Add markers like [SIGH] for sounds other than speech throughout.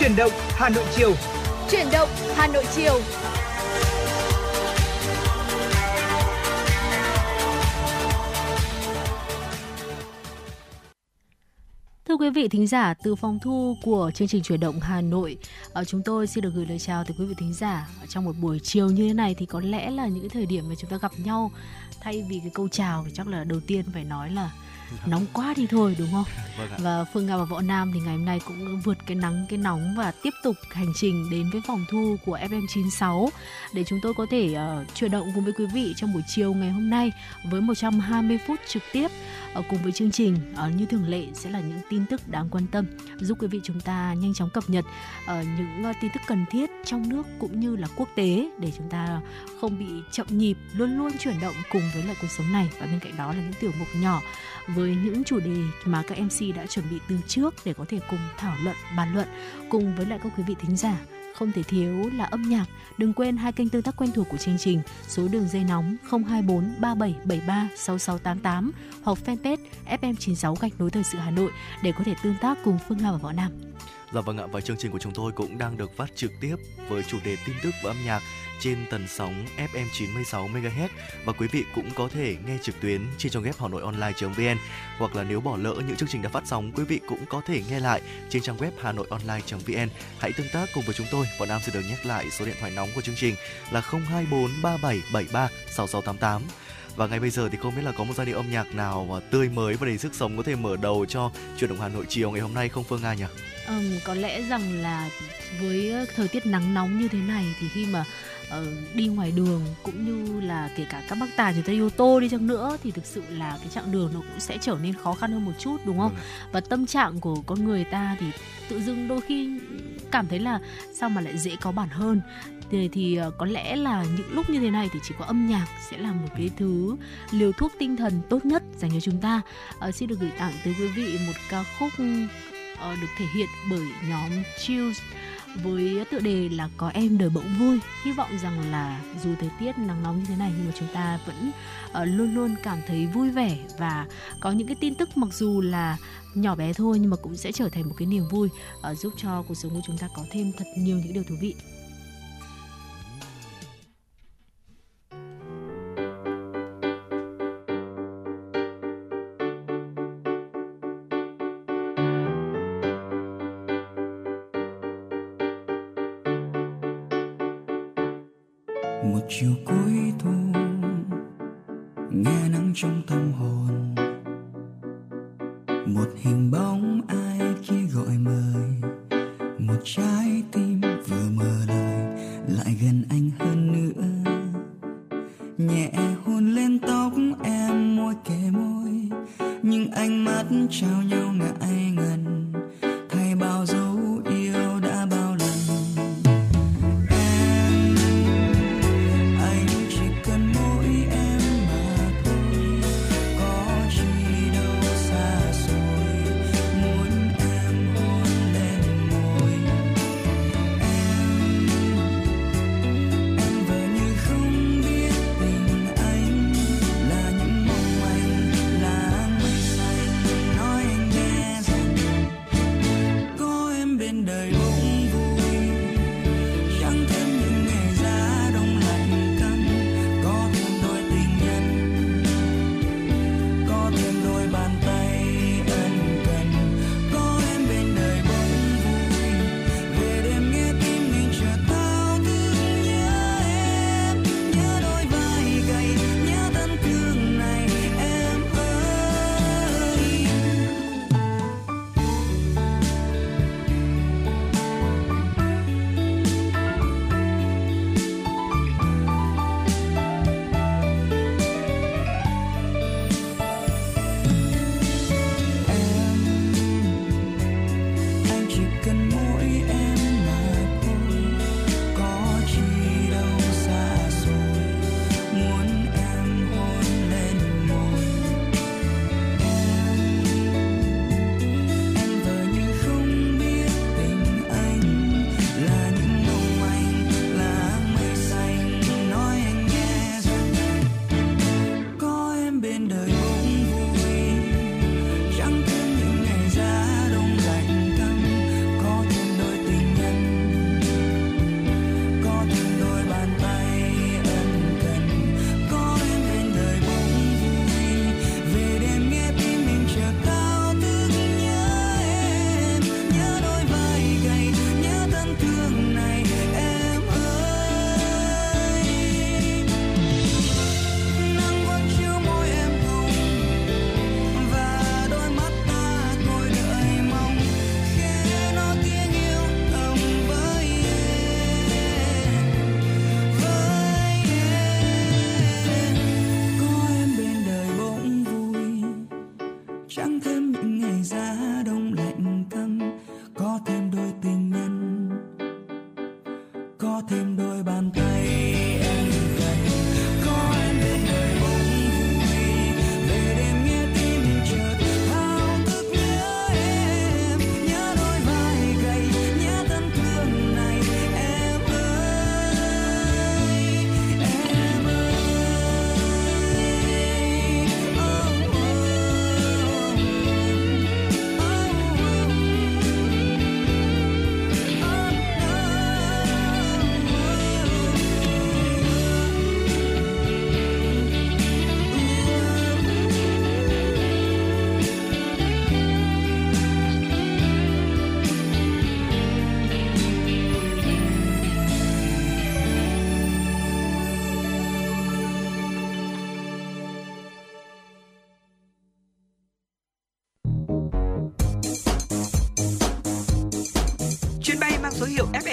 Chuyển động Hà Nội chiều. Chuyển động Hà Nội chiều. Thưa quý vị thính giả, từ phòng thu của chương trình chuyển động Hà Nội, ờ, chúng tôi xin được gửi lời chào tới quý vị thính giả. Trong một buổi chiều như thế này thì có lẽ là những thời điểm mà chúng ta gặp nhau thay vì cái câu chào thì chắc là đầu tiên phải nói là nóng quá đi thôi đúng không? Vâng và Phương Nga và Võ Nam thì ngày hôm nay cũng vượt cái nắng cái nóng và tiếp tục hành trình đến với phòng thu của FM96 để chúng tôi có thể uh, chuyển động cùng với quý vị trong buổi chiều ngày hôm nay với 120 phút trực tiếp uh, cùng với chương trình uh, như thường lệ sẽ là những tin tức đáng quan tâm giúp quý vị chúng ta nhanh chóng cập nhật uh, những uh, tin tức cần thiết trong nước cũng như là quốc tế để chúng ta không bị chậm nhịp luôn luôn chuyển động cùng với lại cuộc sống này và bên cạnh đó là những tiểu mục nhỏ với những chủ đề mà các MC đã chuẩn bị từ trước để có thể cùng thảo luận, bàn luận cùng với lại các quý vị thính giả không thể thiếu là âm nhạc. Đừng quên hai kênh tương tác quen thuộc của chương trình, số đường dây nóng 024 3773 6688 hoặc fanpage FM96 gạch nối thời sự Hà Nội để có thể tương tác cùng Phương Nga và Võ Nam. Dạ vâng ạ, và chương trình của chúng tôi cũng đang được phát trực tiếp với chủ đề tin tức và âm nhạc trên tần sóng FM 96 MHz và quý vị cũng có thể nghe trực tuyến trên trang web hà nội online.vn hoặc là nếu bỏ lỡ những chương trình đã phát sóng, quý vị cũng có thể nghe lại trên trang web hà nội online.vn. Hãy tương tác cùng với chúng tôi và Nam sẽ được nhắc lại số điện thoại nóng của chương trình là 024 3773 6688 và ngay bây giờ thì không biết là có một giai điệu âm nhạc nào mà tươi mới và đầy sức sống có thể mở đầu cho chuyển động Hà Nội chiều ngày hôm nay không Phương Nga nhỉ? Um, có lẽ rằng là với thời tiết nắng nóng như thế này thì khi mà uh, đi ngoài đường cũng như là kể cả các bác tài chúng ta đi ô tô đi chăng nữa thì thực sự là cái chặng đường nó cũng sẽ trở nên khó khăn hơn một chút đúng không? Ừ. Và tâm trạng của con người ta thì tự dưng đôi khi cảm thấy là sao mà lại dễ có bản hơn thì, thì có lẽ là những lúc như thế này thì chỉ có âm nhạc sẽ là một cái thứ liều thuốc tinh thần tốt nhất dành cho chúng ta. À, xin được gửi tặng tới quý vị một ca khúc uh, được thể hiện bởi nhóm Chills với tựa đề là có em đời bỗng vui. Hy vọng rằng là dù thời tiết nắng nóng như thế này nhưng mà chúng ta vẫn uh, luôn luôn cảm thấy vui vẻ và có những cái tin tức mặc dù là nhỏ bé thôi nhưng mà cũng sẽ trở thành một cái niềm vui uh, giúp cho cuộc sống của chúng ta có thêm thật nhiều những điều thú vị.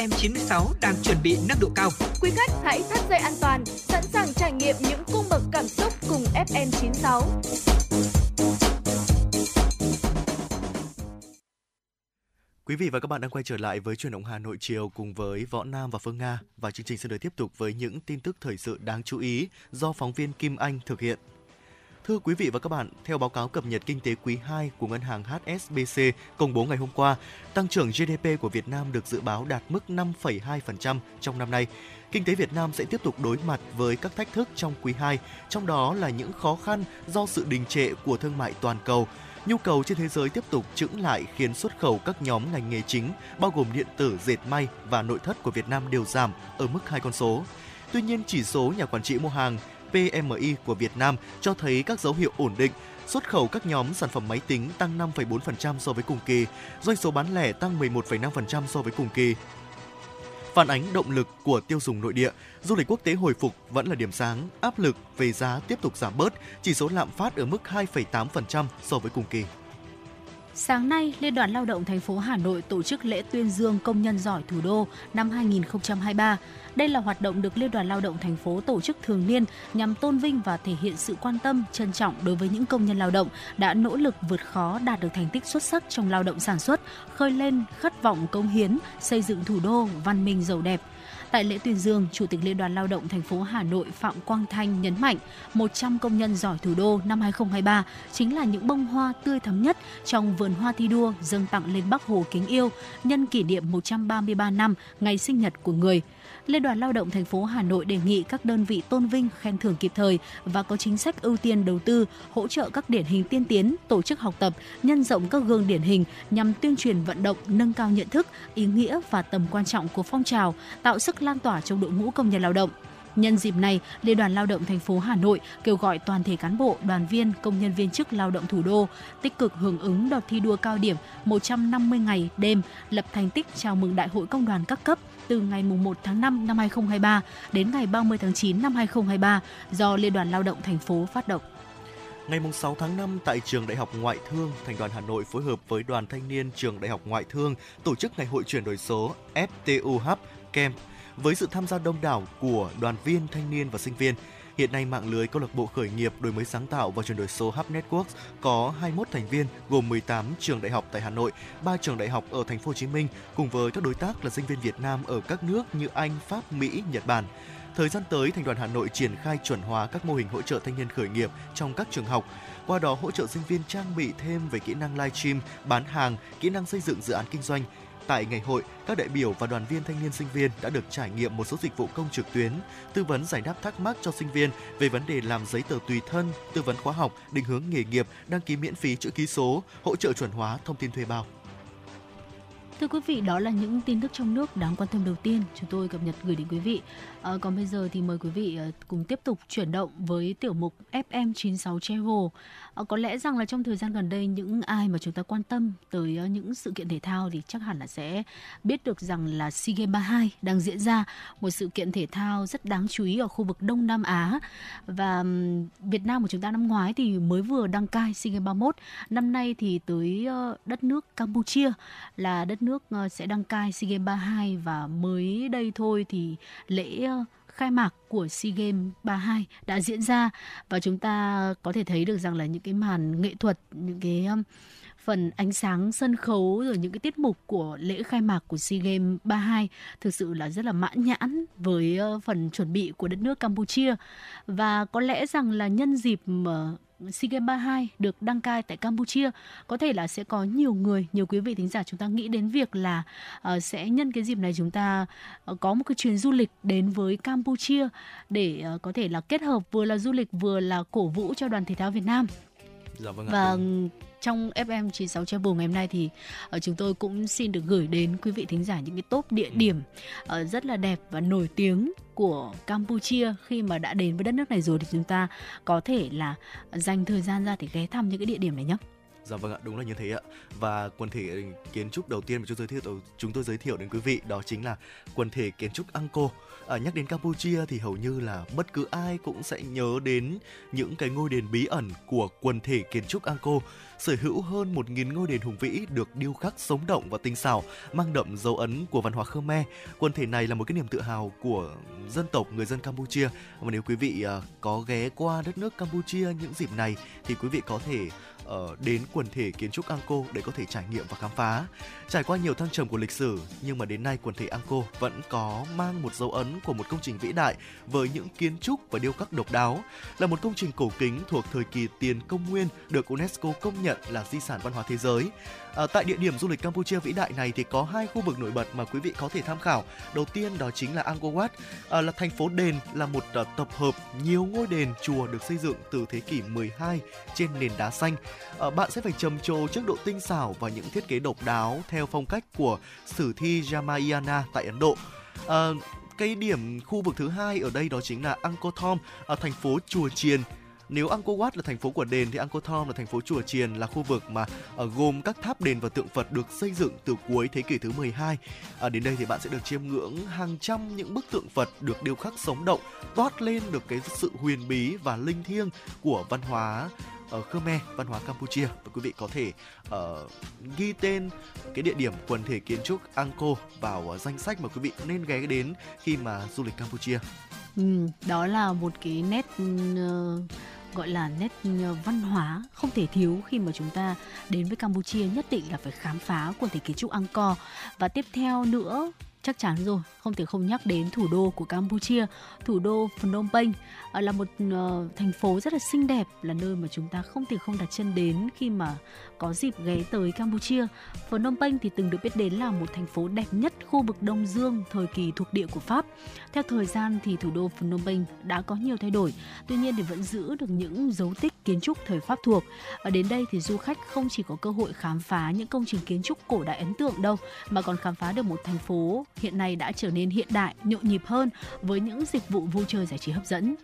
FM96 đang chuẩn bị nâng độ cao. Quý khách hãy thắt dây an toàn, sẵn sàng trải nghiệm những cung bậc cảm xúc cùng FN96. Quý vị và các bạn đang quay trở lại với truyền động Hà Nội chiều cùng với Võ Nam và Phương Nga và chương trình sẽ được tiếp tục với những tin tức thời sự đáng chú ý do phóng viên Kim Anh thực hiện. Thưa quý vị và các bạn, theo báo cáo cập nhật kinh tế quý 2 của ngân hàng HSBC công bố ngày hôm qua, tăng trưởng GDP của Việt Nam được dự báo đạt mức 5,2% trong năm nay. Kinh tế Việt Nam sẽ tiếp tục đối mặt với các thách thức trong quý 2, trong đó là những khó khăn do sự đình trệ của thương mại toàn cầu, Nhu cầu trên thế giới tiếp tục chững lại khiến xuất khẩu các nhóm ngành nghề chính bao gồm điện tử, dệt may và nội thất của Việt Nam đều giảm ở mức hai con số. Tuy nhiên, chỉ số nhà quản trị mua hàng PMI của Việt Nam cho thấy các dấu hiệu ổn định. Xuất khẩu các nhóm sản phẩm máy tính tăng 5,4% so với cùng kỳ, doanh số bán lẻ tăng 11,5% so với cùng kỳ. Phản ánh động lực của tiêu dùng nội địa, du lịch quốc tế hồi phục vẫn là điểm sáng, áp lực về giá tiếp tục giảm bớt, chỉ số lạm phát ở mức 2,8% so với cùng kỳ. Sáng nay, Liên đoàn Lao động thành phố Hà Nội tổ chức lễ tuyên dương công nhân giỏi thủ đô năm 2023. Đây là hoạt động được Liên đoàn Lao động thành phố tổ chức thường niên nhằm tôn vinh và thể hiện sự quan tâm, trân trọng đối với những công nhân lao động đã nỗ lực vượt khó đạt được thành tích xuất sắc trong lao động sản xuất, khơi lên khát vọng cống hiến, xây dựng thủ đô văn minh giàu đẹp. Tại lễ tuyên dương, Chủ tịch Liên đoàn Lao động thành phố Hà Nội Phạm Quang Thanh nhấn mạnh 100 công nhân giỏi thủ đô năm 2023 chính là những bông hoa tươi thắm nhất trong vườn hoa thi đua dâng tặng lên Bắc Hồ kính yêu nhân kỷ niệm 133 năm ngày sinh nhật của người. Liên đoàn Lao động thành phố Hà Nội đề nghị các đơn vị tôn vinh, khen thưởng kịp thời và có chính sách ưu tiên đầu tư, hỗ trợ các điển hình tiên tiến, tổ chức học tập, nhân rộng các gương điển hình nhằm tuyên truyền vận động, nâng cao nhận thức, ý nghĩa và tầm quan trọng của phong trào, tạo sức lan tỏa trong đội ngũ công nhân lao động. Nhân dịp này, Liên đoàn Lao động thành phố Hà Nội kêu gọi toàn thể cán bộ, đoàn viên, công nhân viên chức lao động thủ đô tích cực hưởng ứng đợt thi đua cao điểm 150 ngày đêm lập thành tích chào mừng Đại hội Công đoàn các cấp từ ngày 1 tháng 5 năm 2023 đến ngày 30 tháng 9 năm 2023 do Liên đoàn Lao động thành phố phát động. Ngày 6 tháng 5 tại Trường Đại học Ngoại thương, Thành đoàn Hà Nội phối hợp với Đoàn Thanh niên Trường Đại học Ngoại thương tổ chức Ngày hội chuyển đổi số FTU Hub Camp với sự tham gia đông đảo của đoàn viên, thanh niên và sinh viên. Hiện nay mạng lưới câu lạc bộ khởi nghiệp đổi mới sáng tạo và chuyển đổi số Hub Networks có 21 thành viên gồm 18 trường đại học tại Hà Nội, 3 trường đại học ở thành phố Hồ Chí Minh cùng với các đối tác là sinh viên Việt Nam ở các nước như Anh, Pháp, Mỹ, Nhật Bản. Thời gian tới, Thành đoàn Hà Nội triển khai chuẩn hóa các mô hình hỗ trợ thanh niên khởi nghiệp trong các trường học, qua đó hỗ trợ sinh viên trang bị thêm về kỹ năng livestream, bán hàng, kỹ năng xây dựng dự án kinh doanh, Tại ngày hội, các đại biểu và đoàn viên thanh niên sinh viên đã được trải nghiệm một số dịch vụ công trực tuyến, tư vấn giải đáp thắc mắc cho sinh viên về vấn đề làm giấy tờ tùy thân, tư vấn khóa học, định hướng nghề nghiệp, đăng ký miễn phí chữ ký số, hỗ trợ chuẩn hóa thông tin thuê bao. Thưa quý vị, đó là những tin tức trong nước đáng quan tâm đầu tiên chúng tôi cập nhật gửi đến quý vị. À, còn bây giờ thì mời quý vị ờ, cùng tiếp tục chuyển động với tiểu mục FM96 Travel. Ờ, có lẽ rằng là trong thời gian gần đây những ai mà chúng ta quan tâm tới ờ, những sự kiện thể thao thì chắc hẳn là sẽ biết được rằng là SEA Games 32 đang diễn ra, một sự kiện thể thao rất đáng chú ý ở khu vực Đông Nam Á. Và Việt Nam của chúng ta năm ngoái thì mới vừa đăng cai SEA Games 31, năm nay thì tới ờ, đất nước Campuchia là đất nước sẽ đăng cai SEA Games 32 và mới đây thôi thì lễ khai mạc của SEA Games 32 đã diễn ra và chúng ta có thể thấy được rằng là những cái màn nghệ thuật, những cái um, phần ánh sáng sân khấu rồi những cái tiết mục của lễ khai mạc của SEA Games 32 thực sự là rất là mãn nhãn với uh, phần chuẩn bị của đất nước Campuchia. Và có lẽ rằng là nhân dịp SEA Games 32 được đăng cai tại Campuchia. Có thể là sẽ có nhiều người nhiều quý vị thính giả chúng ta nghĩ đến việc là uh, sẽ nhân cái dịp này chúng ta uh, có một cái chuyến du lịch đến với Campuchia để uh, có thể là kết hợp vừa là du lịch vừa là cổ vũ cho đoàn thể thao Việt Nam. Dạ vâng ạ. và trong FM 96 Travel ngày hôm nay thì uh, chúng tôi cũng xin được gửi đến quý vị thính giả những cái top địa điểm uh, rất là đẹp và nổi tiếng của Campuchia khi mà đã đến với đất nước này rồi thì chúng ta có thể là dành thời gian ra để ghé thăm những cái địa điểm này nhé. Dạ vâng ạ, đúng là như thế ạ. Và quần thể kiến trúc đầu tiên mà chúng tôi giới thiệu chúng tôi giới thiệu đến quý vị đó chính là quần thể kiến trúc Angkor. À, nhắc đến Campuchia thì hầu như là bất cứ ai cũng sẽ nhớ đến những cái ngôi đền bí ẩn của quần thể kiến trúc Angkor sở hữu hơn 1.000 ngôi đền hùng vĩ được điêu khắc sống động và tinh xảo, mang đậm dấu ấn của văn hóa Khmer. Quần thể này là một cái niềm tự hào của dân tộc người dân Campuchia. Và nếu quý vị à, có ghé qua đất nước Campuchia những dịp này thì quý vị có thể uh, đến quần thể kiến trúc Angkor để có thể trải nghiệm và khám phá. Trải qua nhiều thăng trầm của lịch sử, nhưng mà đến nay quần thể Angkor vẫn có mang một dấu ấn của một công trình vĩ đại với những kiến trúc và điêu khắc độc đáo. Là một công trình cổ kính thuộc thời kỳ tiền công nguyên được UNESCO công nhận là di sản văn hóa thế giới. À, tại địa điểm du lịch Campuchia vĩ đại này thì có hai khu vực nổi bật mà quý vị có thể tham khảo. Đầu tiên đó chính là Angkor Wat, à, là thành phố đền là một à, tập hợp nhiều ngôi đền chùa được xây dựng từ thế kỷ 12 trên nền đá xanh. À, bạn sẽ phải trầm trồ trước độ tinh xảo và những thiết kế độc đáo theo phong cách của sử thi Ramayana tại Ấn Độ. À, cái điểm khu vực thứ hai ở đây đó chính là Angkor Thom à, thành phố Chùa Chiền nếu Angkor Wat là thành phố của đền thì Angkor Thom là thành phố chùa chiền là khu vực mà uh, gồm các tháp đền và tượng Phật được xây dựng từ cuối thế kỷ thứ 12. Uh, à, đến đây thì bạn sẽ được chiêm ngưỡng hàng trăm những bức tượng Phật được điêu khắc sống động, toát lên được cái sự huyền bí và linh thiêng của văn hóa ở Khmer, văn hóa Campuchia và quý vị có thể uh, ghi tên cái địa điểm quần thể kiến trúc Angkor vào uh, danh sách mà quý vị nên ghé đến khi mà du lịch Campuchia. Ừ, đó là một cái nét uh, gọi là nét ờ, văn hóa không thể thiếu khi mà chúng ta đến với Campuchia, nhất định là phải khám phá quần thể kiến trúc Angkor. Và tiếp theo nữa, chắc chắn rồi không thể không nhắc đến thủ đô của Campuchia, thủ đô Phnom Penh à, là một ờ, thành phố rất là xinh đẹp, là nơi mà chúng ta không thể không đặt chân đến khi mà có dịp ghé tới Campuchia. Phnom Penh thì từng được biết đến là một thành phố đẹp nhất khu vực Đông Dương, thời kỳ thuộc địa của Pháp. Theo thời gian thì thủ đô Phnom Penh đã có nhiều thay đổi, tuy nhiên thì vẫn giữ được những dấu tích kiến trúc thời Pháp thuộc. Ở đến đây thì du khách không chỉ có cơ hội khám phá những công trình kiến trúc cổ đại ấn tượng đâu, mà còn khám phá được một thành phố hiện nay đã trở nên hiện đại, nhộn nhịp hơn với những dịch vụ vui chơi giải trí hấp dẫn.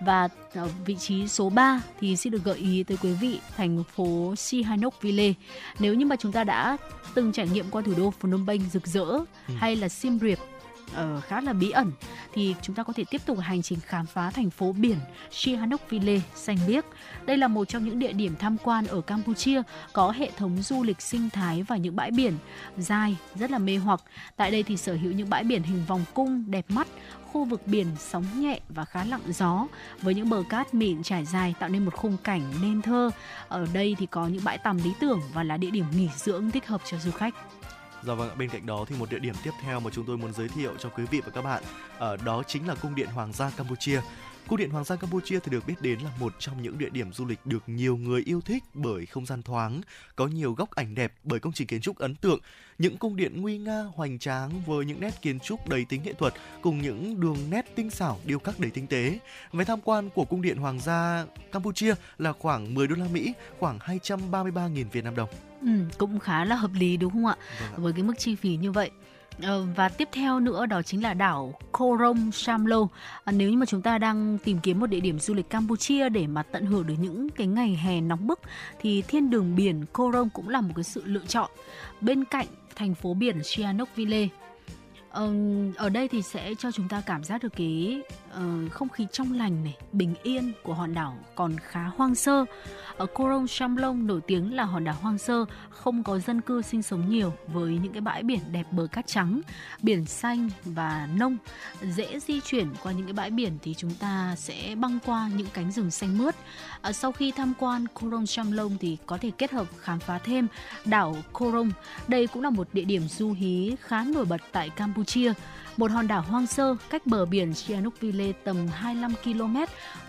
Và ở vị trí số 3 thì xin được gợi ý tới quý vị thành phố Sihanoukville. Nếu như mà chúng ta đã từng trải nghiệm qua thủ đô Phnom Penh rực rỡ ừ. hay là Siem Reap uh, khá là bí ẩn thì chúng ta có thể tiếp tục hành trình khám phá thành phố biển Sihanoukville xanh biếc. Đây là một trong những địa điểm tham quan ở Campuchia có hệ thống du lịch sinh thái và những bãi biển dài rất là mê hoặc. Tại đây thì sở hữu những bãi biển hình vòng cung đẹp mắt, khu vực biển sóng nhẹ và khá lặng gió với những bờ cát mịn trải dài tạo nên một khung cảnh nên thơ. Ở đây thì có những bãi tắm lý tưởng và là địa điểm nghỉ dưỡng thích hợp cho du khách. Dạ vâng, bên cạnh đó thì một địa điểm tiếp theo mà chúng tôi muốn giới thiệu cho quý vị và các bạn ở đó chính là cung điện Hoàng gia Campuchia. Cung điện Hoàng gia Campuchia thì được biết đến là một trong những địa điểm du lịch được nhiều người yêu thích bởi không gian thoáng, có nhiều góc ảnh đẹp bởi công trình kiến trúc ấn tượng, những cung điện nguy nga hoành tráng với những nét kiến trúc đầy tính nghệ thuật cùng những đường nét tinh xảo điêu khắc đầy tinh tế. Vé tham quan của cung điện Hoàng gia Campuchia là khoảng 10 đô la Mỹ, khoảng 233.000 Việt Nam đồng. Ừ, cũng khá là hợp lý đúng không ạ? Vâng Với cái mức chi phí như vậy. Ờ, và tiếp theo nữa đó chính là đảo Korong Samlo. À, nếu như mà chúng ta đang tìm kiếm một địa điểm du lịch Campuchia để mà tận hưởng được những cái ngày hè nóng bức thì thiên đường biển Korong cũng là một cái sự lựa chọn bên cạnh thành phố biển Sihanoukville. Ờ, ở đây thì sẽ cho chúng ta cảm giác được cái uh, không khí trong lành này, bình yên của hòn đảo còn khá hoang sơ. Ở Coron Shamlong nổi tiếng là hòn đảo hoang sơ, không có dân cư sinh sống nhiều với những cái bãi biển đẹp bờ cát trắng, biển xanh và nông. Dễ di chuyển qua những cái bãi biển thì chúng ta sẽ băng qua những cánh rừng xanh mướt. À, sau khi tham quan Coron Shamlong thì có thể kết hợp khám phá thêm đảo Coron. Đây cũng là một địa điểm du hí khá nổi bật tại Campuchia một hòn đảo hoang sơ cách bờ biển Sihanoukville tầm 25 km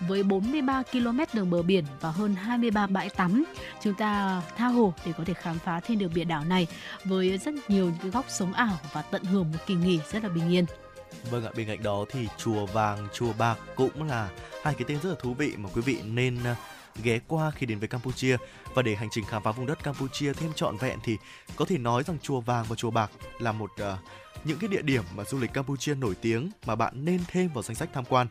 với 43 km đường bờ biển và hơn 23 bãi tắm. Chúng ta tha hồ để có thể khám phá thêm được biển đảo này với rất nhiều những cái góc sống ảo và tận hưởng một kỳ nghỉ rất là bình yên. Vâng ạ, bên cạnh đó thì chùa vàng, chùa bạc cũng là hai cái tên rất là thú vị mà quý vị nên ờ, ghé qua khi đến với Campuchia và để hành trình khám phá vùng đất Campuchia thêm trọn vẹn thì có thể nói rằng chùa vàng và chùa bạc là một uh, những cái địa điểm mà du lịch Campuchia nổi tiếng mà bạn nên thêm vào danh sách tham quan.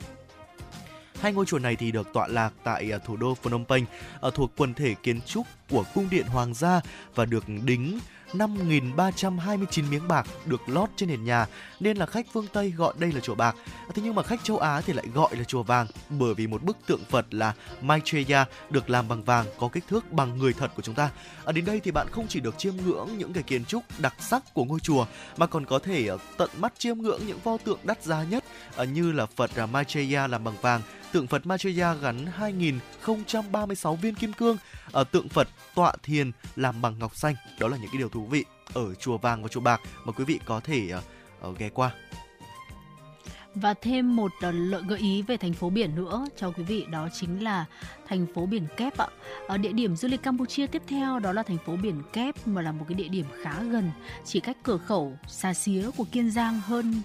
Hai ngôi chùa này thì được tọa lạc tại à, thủ đô Phnom Penh, ở thuộc quần thể kiến trúc của cung điện hoàng gia và được đính 5.329 miếng bạc được lót trên nền nhà nên là khách phương Tây gọi đây là chùa bạc. Thế nhưng mà khách châu Á thì lại gọi là chùa vàng bởi vì một bức tượng Phật là Maitreya được làm bằng vàng có kích thước bằng người thật của chúng ta. Ở đến đây thì bạn không chỉ được chiêm ngưỡng những cái kiến trúc đặc sắc của ngôi chùa mà còn có thể ờ, tận mắt chiêm ngưỡng những pho tượng đắt giá nhất ờ, như là Phật Maitreya làm bằng vàng tượng Phật Maitreya gắn 2.036 viên kim cương, ở tượng Phật tọa thiền làm bằng ngọc xanh. Đó là những cái điều thú vị ở chùa Vàng và chùa Bạc mà quý vị có thể uh, uh, ghé qua. Và thêm một ờ, lợi gợi ý về thành phố biển nữa cho quý vị đó chính là thành phố biển Kép ạ. Ở địa điểm du lịch Campuchia tiếp theo đó là thành phố biển Kép mà là một cái địa điểm khá gần, chỉ cách cửa khẩu xa xía của Kiên Giang hơn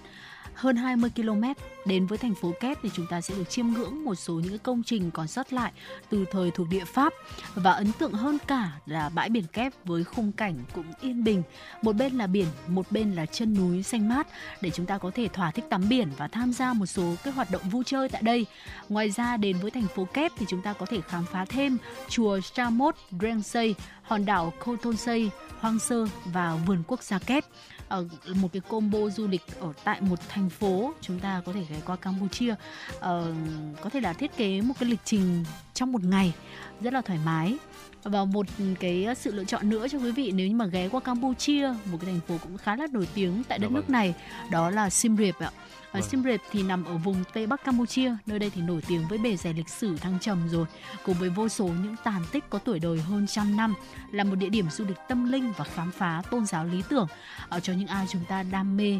hơn 20 km đến với thành phố Kép thì chúng ta sẽ được chiêm ngưỡng một số những công trình còn sót lại từ thời thuộc địa Pháp và ấn tượng hơn cả là bãi biển Kép với khung cảnh cũng yên bình. Một bên là biển, một bên là chân núi xanh mát để chúng ta có thể thỏa thích tắm biển và tham gia một số cái hoạt động vui chơi tại đây. Ngoài ra đến với thành phố Kép thì chúng ta có thể khám phá thêm chùa Stramot Drengsey, hòn đảo Kotonsei, hoang sơ và vườn quốc gia Kép ở một cái combo du lịch ở tại một thành phố chúng ta có thể ghé qua Campuchia. Uh, có thể là thiết kế một cái lịch trình trong một ngày rất là thoải mái. Và một cái sự lựa chọn nữa cho quý vị nếu như mà ghé qua Campuchia một cái thành phố cũng khá là nổi tiếng tại đất nước này đó là Siem Reap ạ Vâng. Siem Reap thì nằm ở vùng Tây Bắc Campuchia, nơi đây thì nổi tiếng với bề dày lịch sử thăng trầm rồi, cùng với vô số những tàn tích có tuổi đời hơn trăm năm, là một địa điểm du lịch tâm linh và khám phá tôn giáo lý tưởng ở cho những ai chúng ta đam mê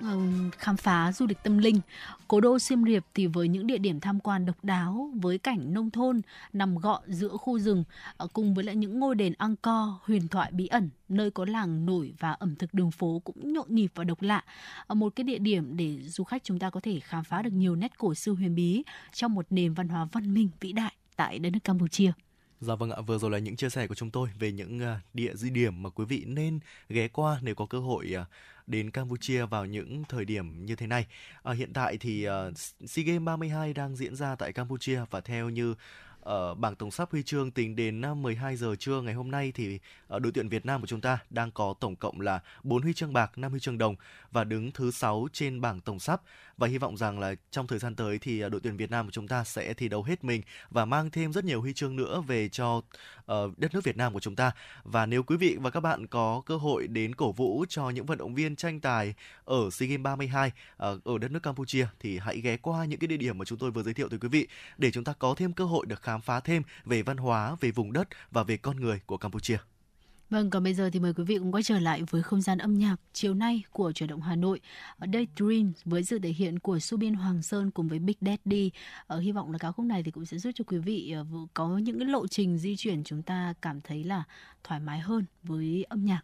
Vâng, khám phá du lịch tâm linh. Cố đô Siem Reap thì với những địa điểm tham quan độc đáo với cảnh nông thôn nằm gọn giữa khu rừng ờ, cùng với lại những ngôi đền Angkor huyền thoại bí ẩn nơi có làng nổi và ẩm thực đường phố cũng nhộn nhịp và độc lạ. Ờ, một cái địa điểm để du khách chúng ta có thể khám phá được nhiều nét cổ xưa huyền bí trong một nền văn hóa văn minh vĩ đại tại đất nước Campuchia. Dạ vâng ạ, vừa rồi là những chia sẻ của chúng tôi về những ờ, địa di điểm mà quý vị nên ghé qua nếu có cơ hội đến Campuchia vào những thời điểm như thế này. À, hiện tại thì uh, SEA Games 32 đang diễn ra tại Campuchia và theo như ở bảng tổng sắp huy chương tính đến ờ, 12 giờ trưa ngày hôm nay thì đội tuyển Việt Nam của chúng ta đang có tổng cộng là 4 huy chương bạc, 5 huy chương đồng và đứng thứ 6 trên bảng tổng sắp và hy vọng rằng là trong thời gian tới thì à, đội tuyển Việt Nam của chúng ta sẽ thi đấu hết mình và mang thêm rất nhiều huy chương nữa về cho uh, đất nước Việt Nam của chúng ta. Và nếu quý vị và các bạn có cơ hội đến cổ vũ cho những vận động viên tranh tài ở SEA Games 32 uh, ờ, ở đất nước Campuchia thì hãy ghé qua những cái địa điểm mà chúng tôi vừa giới thiệu tới quý vị để chúng ta có thêm cơ hội được khám phá thêm về văn hóa, về vùng đất và về con người của Campuchia. Vâng, còn bây giờ thì mời quý vị cũng quay trở lại với không gian âm nhạc chiều nay của chuyển động Hà Nội. Daydream với sự thể hiện của Subin Hoàng Sơn cùng với Big Daddy. Ở hy vọng là ca khúc này thì cũng sẽ giúp cho quý vị ờ, có những cái lộ trình di chuyển chúng ta cảm thấy là thoải mái hơn với âm nhạc.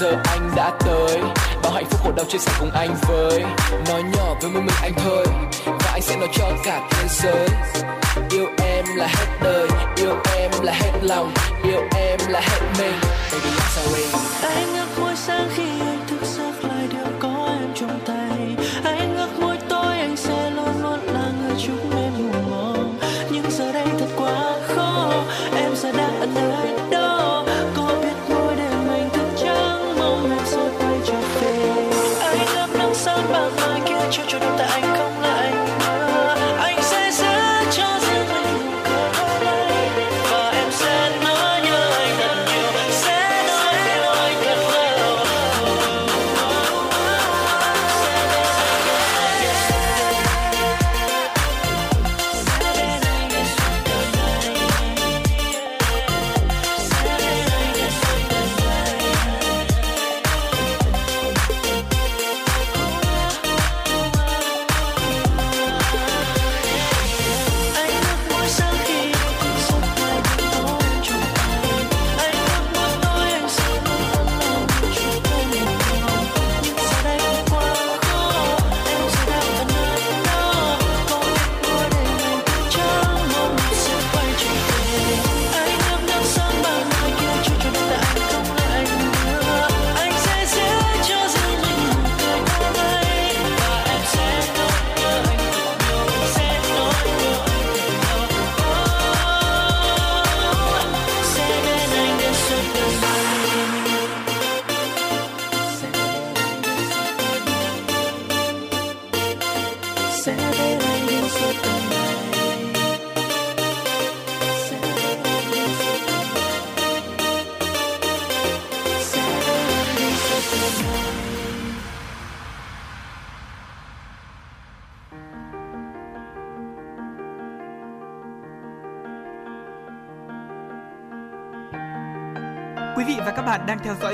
Giờ anh đã tới, Bao hạnh phúc khổ đau chia sẻ cùng anh với. Nói nhỏ với một mình anh thôi, Và anh sẽ nói cho cả thế giới. Yêu em là hết đời, Yêu em là hết lòng, Yêu em là hết mình. Baby I'm sorry anh ngước môi sáng khi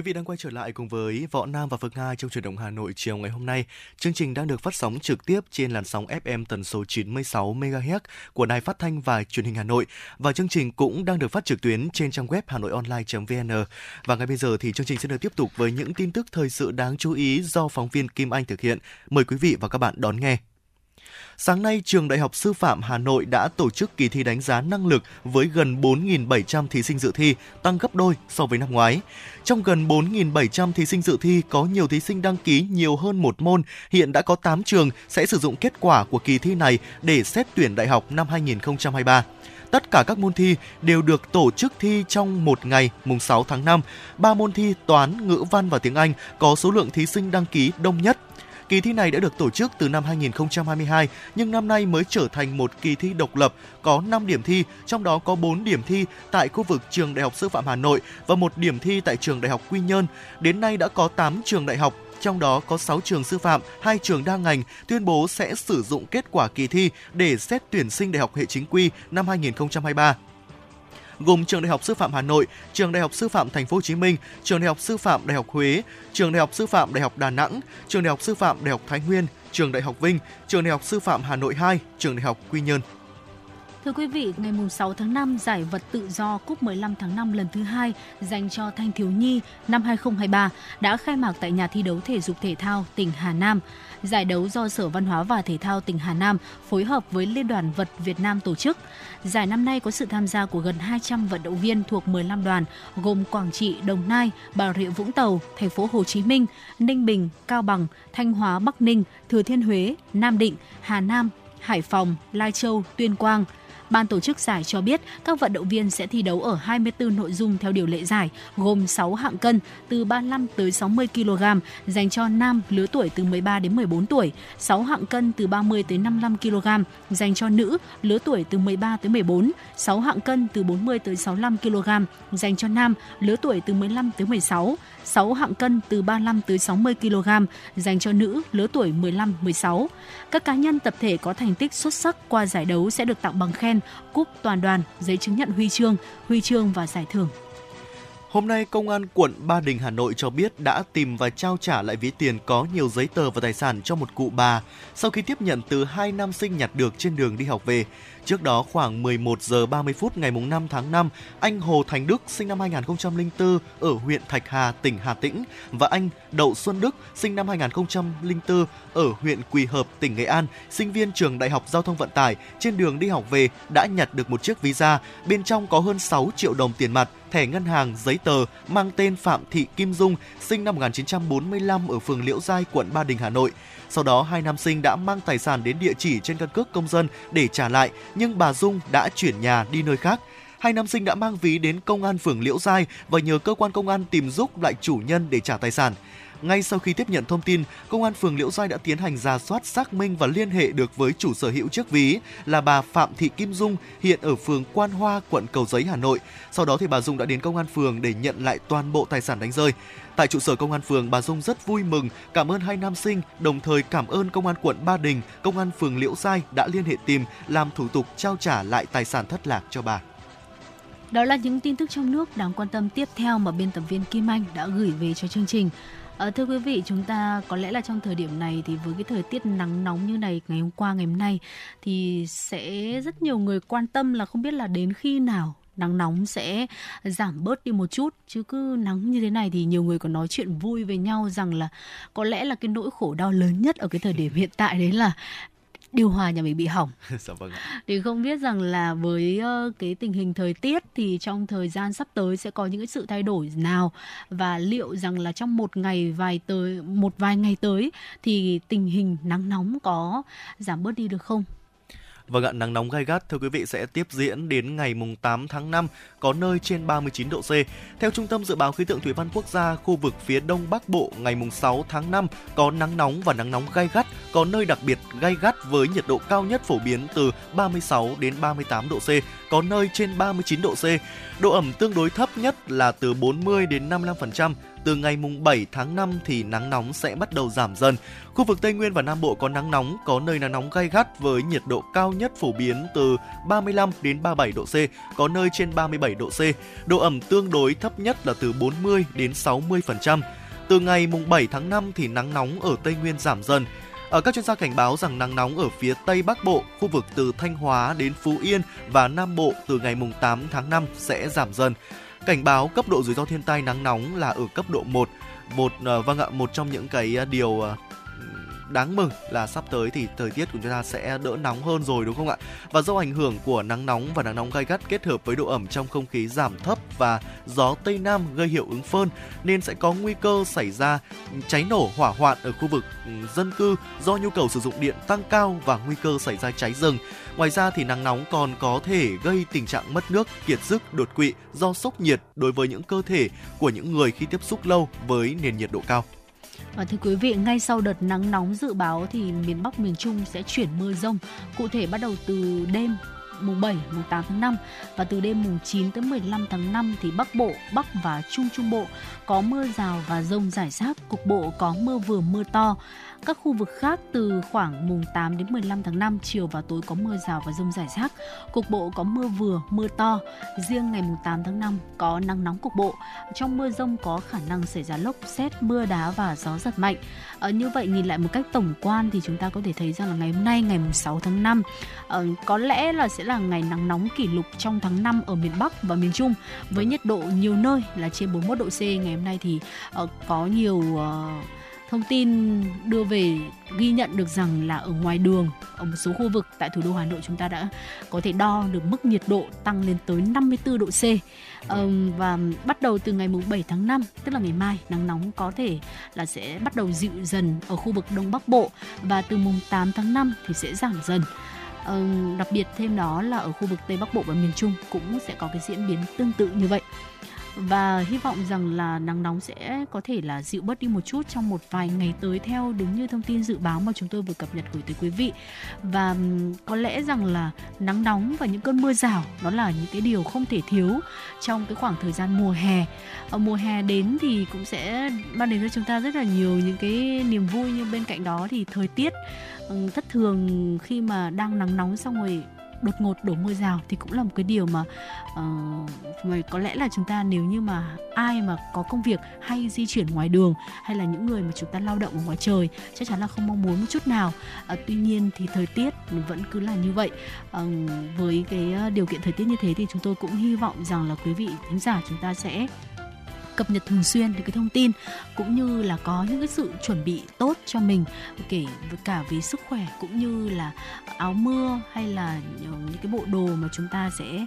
Quý vị đang quay trở lại cùng với Võ Nam và Phương Nga trong chuyển động Hà Nội chiều ngày hôm nay. Chương trình đang được phát sóng trực tiếp trên làn sóng FM tần số 96 MHz của Đài Phát thanh và Truyền hình Hà Nội và chương trình cũng đang được phát trực tuyến trên trang web hanoionline.vn. Và ngay bây giờ thì chương trình sẽ được tiếp tục với những tin tức thời sự đáng chú ý do phóng viên Kim Anh thực hiện. Mời quý vị và các bạn đón nghe. Sáng nay, Trường Đại học Sư phạm Hà Nội đã tổ chức kỳ thi đánh giá năng lực với gần 4.700 thí sinh dự thi, tăng gấp đôi so với năm ngoái. Trong gần 4.700 thí sinh dự thi, có nhiều thí sinh đăng ký nhiều hơn một môn. Hiện đã có 8 trường sẽ sử dụng kết quả của kỳ thi này để xét tuyển đại học năm 2023. Tất cả các môn thi đều được tổ chức thi trong một ngày, mùng 6 tháng 5. Ba môn thi toán, ngữ văn và tiếng Anh có số lượng thí sinh đăng ký đông nhất. Kỳ thi này đã được tổ chức từ năm 2022 nhưng năm nay mới trở thành một kỳ thi độc lập có 5 điểm thi, trong đó có 4 điểm thi tại khu vực trường Đại học Sư phạm Hà Nội và một điểm thi tại trường Đại học Quy Nhơn. Đến nay đã có 8 trường đại học trong đó có 6 trường sư phạm, 2 trường đa ngành tuyên bố sẽ sử dụng kết quả kỳ thi để xét tuyển sinh đại học hệ chính quy năm 2023 gồm trường Đại học Sư phạm Hà Nội, trường Đại học Sư phạm Thành phố Hồ Chí Minh, trường Đại học Sư phạm Đại học Huế, trường Đại học Sư phạm Đại học Đà Nẵng, trường Đại học Sư phạm Đại học Thái Nguyên, trường Đại học Vinh, trường Đại học Sư phạm Hà Nội 2, trường Đại học Quy Nhơn. Thưa quý vị, ngày 6 tháng 5, giải vật tự do Cúp 15 tháng 5 lần thứ hai dành cho thanh thiếu nhi năm 2023 đã khai mạc tại nhà thi đấu thể dục thể thao tỉnh Hà Nam. Giải đấu do Sở Văn hóa và Thể thao tỉnh Hà Nam phối hợp với Liên đoàn Vật Việt Nam tổ chức. Giải năm nay có sự tham gia của gần 200 vận động viên thuộc 15 đoàn gồm Quảng Trị, Đồng Nai, Bà Rịa Vũng Tàu, Thành phố Hồ Chí Minh, Ninh Bình, Cao Bằng, Thanh Hóa, Bắc Ninh, Thừa Thiên Huế, Nam Định, Hà Nam, Hải Phòng, Lai Châu, Tuyên Quang – Ban tổ chức giải cho biết các vận động viên sẽ thi đấu ở 24 nội dung theo điều lệ giải, gồm 6 hạng cân từ 35 tới 60 kg dành cho nam lứa tuổi từ 13 đến 14 tuổi, 6 hạng cân từ 30 tới 55 kg dành cho nữ lứa tuổi từ 13 tới 14, 6 hạng cân từ 40 tới 65 kg dành cho nam lứa tuổi từ 15 tới 16, 6 hạng cân từ 35 tới 60 kg dành cho nữ lứa tuổi 15-16. Các cá nhân tập thể có thành tích xuất sắc qua giải đấu sẽ được tặng bằng khen, cúp toàn đoàn, giấy chứng nhận huy chương, huy chương và giải thưởng. Hôm nay, Công an quận Ba Đình, Hà Nội cho biết đã tìm và trao trả lại ví tiền có nhiều giấy tờ và tài sản cho một cụ bà sau khi tiếp nhận từ hai nam sinh nhặt được trên đường đi học về. Trước đó khoảng 11 giờ 30 phút ngày 5 tháng 5, anh Hồ Thành Đức sinh năm 2004 ở huyện Thạch Hà, tỉnh Hà Tĩnh và anh Đậu Xuân Đức sinh năm 2004 ở huyện Quỳ Hợp, tỉnh Nghệ An, sinh viên trường Đại học Giao thông Vận tải trên đường đi học về đã nhặt được một chiếc visa, bên trong có hơn 6 triệu đồng tiền mặt, thẻ ngân hàng, giấy tờ mang tên Phạm Thị Kim Dung, sinh năm 1945 ở phường Liễu Giai, quận Ba Đình, Hà Nội. Sau đó, hai nam sinh đã mang tài sản đến địa chỉ trên căn cước công dân để trả lại, nhưng bà Dung đã chuyển nhà đi nơi khác. Hai nam sinh đã mang ví đến công an phường Liễu Giai và nhờ cơ quan công an tìm giúp lại chủ nhân để trả tài sản. Ngay sau khi tiếp nhận thông tin, công an phường Liễu Giai đã tiến hành ra soát xác minh và liên hệ được với chủ sở hữu chiếc ví là bà Phạm Thị Kim Dung hiện ở phường Quan Hoa, quận Cầu Giấy, Hà Nội. Sau đó thì bà Dung đã đến công an phường để nhận lại toàn bộ tài sản đánh rơi. Tại trụ sở công an phường, bà Dung rất vui mừng, cảm ơn hai nam sinh, đồng thời cảm ơn công an quận Ba Đình, công an phường Liễu Giai đã liên hệ tìm làm thủ tục trao trả lại tài sản thất lạc cho bà. Đó là những tin tức trong nước đáng quan tâm tiếp theo mà biên tập viên Kim Anh đã gửi về cho chương trình. À, thưa quý vị, chúng ta có lẽ là trong thời điểm này thì với cái thời tiết nắng nóng như này ngày hôm qua ngày hôm nay thì sẽ rất nhiều người quan tâm là không biết là đến khi nào nắng nóng sẽ giảm bớt đi một chút. Chứ cứ nắng như thế này thì nhiều người còn nói chuyện vui với nhau rằng là có lẽ là cái nỗi khổ đau lớn nhất ở cái thời điểm hiện tại đấy là điều hòa nhà mình bị hỏng. [LAUGHS] dạ vâng. Thì không biết rằng là với uh, cái tình hình thời tiết thì trong thời gian sắp tới sẽ có những cái sự thay đổi nào và liệu rằng là trong một ngày vài tới một vài ngày tới thì tình hình nắng nóng có giảm bớt đi được không? Vâng ạ, nắng nóng gai gắt thưa quý vị sẽ tiếp diễn đến ngày mùng 8 tháng 5, có nơi trên 39 độ C. Theo Trung tâm Dự báo Khí tượng Thủy văn Quốc gia, khu vực phía Đông Bắc Bộ ngày mùng 6 tháng 5 có nắng nóng và nắng nóng gai gắt, có nơi đặc biệt gai gắt với nhiệt độ cao nhất phổ biến từ 36 đến 38 độ C, có nơi trên 39 độ C. Độ ẩm tương đối thấp nhất là từ 40 đến 55%, từ ngày mùng 7 tháng 5 thì nắng nóng sẽ bắt đầu giảm dần. Khu vực Tây Nguyên và Nam Bộ có nắng nóng, có nơi nắng nóng gay gắt với nhiệt độ cao nhất phổ biến từ 35 đến 37 độ C, có nơi trên 37 độ C. Độ ẩm tương đối thấp nhất là từ 40 đến 60%. Từ ngày mùng 7 tháng 5 thì nắng nóng ở Tây Nguyên giảm dần. Ở các chuyên gia cảnh báo rằng nắng nóng ở phía Tây Bắc Bộ, khu vực từ Thanh Hóa đến Phú Yên và Nam Bộ từ ngày mùng 8 tháng 5 sẽ giảm dần. Cảnh báo cấp độ rủi ro thiên tai nắng nóng là ở cấp độ 1. Một ờ, vâng ạ, một trong những cái ờ, điều ờ, đáng mừng là sắp tới thì thời tiết của chúng ta sẽ đỡ nóng hơn rồi đúng không ạ? Và do ảnh hưởng của nắng nóng và nắng nóng gai gắt kết hợp với độ ẩm trong không khí giảm thấp và gió tây nam gây hiệu ứng phơn nên sẽ có nguy cơ xảy ra cháy nổ hỏa hoạn ở khu vực ừ, dân cư do nhu cầu sử dụng điện tăng cao và nguy cơ xảy ra cháy rừng. Ngoài ra thì nắng nóng còn có thể gây tình trạng mất nước, kiệt sức, đột quỵ do sốc nhiệt đối với những cơ thể của những người khi tiếp xúc lâu với nền nhiệt độ cao. Và thưa quý vị, ngay sau đợt nắng nóng dự báo thì miền Bắc miền Trung sẽ chuyển mưa rông, cụ thể bắt đầu từ đêm mùng 7, mùng 8 tháng 5 và từ đêm mùng 9 tới 15 tháng 5 thì Bắc Bộ, Bắc và Trung Trung Bộ có mưa rào và rông rải rác, cục bộ có mưa vừa mưa to. Các khu vực khác từ khoảng mùng 8 đến 15 tháng 5 chiều và tối có mưa rào và rông rải rác, cục bộ có mưa vừa, mưa to. Riêng ngày mùng 8 tháng 5 có nắng nóng cục bộ. Trong mưa rông có khả năng xảy ra lốc, xét, mưa đá và gió giật mạnh. À, như vậy nhìn lại một cách tổng quan thì chúng ta có thể thấy rằng là ngày hôm nay ngày mùng 6 tháng 5 à, ờ, có lẽ là sẽ là ngày nắng nóng kỷ lục trong tháng 5 ở miền Bắc và miền Trung với nhiệt độ nhiều nơi là trên 41 độ C. Ngày hôm nay thì ờ, có nhiều ờ, thông tin đưa về ghi nhận được rằng là ở ngoài đường ở một số khu vực tại thủ đô Hà Nội chúng ta đã có thể đo được mức nhiệt độ tăng lên tới 54 độ C. Um, và bắt đầu từ ngày mùng 7 tháng 5 tức là ngày mai nắng nóng có thể là sẽ bắt đầu dịu dần ở khu vực Đông Bắc Bộ và từ mùng 8 tháng 5 thì sẽ giảm dần. Um, đặc biệt thêm đó là ở khu vực Tây Bắc Bộ và miền Trung cũng sẽ có cái diễn biến tương tự như vậy và hy vọng rằng là nắng nóng sẽ có thể là dịu bớt đi một chút trong một vài ngày tới theo đúng như thông tin dự báo mà chúng tôi vừa cập nhật gửi tới quý vị. Và có lẽ rằng là nắng nóng và những cơn mưa rào, đó là những cái điều không thể thiếu trong cái khoảng thời gian mùa hè. Ở mùa hè đến thì cũng sẽ mang đến cho chúng ta rất là nhiều những cái niềm vui, nhưng bên cạnh đó thì thời tiết thất thường khi mà đang nắng nóng xong rồi đột ngột đổ mưa rào thì cũng là một cái điều mà uh, mà có lẽ là chúng ta nếu như mà ai mà có công việc hay di chuyển ngoài đường hay là những người mà chúng ta lao động ở ngoài trời chắc chắn là không mong muốn một chút nào. Uh, tuy nhiên thì thời tiết vẫn cứ là như vậy. Uh, với cái điều kiện thời tiết như thế thì chúng tôi cũng hy vọng rằng là quý vị thính giả chúng ta sẽ cập nhật thường xuyên những cái thông tin, cũng như là có những cái sự chuẩn bị tốt cho mình, kể cả về sức khỏe, cũng như là áo mưa hay là những cái bộ đồ mà chúng ta sẽ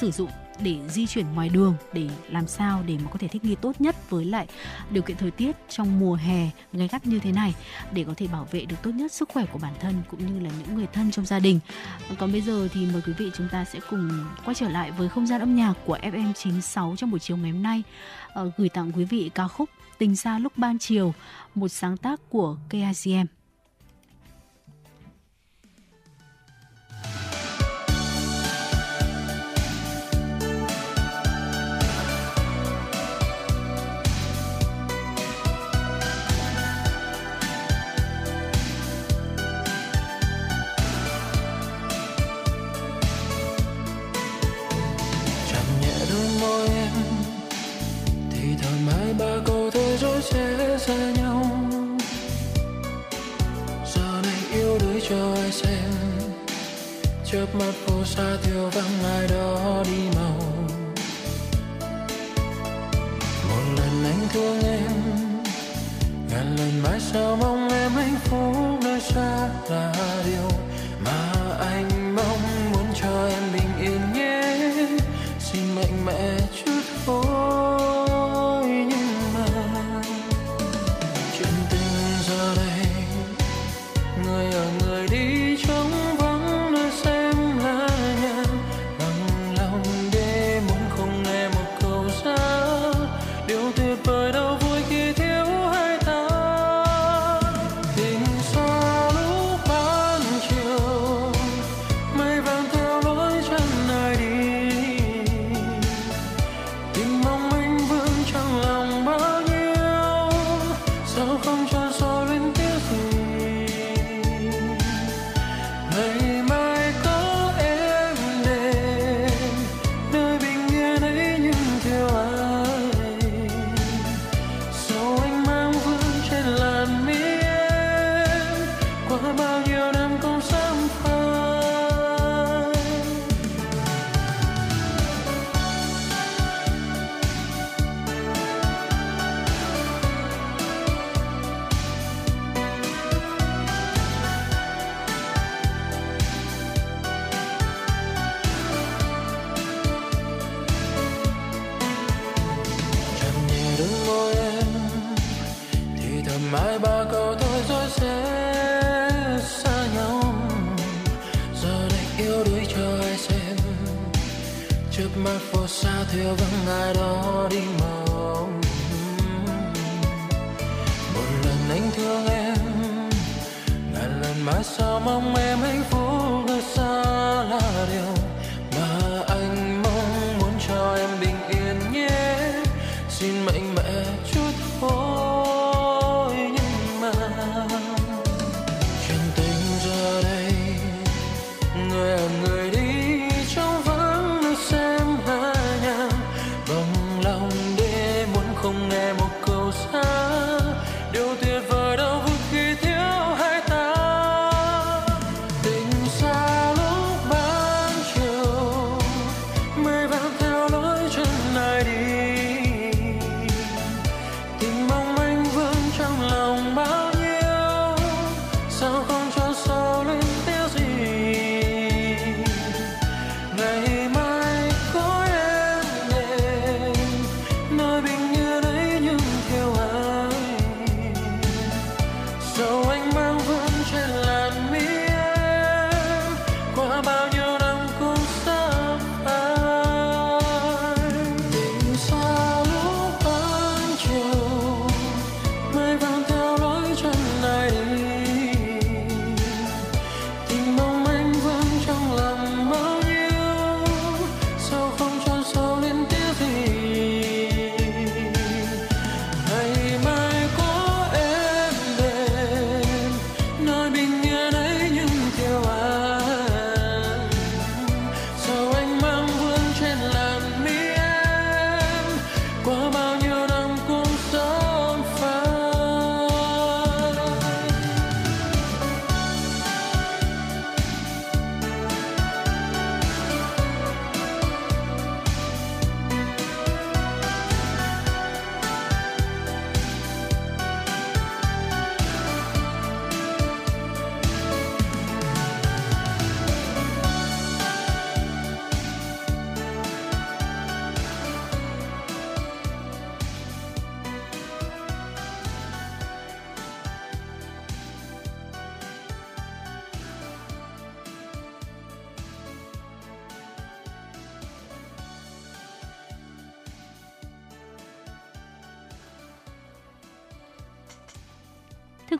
sử dụng để di chuyển ngoài đường, để làm sao để mà có thể thích nghi tốt nhất với lại điều kiện thời tiết trong mùa hè gay gắt như thế này, để có thể bảo vệ được tốt nhất sức khỏe của bản thân cũng như là những người thân trong gia đình. Còn bây giờ thì mời quý vị chúng ta sẽ cùng quay trở lại với không gian âm nhạc của FM96 trong buổi chiều ngày hôm nay Ờ, gửi tặng quý vị ca khúc Tình xa lúc ban chiều, một sáng tác của KICM. Thì mai ba câu thơ rồi sẽ xa nhau giờ này yêu đuổi cho ai xem chớp mắt phố xa thiếu vắng ai đó đi màu một lần anh thương em ngàn lần mãi sao mong em hạnh phúc nơi xa là điều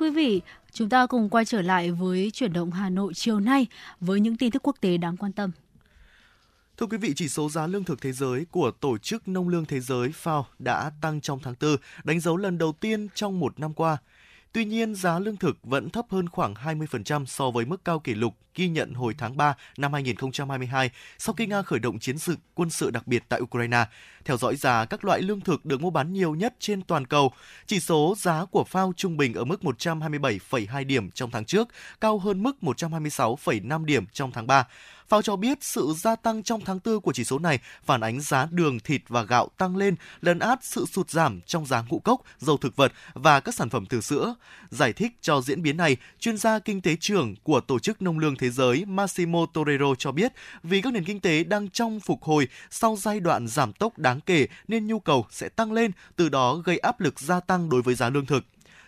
quý vị, chúng ta cùng quay trở lại với chuyển động Hà Nội chiều nay với những tin tức quốc tế đáng quan tâm. Thưa quý vị, chỉ số giá lương thực thế giới của Tổ chức Nông lương Thế giới FAO đã tăng trong tháng 4, đánh dấu lần đầu tiên trong một năm qua. Tuy nhiên, giá lương thực vẫn thấp hơn khoảng 20% so với mức cao kỷ lục ghi nhận hồi tháng 3 năm 2022 sau khi Nga khởi động chiến sự quân sự đặc biệt tại Ukraine. Theo dõi giá các loại lương thực được mua bán nhiều nhất trên toàn cầu, chỉ số giá của phao trung bình ở mức 127,2 điểm trong tháng trước, cao hơn mức 126,5 điểm trong tháng 3. FAO cho biết sự gia tăng trong tháng 4 của chỉ số này phản ánh giá đường, thịt và gạo tăng lên, lấn át sự sụt giảm trong giá ngũ cốc, dầu thực vật và các sản phẩm từ sữa. Giải thích cho diễn biến này, chuyên gia kinh tế trưởng của Tổ chức Nông lương Thế giới Massimo Torero cho biết vì các nền kinh tế đang trong phục hồi sau giai đoạn giảm tốc đáng kể nên nhu cầu sẽ tăng lên, từ đó gây áp lực gia tăng đối với giá lương thực.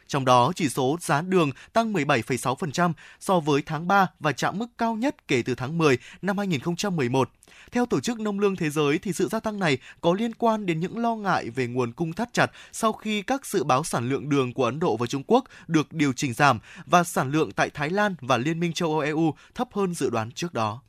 Trong đó, chỉ số giá đường tăng 17,6% so với tháng 3 và chạm mức cao nhất kể từ tháng 10 năm 2011. Theo Tổ chức Nông lương Thế giới, thì sự gia tăng này có liên quan đến những lo ngại về nguồn cung thắt chặt sau khi các dự báo sản lượng đường của Ấn Độ và Trung Quốc được điều chỉnh giảm và sản lượng tại Thái Lan và Liên minh châu Âu EU thấp hơn dự đoán trước đó.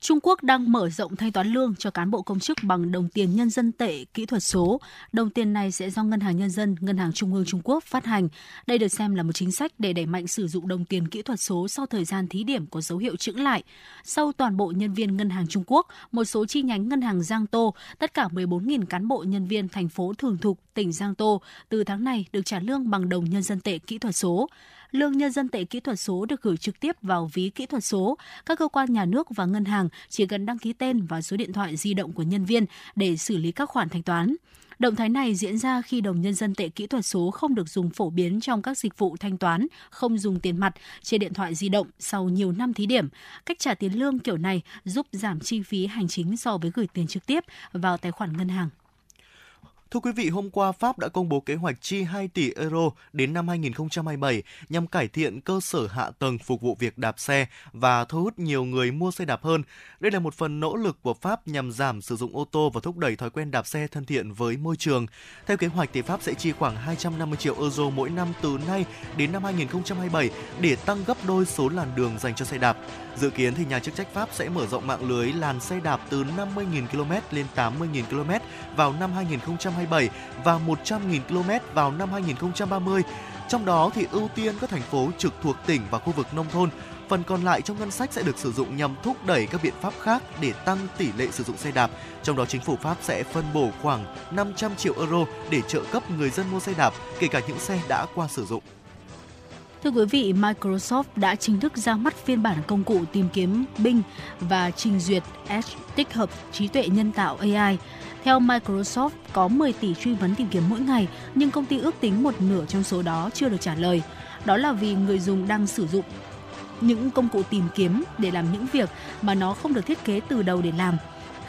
Trung Quốc đang mở rộng thanh toán lương cho cán bộ công chức bằng đồng tiền nhân dân tệ kỹ thuật số. Đồng tiền này sẽ do Ngân hàng Nhân dân, Ngân hàng Trung ương Trung Quốc phát hành. Đây được xem là một chính sách để đẩy mạnh sử dụng đồng tiền kỹ thuật số sau thời gian thí điểm có dấu hiệu chững lại. Sau toàn bộ nhân viên Ngân hàng Trung Quốc, một số chi nhánh Ngân hàng Giang Tô, tất cả 14.000 cán bộ nhân viên thành phố Thường Thục, tỉnh Giang Tô từ tháng này được trả lương bằng đồng nhân dân tệ kỹ thuật số lương nhân dân tệ kỹ thuật số được gửi trực tiếp vào ví kỹ thuật số. Các cơ quan nhà nước và ngân hàng chỉ cần đăng ký tên và số điện thoại di động của nhân viên để xử lý các khoản thanh toán. Động thái này diễn ra khi đồng nhân dân tệ kỹ thuật số không được dùng phổ biến trong các dịch vụ thanh toán, không dùng tiền mặt trên điện thoại di động sau nhiều năm thí điểm. Cách trả tiền lương kiểu này giúp giảm chi phí hành chính so với gửi tiền trực tiếp vào tài khoản ngân hàng. Thưa quý vị, hôm qua Pháp đã công bố kế hoạch chi 2 tỷ euro đến năm 2027 nhằm cải thiện cơ sở hạ tầng phục vụ việc đạp xe và thu hút nhiều người mua xe đạp hơn. Đây là một phần nỗ lực của Pháp nhằm giảm sử dụng ô tô và thúc đẩy thói quen đạp xe thân thiện với môi trường. Theo kế hoạch thì Pháp sẽ chi khoảng 250 triệu euro mỗi năm từ nay đến năm 2027 để tăng gấp đôi số làn đường dành cho xe đạp. Dự kiến thì nhà chức trách Pháp sẽ mở rộng mạng lưới làn xe đạp từ 50.000 km lên 80.000 km vào năm 2027 và 100.000 km vào năm 2030. Trong đó thì ưu tiên các thành phố trực thuộc tỉnh và khu vực nông thôn. Phần còn lại trong ngân sách sẽ được sử dụng nhằm thúc đẩy các biện pháp khác để tăng tỷ lệ sử dụng xe đạp. Trong đó chính phủ Pháp sẽ phân bổ khoảng 500 triệu euro để trợ cấp người dân mua xe đạp, kể cả những xe đã qua sử dụng. Thưa quý vị, Microsoft đã chính thức ra mắt phiên bản công cụ tìm kiếm Bing và trình duyệt Edge tích hợp trí tuệ nhân tạo AI. Theo Microsoft, có 10 tỷ truy vấn tìm kiếm mỗi ngày, nhưng công ty ước tính một nửa trong số đó chưa được trả lời. Đó là vì người dùng đang sử dụng những công cụ tìm kiếm để làm những việc mà nó không được thiết kế từ đầu để làm.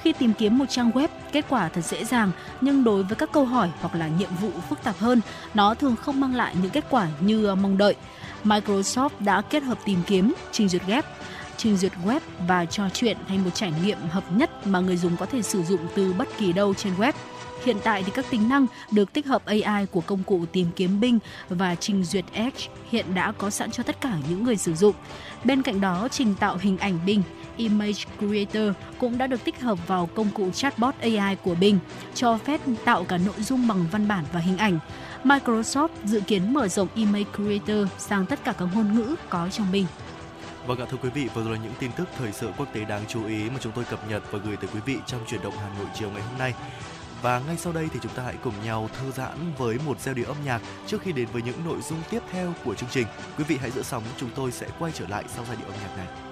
Khi tìm kiếm một trang web, kết quả thật dễ dàng, nhưng đối với các câu hỏi hoặc là nhiệm vụ phức tạp hơn, nó thường không mang lại những kết quả như ờ, mong đợi. Microsoft đã kết hợp tìm kiếm, trình duyệt web, trình duyệt web và trò chuyện thành một trải nghiệm hợp nhất mà người dùng có thể sử dụng từ bất kỳ đâu trên web. Hiện tại thì các tính năng được tích hợp AI của công cụ tìm kiếm Bing và trình duyệt Edge hiện đã có sẵn cho tất cả những người sử dụng. Bên cạnh đó, trình tạo hình ảnh Bing Image Creator cũng đã được tích hợp vào công cụ chatbot AI của Bing, cho phép tạo cả nội dung bằng văn bản và hình ảnh. Microsoft dự kiến mở rộng Image Creator sang tất cả các ngôn ngữ có trong Bing. Vâng ạ thưa quý vị, vừa rồi là những tin tức thời sự quốc tế đáng chú ý mà chúng tôi cập nhật và gửi tới quý vị trong chuyển động Hà Nội chiều ngày hôm nay. Và ngay sau đây thì chúng ta hãy cùng nhau thư giãn với một giai điệu âm nhạc trước khi đến với những nội dung tiếp theo của chương trình. Quý vị hãy giữ sóng, chúng tôi sẽ quay trở lại sau giai điệu âm nhạc này.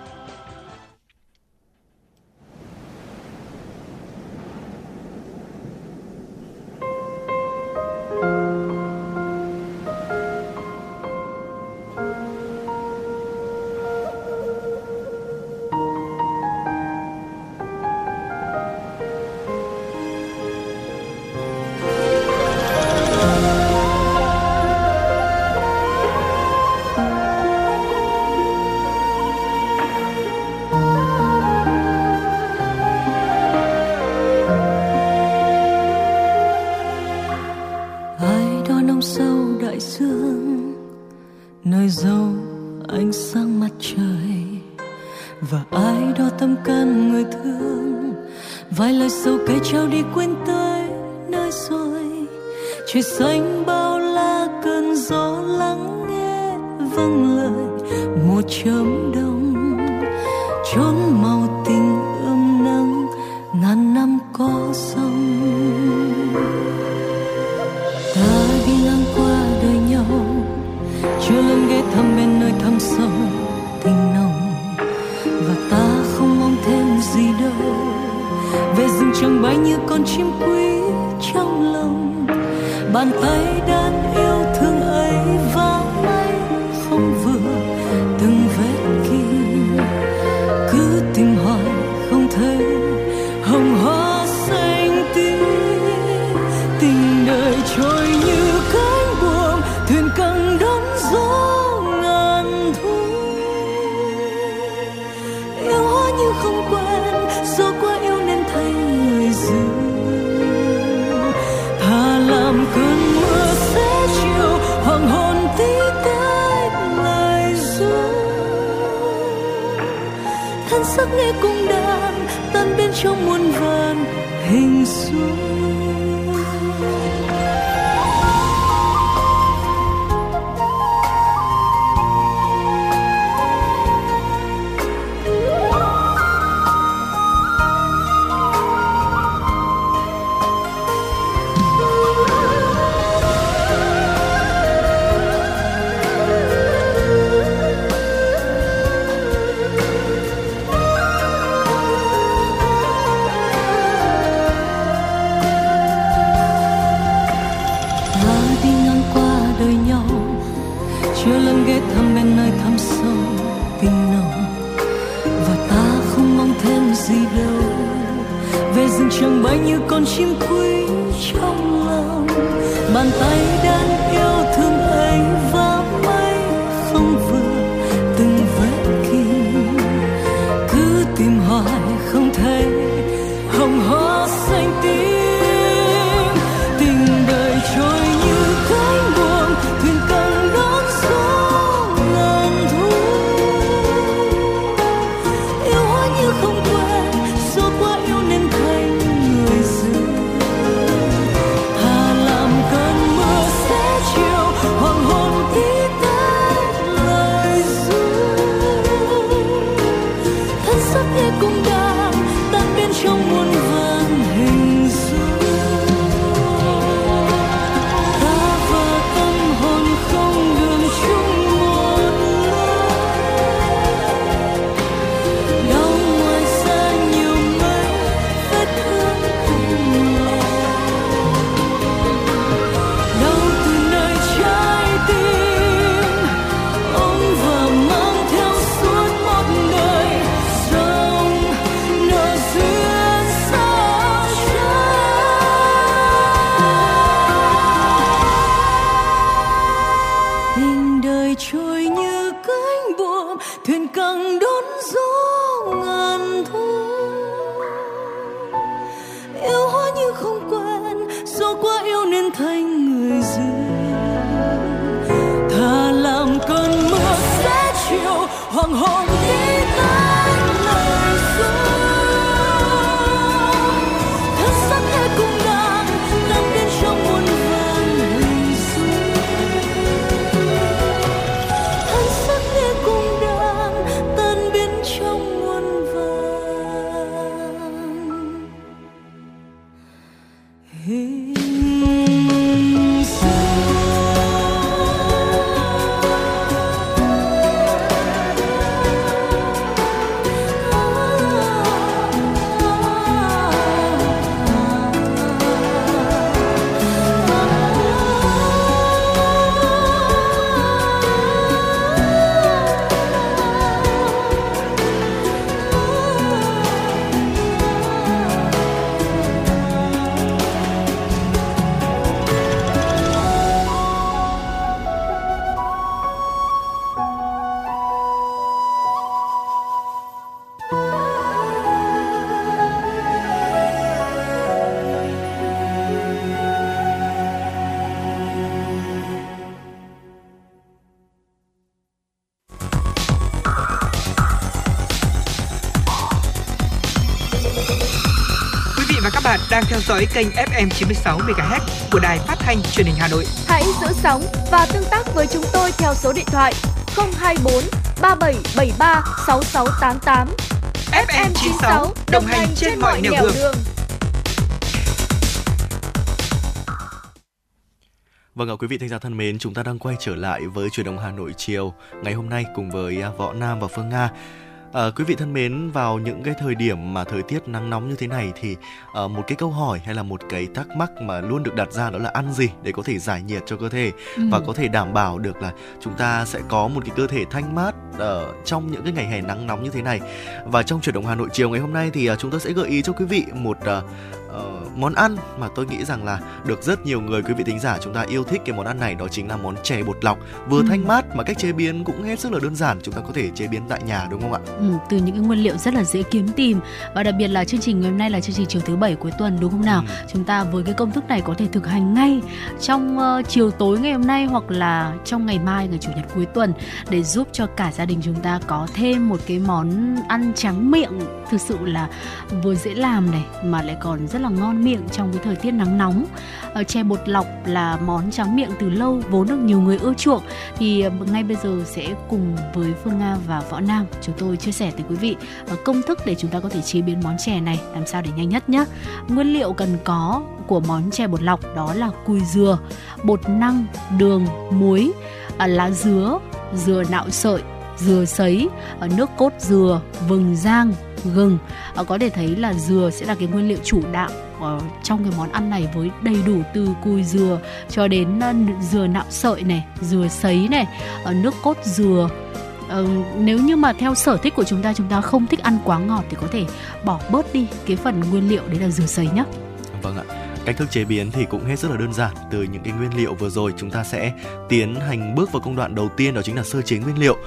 Đang theo dõi kênh FM 96 MHz của đài phát thanh truyền hình Hà Nội. Hãy giữ sóng và tương tác với chúng tôi theo số điện thoại 024 3773 6688. FM 96 đồng hành trên mọi nẻo đường. Vâng ạ quý vị thính giả thân mến, chúng ta đang quay trở lại với truyền động Hà Nội chiều ngày hôm nay cùng với à, Võ Nam và Phương Nga. À, quý vị thân mến, vào những cái thời điểm mà thời tiết nắng nóng như thế này thì à, một cái câu hỏi hay là một cái thắc mắc mà luôn được đặt ra đó là ăn gì để có thể giải nhiệt cho cơ thể Ừ. và có thể đảm bảo được là chúng ta sẽ có một cái cơ thể thanh mát ở trong những cái ngày hè nắng nóng như thế này. Và trong chuyển động Hà Nội chiều ngày hôm nay thì à, chúng tôi sẽ gợi ý cho quý vị một à, ờ, món ăn mà tôi nghĩ rằng là được rất nhiều người quý vị thính giả chúng ta yêu thích cái món ăn này đó chính là món chè bột lọc vừa Ừ. thanh mát mà cách chế biến cũng hết sức là đơn giản chúng ta có thể chế biến tại nhà đúng không ạ Ừ, từ những cái nguyên liệu rất là dễ kiếm tìm và đặc biệt là chương trình ngày hôm nay là chương trình chiều thứ bảy cuối tuần đúng không nào Ừ. chúng ta với cái công thức này có thể thực hành ngay trong ờ, chiều tối ngày hôm nay hoặc là trong ngày mai ngày chủ nhật cuối tuần để giúp cho cả gia đình chúng ta có thêm một cái món ăn trắng miệng thực sự là vừa dễ làm này mà lại còn rất là là ngon miệng trong cái thời tiết nắng nóng ờ, chè bột lọc là món trắng miệng từ lâu vốn được nhiều người ưa chuộng thì ờ, ngay bây giờ sẽ cùng với Phương Nga và Võ Nam chúng tôi chia sẻ tới quý vị ờ, công thức để chúng ta có thể chế biến món chè này làm sao để nhanh nhất nhé. Nguyên liệu cần có của món chè bột lọc đó là cùi dừa, bột năng, đường, muối, lá dứa, dừa nạo sợi, dừa sấy, nước cốt dừa, vừng rang, gừng. Ờ, có thể thấy là dừa sẽ là cái nguyên liệu chủ đạo ờ, trong cái món ăn này với đầy đủ từ cùi dừa cho đến ờ, dừa nạo sợi này, dừa sấy này, nước cốt dừa. Ờ, nếu như mà theo sở thích của chúng ta chúng ta không thích ăn quá ngọt thì có thể bỏ bớt đi cái phần nguyên liệu đấy là dừa sấy nhé. vâng ạ cách thức chế biến thì cũng hết sức là đơn giản. Từ những cái nguyên liệu vừa rồi chúng ta sẽ tiến hành bước vào công đoạn đầu tiên đó chính là sơ chế nguyên liệu.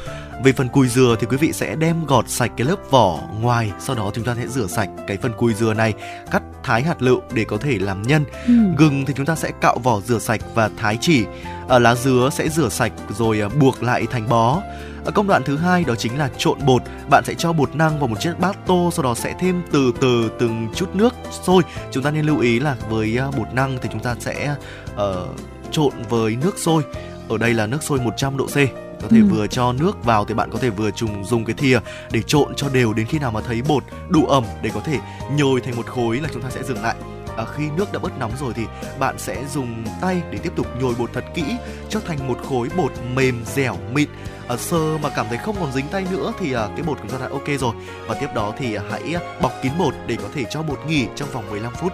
Về phần cùi dừa thì quý vị sẽ đem gọt sạch cái lớp vỏ ngoài sau đó chúng ta sẽ rửa sạch cái phần cùi dừa này cắt thái hạt lựu để có thể làm nhân. Ừ. gừng thì chúng ta sẽ cạo vỏ rửa sạch và thái chỉ. Ở lá dứa sẽ rửa sạch rồi à, buộc lại thành bó ở công đoạn thứ hai đó chính là trộn bột. Bạn sẽ cho bột năng vào một chiếc bát tô sau đó sẽ thêm từ từ từng chút nước. Sôi chúng ta nên lưu ý là với à, bột năng thì chúng ta sẽ ờ, trộn với nước sôi. Ở đây là nước sôi 100 độ C. Có thể Ừ. vừa cho nước vào thì bạn có thể vừa trùng dùng cái thìa để trộn cho đều đến khi nào mà thấy bột đủ ẩm để có thể nhồi thành một khối là chúng ta sẽ dừng lại. À, khi nước đã bớt nóng rồi thì bạn sẽ dùng tay để tiếp tục nhồi bột thật kỹ cho thành một khối bột mềm dẻo mịn à, sơ mà cảm thấy không còn dính tay nữa thì à, cái bột của chúng ta đã ok rồi. Và tiếp đó thì à, hãy à, bọc kín bột để có thể cho bột nghỉ trong vòng 15 phút.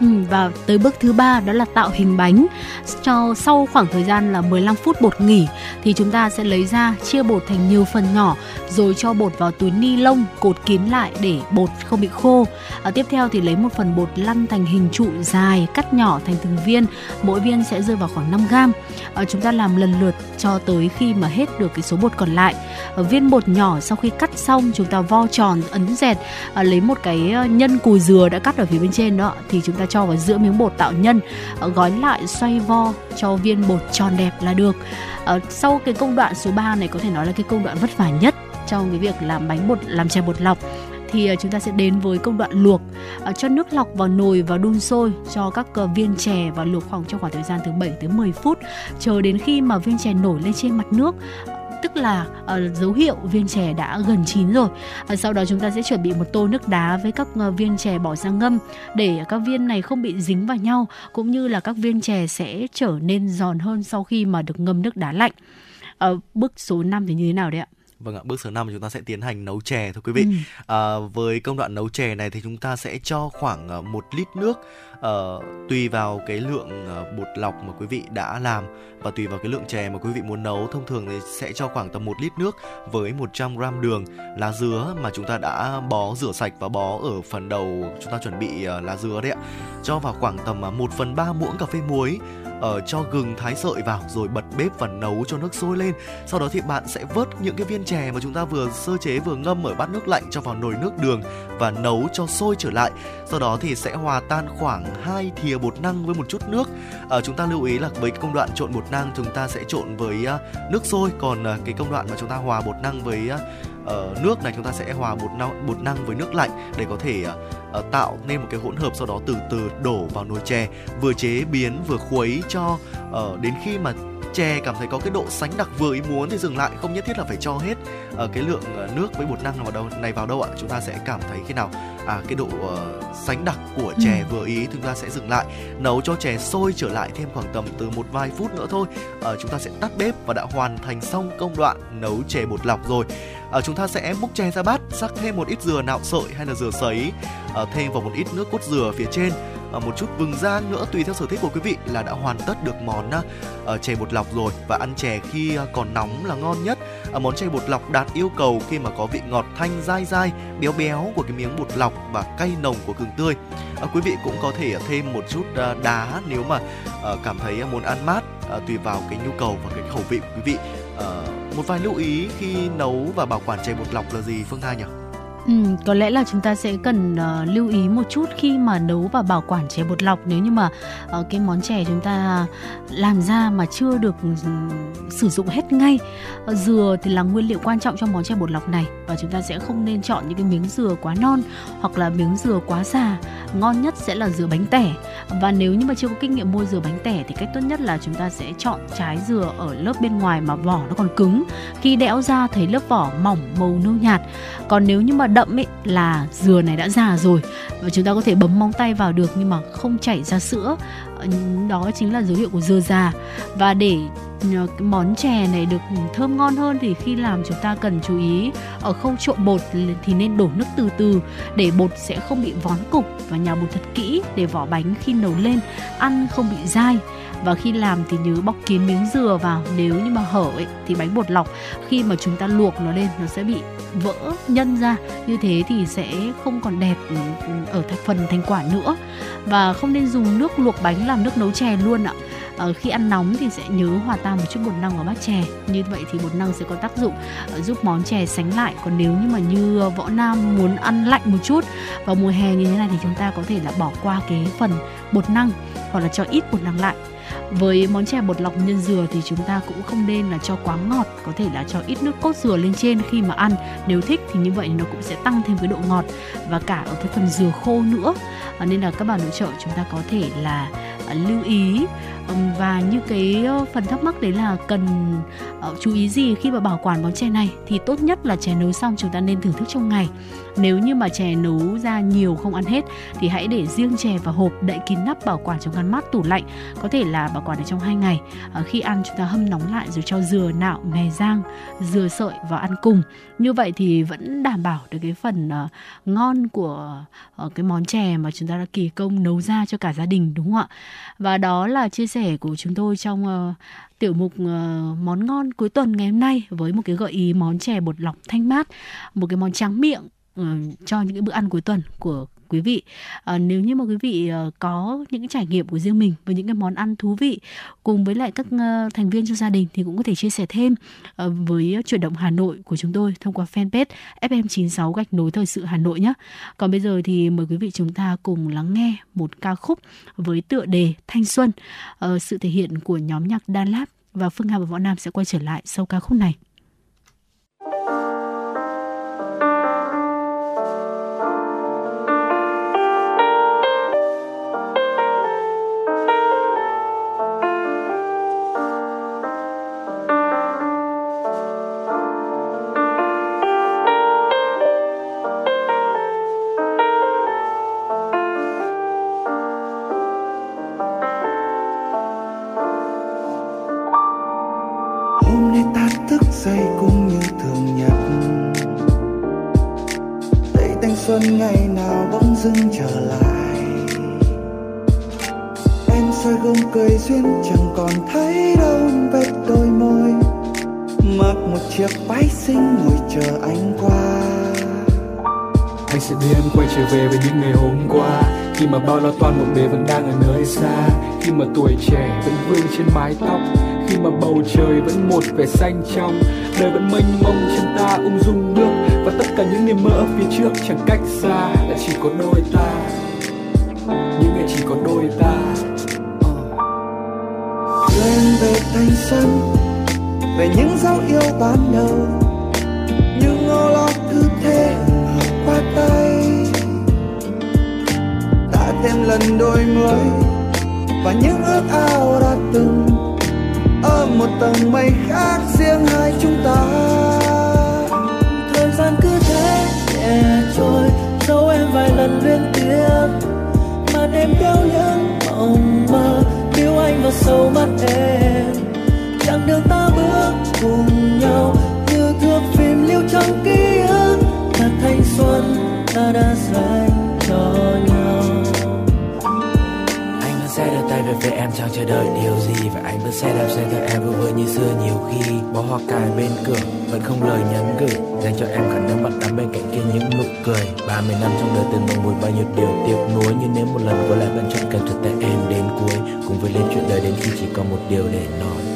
Ừ, và tới bước thứ ba đó là tạo hình bánh. Cho sau khoảng thời gian là 15 phút bột nghỉ thì chúng ta sẽ lấy ra chia bột thành nhiều phần nhỏ rồi cho bột vào túi ni lông cột kín lại để bột không bị khô. À, tiếp theo thì lấy một phần bột lăn thành hình trụ dài cắt nhỏ thành từng viên, mỗi viên sẽ rơi vào khoảng 5 gram. À, chúng ta làm lần lượt cho tới khi mà hết được cái số bột còn lại. À, viên bột nhỏ sau khi cắt xong chúng ta vo tròn ấn dẹt à, lấy một cái ờ, nhân cùi dừa đã cắt ở phía bên trên đó thì chúng ta cho vào giữa miếng bột tạo nhân ờ, gói lại xoay vo cho viên bột tròn đẹp là được. Ờ, sau cái công đoạn số 3 này có thể nói là cái công đoạn vất vả nhất trong cái việc làm bánh bột, làm chè bột lọc, thì ờ, chúng ta sẽ đến với công đoạn luộc. Cho nước lọc vào nồi và đun sôi cho các viên chè và luộc khoảng trong khoảng thời gian từ 7 tới 10 phút. Chờ đến khi mà viên chè nổi lên trên mặt nước tức là uh, dấu hiệu viên chè đã gần chín rồi Uh, sau đó chúng ta sẽ chuẩn bị một tô nước đá với các uh, viên chè bỏ ra ngâm để các viên này không bị dính vào nhau cũng như là các viên chè sẽ trở nên giòn hơn sau khi mà được ngâm nước đá lạnh. Uh, bước số 5 thì như thế nào đấy ạ? Vâng ạ, bước số 5 chúng ta sẽ tiến hành nấu chè thưa quý vị. Ừ. À, với công đoạn nấu chè này thì chúng ta sẽ cho khoảng ờ, 1 lít nước ờ, tùy vào cái lượng ờ, bột lọc mà quý vị đã làm và tùy vào cái lượng chè mà quý vị muốn nấu. Thông thường thì sẽ cho khoảng tầm 1 lít nước với 100 g đường, lá dứa mà chúng ta đã bó rửa sạch và bó ở phần đầu chúng ta chuẩn bị ờ, lá dứa đấy ạ. Cho vào khoảng tầm ờ, 1 phần 3 muỗng cà phê muối uh, cho gừng thái sợi vào rồi bật bếp và nấu cho nước sôi lên. Sau đó thì bạn sẽ vớt những cái viên chè mà chúng ta vừa sơ chế vừa ngâm ở bát nước lạnh cho vào nồi nước đường và nấu cho sôi trở lại. Sau đó thì sẽ hòa tan khoảng 2 thìa bột năng với một chút nước. Uh, chúng ta lưu ý là với cái công đoạn trộn bột năng chúng ta sẽ trộn với uh, nước sôi. Còn uh, cái công đoạn mà chúng ta hòa bột năng với uh, nước này chúng ta sẽ hòa bột năng bột năng với nước lạnh để có thể uh, ờ, tạo nên một cái hỗn hợp sau đó từ từ đổ vào nồi chè vừa chế biến vừa khuấy cho ờ, đến khi mà chè cảm thấy có cái độ sánh đặc vừa ý muốn thì dừng lại không nhất thiết là phải cho hết ờ, cái lượng nước với bột năng vào đâu này vào đâu ạ? Chúng ta sẽ cảm thấy khi nào à cái độ sánh đặc của chè vừa ý chúng ta sẽ dừng lại nấu cho chè sôi trở lại thêm khoảng tầm từ một vài phút nữa thôi Ờ, chúng ta sẽ tắt bếp và đã hoàn thành xong công đoạn nấu chè bột lọc rồi. Ờ, chúng ta sẽ múc chè ra bát rắc thêm một ít dừa nạo sợi hay là dừa sấy Ờ, thêm vào một ít nước cốt dừa phía trên. Ờ, một chút vừng rang nữa tùy theo sở thích của quý vị là đã hoàn tất được món ờ, ờ chè bột lọc rồi. Và ăn chè khi còn nóng là ngon nhất. Món chè bột lọc đạt yêu cầu khi mà có vị ngọt thanh dai dai béo béo của cái miếng bột lọc và cay nồng của gừng tươi. Quý vị cũng có thể thêm một chút đá nếu mà cảm thấy muốn ăn mát tùy vào cái nhu cầu và cái khẩu vị của quý vị. Một vài lưu ý khi nấu và bảo quản chè bột lọc là gì Phương Hai nhỉ? Ừ, có lẽ là chúng ta sẽ cần uh, lưu ý một chút khi mà nấu và bảo quản chè bột lọc nếu như mà uh, cái món chè chúng ta làm ra mà chưa được ừ, sử dụng hết ngay. uh, dừa thì là nguyên liệu quan trọng trong món chè bột lọc này và chúng ta sẽ không nên chọn những cái miếng dừa quá non hoặc là miếng dừa quá già. Ngon nhất sẽ là dừa bánh tẻ. Và nếu như mà chưa có kinh nghiệm mua dừa bánh tẻ thì cách tốt nhất là chúng ta sẽ chọn trái dừa ở lớp bên ngoài mà vỏ nó còn cứng. Khi đẽo ra thấy lớp vỏ mỏng màu nâu nhạt. Còn nếu như mà đậm ấy là dừa này đã già rồi và chúng ta có thể bấm móng tay vào được nhưng mà không chảy ra sữa. Ờ, đó chính là dấu hiệu của dừa già. Và để ờ, món chè này được thơm ngon hơn thì khi làm chúng ta cần chú ý ở khâu trộn bột thì nên đổ nước từ từ để bột sẽ không bị vón cục và nhào bột thật kỹ để vỏ bánh khi nấu lên ăn không bị dai và khi làm thì nhớ bóc kín miếng dừa vào nếu như mà hở ấy, thì bánh bột lọc. Khi mà chúng ta luộc nó lên nó sẽ bị vỡ nhân ra. Như thế thì sẽ không còn đẹp ở thành phần thành quả nữa. Và không nên dùng nước luộc bánh làm nước nấu chè luôn ạ. Ờ, khi ăn nóng thì sẽ nhớ hòa tan một chút bột năng vào bát chè. Như vậy thì bột năng sẽ có tác dụng uh, giúp món chè sánh lại. Còn nếu như mà như võ nam muốn ăn lạnh một chút vào mùa hè như thế này thì chúng ta có thể là bỏ qua cái phần bột năng hoặc là cho ít bột năng lại với món chè bột lọc nhân dừa thì chúng ta cũng không nên là cho quá ngọt có thể là cho ít nước cốt dừa lên trên khi mà ăn. Nếu thích thì như vậy nó cũng sẽ tăng thêm cái độ ngọt và cả ở cái phần dừa khô nữa. À, nên là các bà nội trợ chúng ta có thể là à, lưu ý. Và như cái phần thắc mắc đấy là cần ờ, chú ý gì khi mà bảo quản món chè này? Thì tốt nhất là chè nấu xong chúng ta nên thưởng thức trong ngày nếu như mà chè nấu ra nhiều không ăn hết thì hãy để riêng chè vào hộp đậy kín nắp bảo quản trong ngăn mát tủ lạnh có thể là bảo quản ở trong 2 ngày. À, khi ăn chúng ta hâm nóng lại rồi cho dừa nạo mè rang dừa sợi vào ăn cùng. Như vậy thì vẫn đảm bảo được cái phần uh, ngon của uh, cái món chè mà chúng ta đã kỳ công nấu ra cho cả gia đình đúng không ạ? Và đó là chia sẻ của chúng tôi trong uh, tiểu mục uh, món ngon cuối tuần ngày hôm nay với một cái gợi ý món chè bột lọc thanh mát một cái món tráng miệng. Ờ, cho những cái bữa ăn cuối tuần của quý vị à, nếu như mà quý vị uh, có những cái trải nghiệm của riêng mình với những cái món ăn thú vị cùng với lại các uh, thành viên trong gia đình thì cũng có thể chia sẻ thêm uh, với chuyển động Hà Nội của chúng tôi thông qua fanpage FM96 gạch nối thời sự Hà Nội nhé. Còn bây giờ thì mời quý vị chúng ta cùng lắng nghe một ca khúc với tựa đề Thanh Xuân, uh, sự thể hiện của nhóm nhạc Đan Lab và Phương Hà và Võ Nam sẽ quay trở lại sau ca khúc này. hôm mà tuổi trẻ vẫn vương trên mái tóc. Khi mà bầu trời vẫn một vẻ xanh trong, Đời vẫn mênh mông chân ta ung dung bước. Và tất cả những niềm mơ ở phía trước chẳng cách xa Là chỉ có đôi ta. Những ngày chỉ có đôi ta. Ờ. Đưa em về thanh xuân, về những dấu yêu ban đầu. Những ngô lót cứ thế qua tay. Ta thêm lần đôi mới và những ước ao đã từng. Ở một tầng mây khác riêng hai chúng ta. Thời gian cứ thế nhẹ trôi, dấu em vài lần liên tiếp. Mà đêm theo những mộng mơ yêu anh vào sâu mắt em. Chặng đường ta bước cùng nhau, như thước phim lưu trong ký ức. Là thanh xuân ta đã Giờ em chẳng chờ đợi điều gì? Và anh vẫn sẽ đạp xe theo em vừa vừa như xưa. Nhiều khi, Bó hoa cài bên cửa vẫn không lời nhắn gửi, Dành cho em khả năng bắt đắm bên cạnh kia những nụ cười. 30 năm trong đời từng mong mùi bao nhiêu điều tiếc nuối. Nhưng nếu một lần quay lại vẫn chẳng cần thật tay em đến cuối, Cùng với lên chuyện đời đến khi chỉ còn một điều để nói.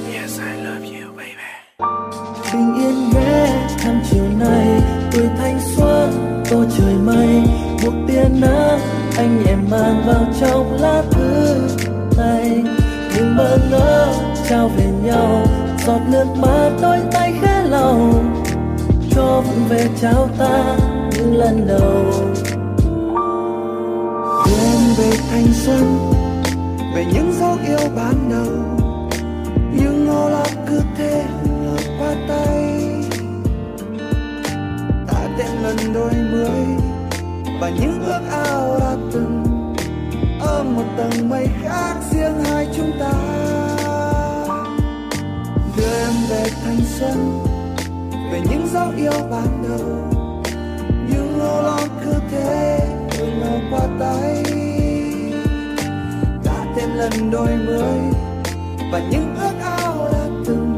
Lần đôi mươi và những ước ao đã từng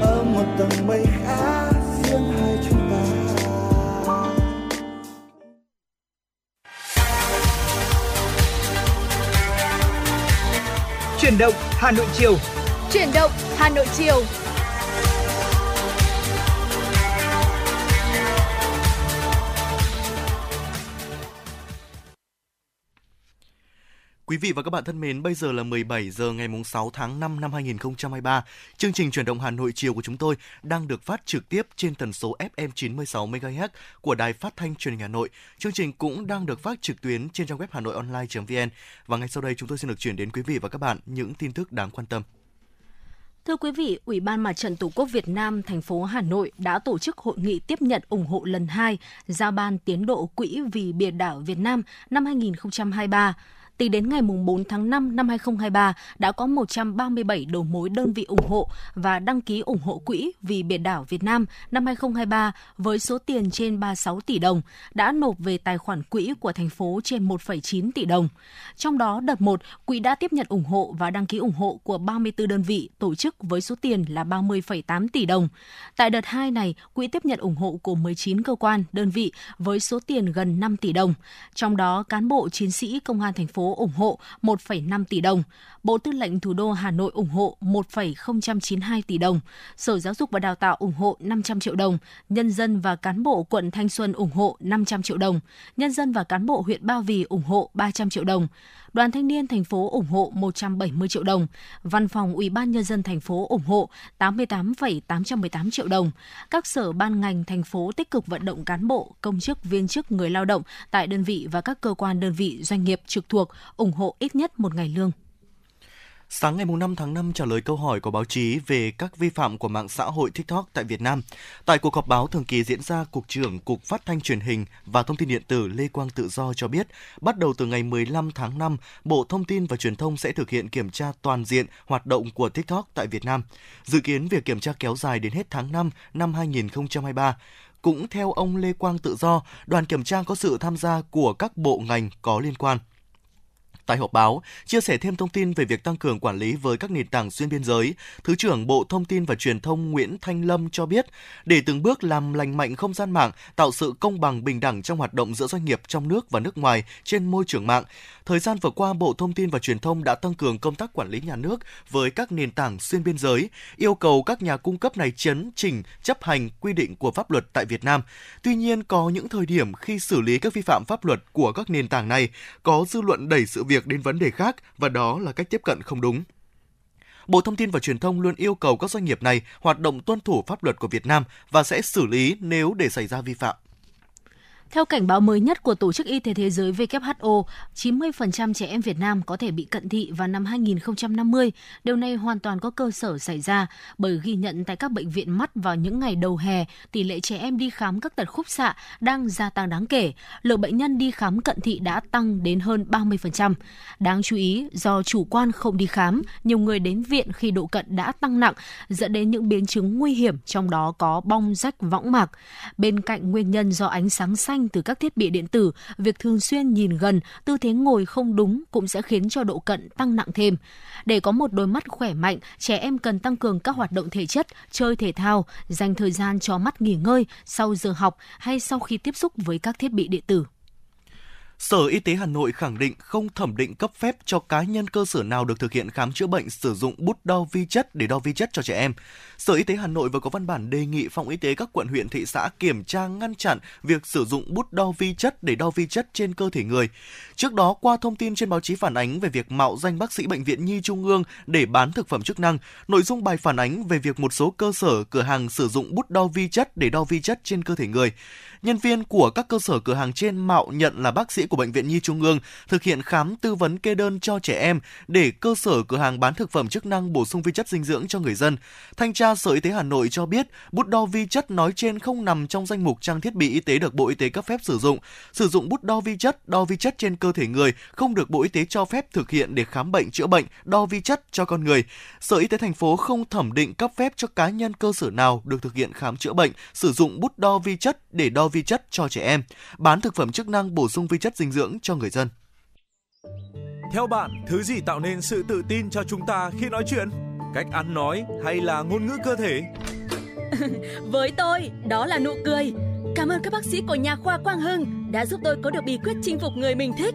ở một tầng mây khác riêng hai chúng ta Chuyển động Hà Nội chiều. Chuyển động Hà Nội chiều. Vị và các bạn thân mến, bây giờ là 17 giờ ngày 6 tháng 5 năm 2023. Chương trình chuyển động Hà Nội chiều của chúng tôi đang được phát trực tiếp trên tần số FM 96 MHz của Đài Phát thanh Truyền hình Hà Nội. Chương trình cũng đang được phát trực tuyến trên trang web hanoionline.vn và ngay sau đây chúng tôi xin được chuyển đến quý vị và các bạn những tin tức đáng quan tâm. Thưa quý vị, Ủy ban Mặt trận Tổ quốc Việt Nam thành phố Hà Nội đã tổ chức hội nghị tiếp nhận ủng hộ lần 2 giao ban tiến độ Quỹ vì biển đảo Việt Nam năm 2023. Tính đến ngày 4 tháng 5 năm 2023 đã có 137 đầu mối đơn vị ủng hộ và đăng ký ủng hộ quỹ vì biển đảo Việt Nam năm 2023 với số tiền trên 36 tỷ đồng đã nộp về tài khoản quỹ của thành phố trên 1,9 tỷ đồng. Trong đó đợt 1, quỹ đã tiếp nhận ủng hộ và đăng ký ủng hộ của 34 đơn vị tổ chức với số tiền là 30,8 tỷ đồng. Tại đợt 2 này, quỹ tiếp nhận ủng hộ của 19 cơ quan, đơn vị với số tiền gần 5 tỷ đồng. Trong đó, cán bộ chiến sĩ công an thành phố ủng hộ 1,5 tỷ đồng, Bộ Tư lệnh Thủ đô Hà Nội ủng hộ 1,092 tỷ đồng, Sở Giáo dục và Đào tạo ủng hộ 500 triệu đồng, nhân dân và cán bộ quận Thanh Xuân ủng hộ 500 triệu đồng, nhân dân và cán bộ huyện Ba Vì ủng hộ 300 triệu đồng. Đoàn Thanh niên thành phố ủng hộ 170 triệu đồng, Văn phòng Ủy ban nhân dân thành phố ủng hộ 88,818 triệu đồng. Các sở ban ngành thành phố tích cực vận động cán bộ, công chức, viên chức, người lao động tại đơn vị và các cơ quan đơn vị doanh nghiệp trực thuộc ủng hộ ít nhất một ngày lương. Sáng ngày 5 tháng 5 trả lời câu hỏi của báo chí về các vi phạm của mạng xã hội TikTok tại Việt Nam. Tại cuộc họp báo thường kỳ diễn ra, Cục trưởng Cục Phát thanh Truyền hình và Thông tin Điện tử Lê Quang Tự Do cho biết, bắt đầu từ ngày 15 tháng 5, Bộ Thông tin và Truyền thông sẽ thực hiện kiểm tra toàn diện hoạt động của TikTok tại Việt Nam. Dự kiến việc kiểm tra kéo dài đến hết tháng 5 năm 2023. Cũng theo ông Lê Quang Tự Do, đoàn kiểm tra có sự tham gia của các bộ ngành có liên quan. Tại họp báo, chia sẻ thêm thông tin về việc tăng cường quản lý với các nền tảng xuyên biên giới, Thứ trưởng Bộ Thông tin và Truyền thông Nguyễn Thanh Lâm cho biết, để từng bước làm lành mạnh không gian mạng, tạo sự công bằng bình đẳng trong hoạt động giữa doanh nghiệp trong nước và nước ngoài trên môi trường mạng, thời gian vừa qua Bộ Thông tin và Truyền thông đã tăng cường công tác quản lý nhà nước với các nền tảng xuyên biên giới, yêu cầu các nhà cung cấp này chấn chỉnh chấp hành quy định của pháp luật tại Việt Nam. Tuy nhiên, có những thời điểm khi xử lý các vi phạm pháp luật của các nền tảng này, có dư luận đẩy sự việc đến vấn đề khác và đó là cách tiếp cận không đúng. Bộ Thông tin và Truyền thông luôn yêu cầu các doanh nghiệp này hoạt động tuân thủ pháp luật của Việt Nam và sẽ xử lý nếu để xảy ra vi phạm. Theo cảnh báo mới nhất của Tổ chức Y tế Thế giới WHO, 90% trẻ em Việt Nam có thể bị cận thị vào năm 2050. Điều này hoàn toàn có cơ sở xảy ra bởi ghi nhận tại các bệnh viện mắt vào những ngày đầu hè, tỷ lệ trẻ em đi khám các tật khúc xạ đang gia tăng đáng kể. Lượng bệnh nhân đi khám cận thị đã tăng đến hơn 30%. Đáng chú ý, do chủ quan không đi khám, nhiều người đến viện khi độ cận đã tăng nặng, dẫn đến những biến chứng nguy hiểm, trong đó có bong rách võng mạc. Bên cạnh nguyên nhân do ánh sáng xanh từ các thiết bị điện tử, việc thường xuyên nhìn gần, tư thế ngồi không đúng cũng sẽ khiến cho độ cận tăng nặng thêm. Để có một đôi mắt khỏe mạnh, trẻ em cần tăng cường các hoạt động thể chất, chơi thể thao, dành thời gian cho mắt nghỉ ngơi sau giờ học hay sau khi tiếp xúc với các thiết bị điện tử. Sở Y tế Hà Nội khẳng định không thẩm định cấp phép cho cá nhân cơ sở nào được thực hiện khám chữa bệnh sử dụng bút đo vi chất để đo vi chất cho trẻ em. Sở Y tế Hà Nội vừa có văn bản đề nghị phòng y tế các quận huyện thị xã kiểm tra ngăn chặn việc sử dụng bút đo vi chất để đo vi chất trên cơ thể người. Trước đó, qua thông tin trên báo chí phản ánh về việc mạo danh bác sĩ bệnh viện Nhi Trung ương để bán thực phẩm chức năng, nội dung bài phản ánh về việc một số cơ sở cửa hàng sử dụng bút đo vi chất để đo vi chất trên cơ thể người. Nhân viên của các cơ sở cửa hàng trên mạo nhận là bác sĩ của Bệnh viện Nhi Trung ương thực hiện khám tư vấn kê đơn cho trẻ em để cơ sở cửa hàng bán thực phẩm chức năng bổ sung vi chất dinh dưỡng cho người dân. Thanh tra Sở Y tế Hà Nội cho biết bút đo vi chất nói trên không nằm trong danh mục trang thiết bị y tế được Bộ Y tế cấp phép sử dụng. Sử dụng bút đo vi chất, đo vi chất trên cơ thể người không được Bộ Y tế cho phép thực hiện để khám bệnh chữa bệnh, đo vi chất cho con người. Sở Y tế thành phố không thẩm định cấp phép cho cá nhân cơ sở nào được thực hiện khám chữa bệnh, sử dụng bút đo vi chất để đo vi chất cho trẻ em, bán thực phẩm chức năng bổ sung vi chất dinh dưỡng cho người dân. Theo bạn, thứ gì tạo nên sự tự tin cho chúng ta khi nói chuyện? Cách ăn nói hay là ngôn ngữ cơ thể? [LAUGHS] Với tôi, đó là nụ cười. Cảm ơn các bác sĩ của nhà khoa Quang Hưng đã giúp tôi có được bí quyết chinh phục người mình thích.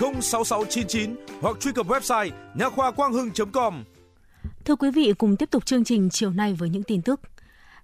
06699 hoặc truy cập website nha khoa quang hưng.com. Thưa quý vị, cùng tiếp tục chương trình chiều nay với những tin tức.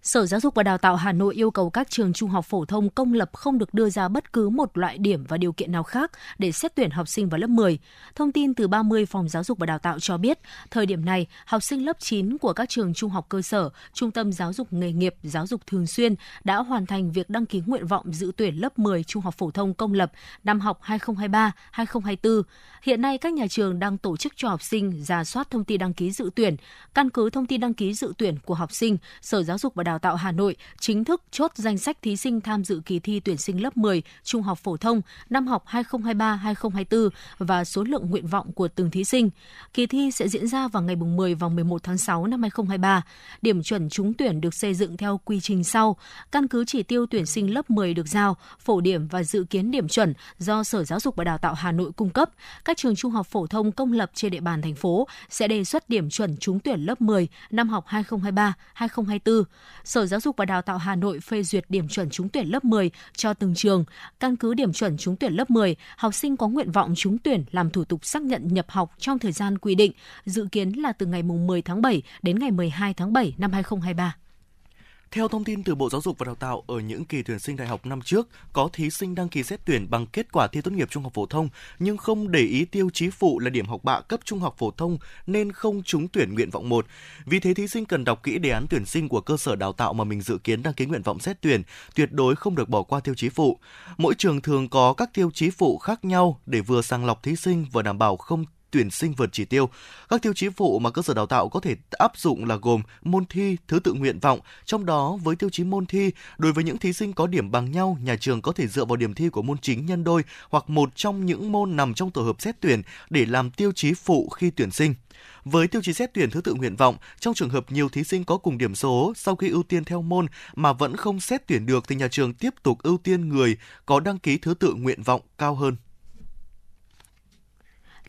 Sở Giáo dục và Đào tạo Hà Nội yêu cầu các trường trung học phổ thông công lập không được đưa ra bất cứ một loại điểm và điều kiện nào khác để xét tuyển học sinh vào lớp 10. Thông tin từ 30 phòng giáo dục và đào tạo cho biết, thời điểm này, học sinh lớp 9 của các trường trung học cơ sở, trung tâm giáo dục nghề nghiệp, giáo dục thường xuyên đã hoàn thành việc đăng ký nguyện vọng dự tuyển lớp 10 trung học phổ thông công lập năm học 2023-2024. Hiện nay, các nhà trường đang tổ chức cho học sinh ra soát thông tin đăng ký dự tuyển. Căn cứ thông tin đăng ký dự tuyển của học sinh, Sở Giáo dục và Đào tạo Hà Nội chính thức chốt danh sách thí sinh tham dự kỳ thi tuyển sinh lớp 10 trung học phổ thông năm học 2023-2024 và số lượng nguyện vọng của từng thí sinh. Kỳ thi sẽ diễn ra vào ngày 10 và 11 tháng 6 năm 2023. Điểm chuẩn trúng tuyển được xây dựng theo quy trình sau, căn cứ chỉ tiêu tuyển sinh lớp 10 được giao, phổ điểm và dự kiến điểm chuẩn do Sở Giáo dục và Đào tạo Hà Nội cung cấp. Các trường trung học phổ thông công lập trên địa bàn thành phố sẽ đề xuất điểm chuẩn trúng tuyển lớp 10 năm học 2023-2024. Sở Giáo dục và Đào tạo Hà Nội phê duyệt điểm chuẩn trúng tuyển lớp 10 cho từng trường. Căn cứ điểm chuẩn trúng tuyển lớp 10, học sinh có nguyện vọng trúng tuyển làm thủ tục xác nhận nhập học trong thời gian quy định, dự kiến là từ ngày 10 tháng 7 đến ngày 12 tháng 7 năm 2023. Theo thông tin từ Bộ Giáo dục và Đào tạo, ở những kỳ tuyển sinh đại học năm trước, có thí sinh đăng ký xét tuyển bằng kết quả thi tốt nghiệp trung học phổ thông nhưng không để ý tiêu chí phụ là điểm học bạ cấp trung học phổ thông nên không trúng tuyển nguyện vọng 1. Vì thế thí sinh cần đọc kỹ đề án tuyển sinh của cơ sở đào tạo mà mình dự kiến đăng ký nguyện vọng xét tuyển, tuyệt đối không được bỏ qua tiêu chí phụ. Mỗi trường thường có các tiêu chí phụ khác nhau để vừa sàng lọc thí sinh vừa đảm bảo không tuyển sinh vượt chỉ tiêu. Các tiêu chí phụ mà cơ sở đào tạo có thể áp dụng là gồm môn thi, thứ tự nguyện vọng, trong đó với tiêu chí môn thi, đối với những thí sinh có điểm bằng nhau, nhà trường có thể dựa vào điểm thi của môn chính nhân đôi hoặc một trong những môn nằm trong tổ hợp xét tuyển để làm tiêu chí phụ khi tuyển sinh. Với tiêu chí xét tuyển thứ tự nguyện vọng, trong trường hợp nhiều thí sinh có cùng điểm số sau khi ưu tiên theo môn mà vẫn không xét tuyển được thì nhà trường tiếp tục ưu tiên người có đăng ký thứ tự nguyện vọng cao hơn.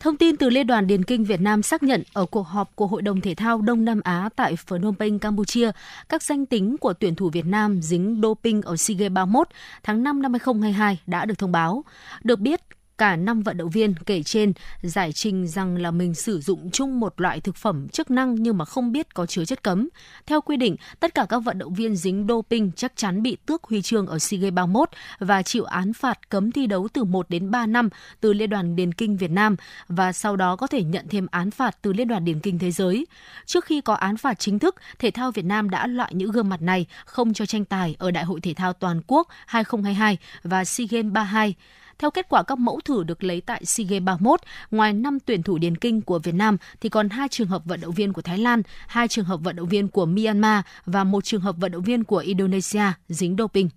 Thông tin từ Liên đoàn Điền Kinh Việt Nam xác nhận ở cuộc họp của Hội đồng Thể thao Đông Nam Á tại Phnom Penh, Campuchia, các danh tính của tuyển thủ Việt Nam dính doping ở SEA Games 31 tháng 5 năm 2022 đã được thông báo. Được biết, cả năm vận động viên kể trên giải trình rằng là mình sử dụng chung một loại thực phẩm chức năng nhưng mà không biết có chứa chất cấm. Theo quy định, tất cả các vận động viên dính doping chắc chắn bị tước huy chương ở SEA Games 31 và chịu án phạt cấm thi đấu từ 1 đến 3 năm từ Liên đoàn Điền Kinh Việt Nam và sau đó có thể nhận thêm án phạt từ Liên đoàn Điền Kinh Thế giới. Trước khi có án phạt chính thức, Thể thao Việt Nam đã loại những gương mặt này không cho tranh tài ở Đại hội Thể thao Toàn quốc 2022 và SEA Games 32. Theo kết quả các mẫu thử được lấy tại SEA Games 31, ngoài 5 tuyển thủ điền kinh của Việt Nam thì còn hai trường hợp vận động viên của Thái Lan, hai trường hợp vận động viên của Myanmar và một trường hợp vận động viên của Indonesia dính doping.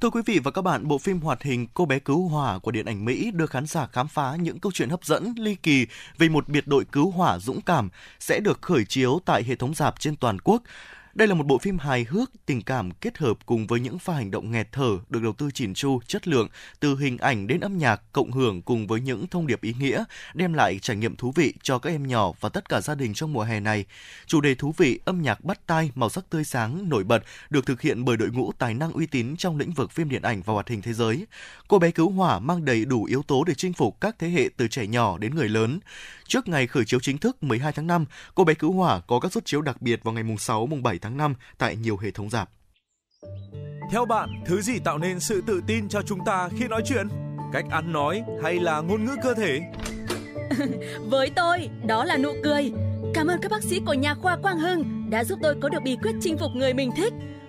Thưa quý vị và các bạn, bộ phim hoạt hình Cô bé cứu hỏa của điện ảnh Mỹ đưa khán giả khám phá những câu chuyện hấp dẫn, ly kỳ về một biệt đội cứu hỏa dũng cảm sẽ được khởi chiếu tại hệ thống rạp trên toàn quốc. Đây là một bộ phim hài hước, tình cảm kết hợp cùng với những pha hành động nghẹt thở được đầu tư chỉn chu, chất lượng, từ hình ảnh đến âm nhạc cộng hưởng cùng với những thông điệp ý nghĩa, đem lại trải nghiệm thú vị cho các em nhỏ và tất cả gia đình trong mùa hè này. Chủ đề thú vị, âm nhạc bắt tai, màu sắc tươi sáng, nổi bật được thực hiện bởi đội ngũ tài năng uy tín trong lĩnh vực phim điện ảnh và hoạt hình thế giới. Cô bé cứu hỏa mang đầy đủ yếu tố để chinh phục các thế hệ từ trẻ nhỏ đến người lớn. Trước ngày khởi chiếu chính thức 12 tháng 5, Cô bé cứu hỏa có các suất chiếu đặc biệt vào ngày mùng 6, mùng 7 tháng 5 tại nhiều hệ thống rạp. Theo bạn, thứ gì tạo nên sự tự tin cho chúng ta khi nói chuyện? Cách ăn nói hay là ngôn ngữ cơ thể? [LAUGHS] Với tôi, đó là nụ cười. Cảm ơn các bác sĩ của nhà khoa Quang Hưng đã giúp tôi có được bí quyết chinh phục người mình thích.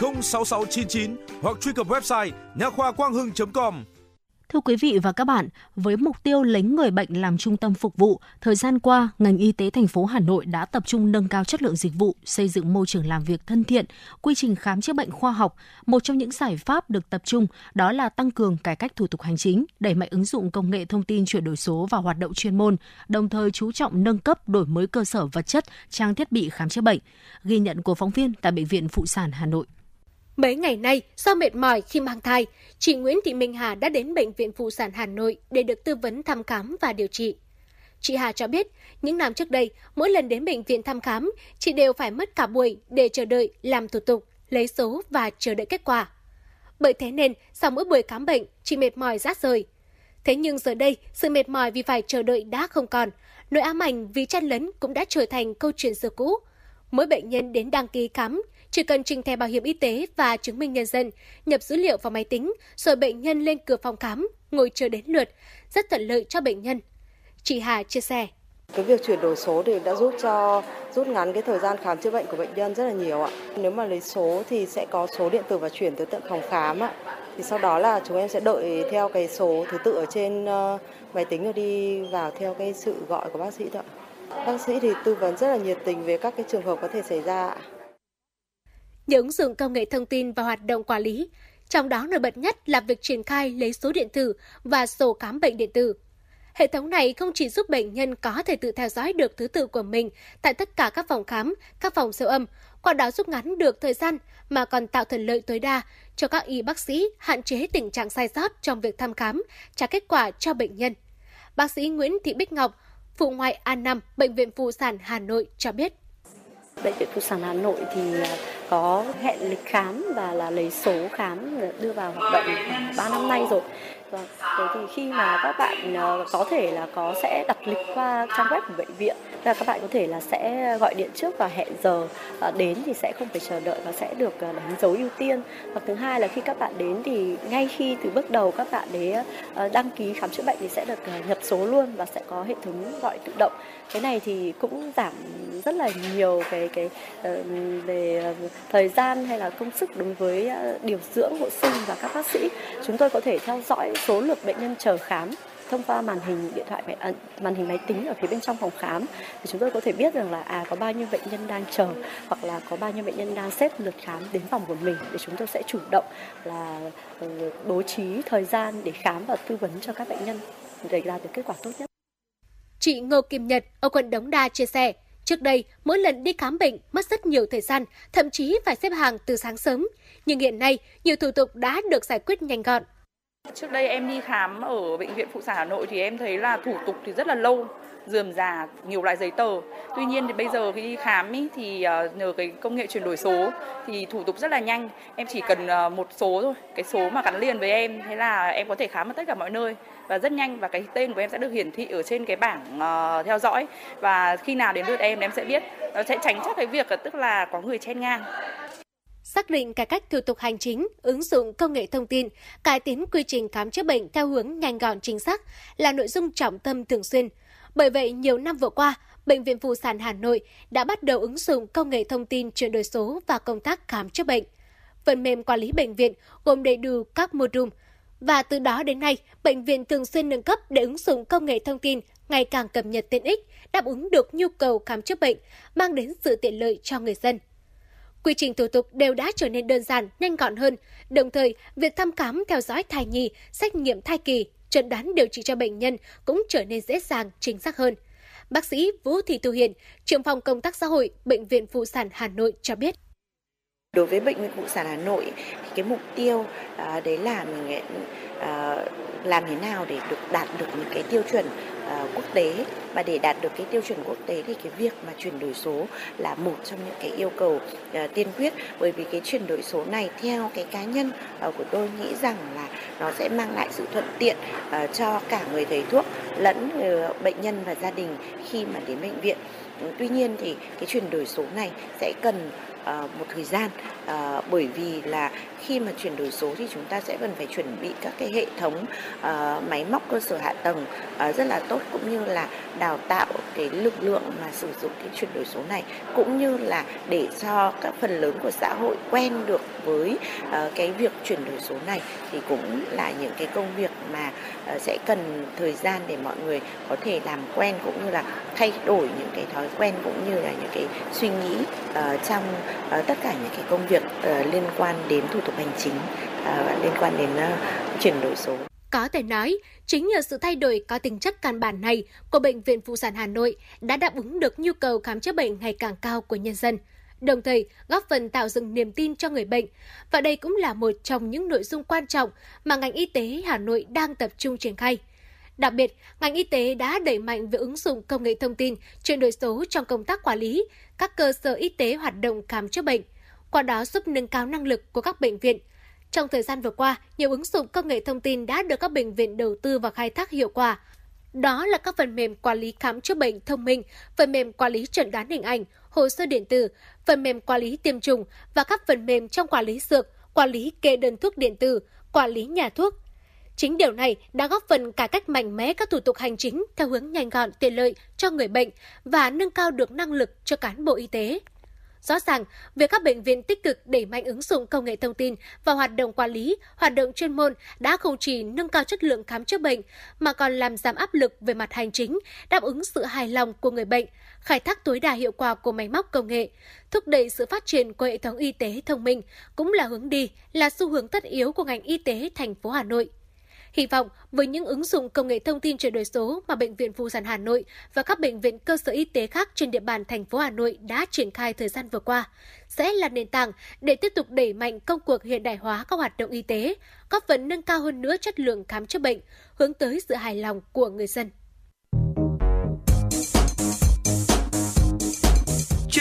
06699 hoặc truy cập website nha khoa quang hưng.com. Thưa quý vị và các bạn, với mục tiêu lấy người bệnh làm trung tâm phục vụ, thời gian qua, ngành y tế thành phố Hà Nội đã tập trung nâng cao chất lượng dịch vụ, xây dựng môi trường làm việc thân thiện, quy trình khám chữa bệnh khoa học. Một trong những giải pháp được tập trung đó là tăng cường cải cách thủ tục hành chính, đẩy mạnh ứng dụng công nghệ thông tin chuyển đổi số vào hoạt động chuyên môn, đồng thời chú trọng nâng cấp đổi mới cơ sở vật chất, trang thiết bị khám chữa bệnh. Ghi nhận của phóng viên tại bệnh viện Phụ sản Hà Nội. Mấy ngày nay, do mệt mỏi khi mang thai, chị Nguyễn Thị Minh Hà đã đến Bệnh viện Phụ sản Hà Nội để được tư vấn thăm khám và điều trị. Chị Hà cho biết, những năm trước đây, mỗi lần đến bệnh viện thăm khám, chị đều phải mất cả buổi để chờ đợi, làm thủ tục, lấy số và chờ đợi kết quả. Bởi thế nên, sau mỗi buổi khám bệnh, chị mệt mỏi rát rời. Thế nhưng giờ đây, sự mệt mỏi vì phải chờ đợi đã không còn. Nỗi ám ảnh vì chen lấn cũng đã trở thành câu chuyện xưa cũ. Mỗi bệnh nhân đến đăng ký khám chỉ cần trình thẻ bảo hiểm y tế và chứng minh nhân dân, nhập dữ liệu vào máy tính, rồi bệnh nhân lên cửa phòng khám, ngồi chờ đến lượt, rất thuận lợi cho bệnh nhân. Chị Hà chia sẻ. Cái việc chuyển đổi số thì đã giúp cho rút ngắn cái thời gian khám chữa bệnh của bệnh nhân rất là nhiều ạ. Nếu mà lấy số thì sẽ có số điện tử và chuyển tới tận phòng khám ạ. Thì sau đó là chúng em sẽ đợi theo cái số thứ tự ở trên ờ, máy tính rồi đi vào theo cái sự gọi của bác sĩ thôi ạ. Bác sĩ thì tư vấn rất là nhiệt tình về các cái trường hợp có thể xảy ra ạ. Nhờ ứng dụng công nghệ thông tin và hoạt động quản lý, trong đó nổi bật nhất là việc triển khai lấy số điện tử và sổ khám bệnh điện tử. Hệ thống này không chỉ giúp bệnh nhân có thể tự theo dõi được thứ tự của mình tại tất cả các phòng khám, các phòng siêu âm, qua đó rút ngắn được thời gian mà còn tạo thuận lợi tối đa cho các y bác sĩ hạn chế tình trạng sai sót trong việc thăm khám, trả kết quả cho bệnh nhân. Bác sĩ Nguyễn Thị Bích Ngọc, phụ ngoại A5, Bệnh viện Phụ sản Hà Nội cho biết. Bệnh viện Phụ sản Hà Nội thì có hẹn lịch khám và là lấy số khám đưa vào hoạt động 3 năm nay rồi. Và thế thì khi mà các bạn ờ, có thể là có, sẽ đặt lịch qua trang web của bệnh viện là các bạn có thể là sẽ gọi điện trước và hẹn giờ ờ, đến thì sẽ không phải chờ đợi và sẽ được ờ, đánh dấu ưu tiên hoặc thứ hai là khi các bạn đến thì ngay khi từ bước đầu các bạn đấy đăng ký khám chữa bệnh thì sẽ được nhập số luôn và sẽ có hệ thống gọi tự động cái này thì cũng giảm rất là nhiều cái cái ờ, về ờ, thời gian hay là công sức đối với ờ, điều dưỡng, hộ sinh và các bác sĩ. Chúng tôi có thể theo dõi số lượt bệnh nhân chờ khám thông qua màn hình điện thoại máy màn hình máy tính ở phía bên trong phòng khám. Thì chúng tôi có thể biết rằng là à có bao nhiêu bệnh nhân đang chờ hoặc là có bao nhiêu bệnh nhân đang xếp lượt khám đến phòng của mình. Để chúng tôi sẽ chủ động là bố trí thời gian để khám và tư vấn cho các bệnh nhân để đạt được kết quả tốt nhất. Chị Ngô Kim Nhật ở quận Đống Đa chia sẻ, trước đây mỗi lần đi khám bệnh mất rất nhiều thời gian, thậm chí phải xếp hàng từ sáng sớm. Nhưng hiện nay, nhiều thủ tục đã được giải quyết nhanh gọn. Trước đây em đi khám ở bệnh viện phụ sản Hà Nội thì em thấy là thủ tục thì rất là lâu, dườm già, nhiều loại giấy tờ. Tuy nhiên thì bây giờ khi đi khám ý, thì ờ, nhờ cái công nghệ chuyển đổi số thì thủ tục rất là nhanh. Em chỉ cần ờ, một số thôi, cái số mà gắn liền với em, thế là em có thể khám ở tất cả mọi nơi và rất nhanh và cái tên của em sẽ được hiển thị ở trên cái bảng uh, theo dõi và khi nào đến lượt em em sẽ biết nó sẽ tránh chắc cái việc ờ, tức là có người chen ngang xác định cải cách thủ tục hành chính, ứng dụng công nghệ thông tin, cải tiến quy trình khám chữa bệnh theo hướng nhanh gọn chính xác là nội dung trọng tâm thường xuyên. Bởi vậy, nhiều năm vừa qua, Bệnh viện Phụ sản Hà Nội đã bắt đầu ứng dụng công nghệ thông tin chuyển đổi số và công tác khám chữa bệnh. Phần mềm quản lý bệnh viện gồm đầy đủ các module và từ đó đến nay, bệnh viện thường xuyên nâng cấp để ứng dụng công nghệ thông tin ngày càng cập nhật tiện ích, đáp ứng được nhu cầu khám chữa bệnh, mang đến sự tiện lợi cho người dân. Quy trình thủ tục đều đã trở nên đơn giản, nhanh gọn hơn. Đồng thời, việc thăm khám theo dõi thai nhi, xét nghiệm thai kỳ, chẩn đoán điều trị cho bệnh nhân cũng trở nên dễ dàng, chính xác hơn. Bác sĩ Vũ Thị Thu Hiền, trưởng phòng công tác xã hội, Bệnh viện Phụ sản Hà Nội cho biết. Đối với bệnh viện phụ sản Hà Nội thì cái mục tiêu à, đấy là mình à, làm thế nào để được đạt được những cái tiêu chuẩn à, quốc tế và để đạt được cái tiêu chuẩn quốc tế thì cái việc mà chuyển đổi số là một trong những cái yêu cầu à, tiên quyết bởi vì cái chuyển đổi số này theo cái cá nhân à, của tôi nghĩ rằng là nó sẽ mang lại sự thuận tiện à, cho cả người thầy thuốc lẫn ờ, bệnh nhân và gia đình khi mà đến bệnh viện. Tuy nhiên thì cái chuyển đổi số này sẽ cần Ờ, một thời gian ờ, bởi vì là khi mà chuyển đổi số thì chúng ta sẽ cần phải chuẩn bị các cái hệ thống uh, máy móc cơ sở hạ tầng uh, rất là tốt cũng như là đào tạo cái lực lượng mà sử dụng cái chuyển đổi số này cũng như là để cho các phần lớn của xã hội quen được với uh, cái việc chuyển đổi số này. Thì cũng là những cái công việc mà uh, sẽ cần thời gian để mọi người có thể làm quen cũng như là thay đổi những cái thói quen cũng như là những cái suy nghĩ uh, trong uh, tất cả những cái công việc uh, liên quan đến thủ tục hành chính ờ, liên quan đến uh, chuyển đổi số. Có thể nói, chính nhờ sự thay đổi có tính chất căn bản này của Bệnh viện Phụ sản Hà Nội đã đáp ứng được nhu cầu khám chữa bệnh ngày càng cao của nhân dân, đồng thời góp phần tạo dựng niềm tin cho người bệnh. Và đây cũng là một trong những nội dung quan trọng mà ngành y tế Hà Nội đang tập trung triển khai. Đặc biệt, ngành y tế đã đẩy mạnh việc ứng dụng công nghệ thông tin, chuyển đổi số trong công tác quản lý, các cơ sở y tế hoạt động khám chữa bệnh, qua đó giúp nâng cao năng lực của các bệnh viện. Trong thời gian vừa qua, nhiều ứng dụng công nghệ thông tin đã được các bệnh viện đầu tư và khai thác hiệu quả. Đó là các phần mềm quản lý khám chữa bệnh thông minh, phần mềm quản lý chẩn đoán hình ảnh, hồ sơ điện tử, phần mềm quản lý tiêm chủng và các phần mềm trong quản lý dược, quản lý kê đơn thuốc điện tử, quản lý nhà thuốc. Chính điều này đã góp phần cải cách mạnh mẽ các thủ tục hành chính theo hướng nhanh gọn tiện lợi cho người bệnh và nâng cao được năng lực cho cán bộ y tế. Rõ ràng, việc các bệnh viện tích cực đẩy mạnh ứng dụng công nghệ thông tin vào hoạt động quản lý, hoạt động chuyên môn đã không chỉ nâng cao chất lượng khám chữa bệnh mà còn làm giảm áp lực về mặt hành chính, đáp ứng sự hài lòng của người bệnh, khai thác tối đa hiệu quả của máy móc công nghệ, thúc đẩy sự phát triển của hệ thống y tế thông minh cũng là hướng đi, là xu hướng tất yếu của ngành y tế thành phố Hà Nội. Hy vọng với những ứng dụng công nghệ thông tin chuyển đổi số mà Bệnh viện Phụ sản Hà Nội và các bệnh viện cơ sở y tế khác trên địa bàn thành phố Hà Nội đã triển khai thời gian vừa qua, sẽ là nền tảng để tiếp tục đẩy mạnh công cuộc hiện đại hóa các hoạt động y tế, góp phần nâng cao hơn nữa chất lượng khám chữa bệnh, hướng tới sự hài lòng của người dân.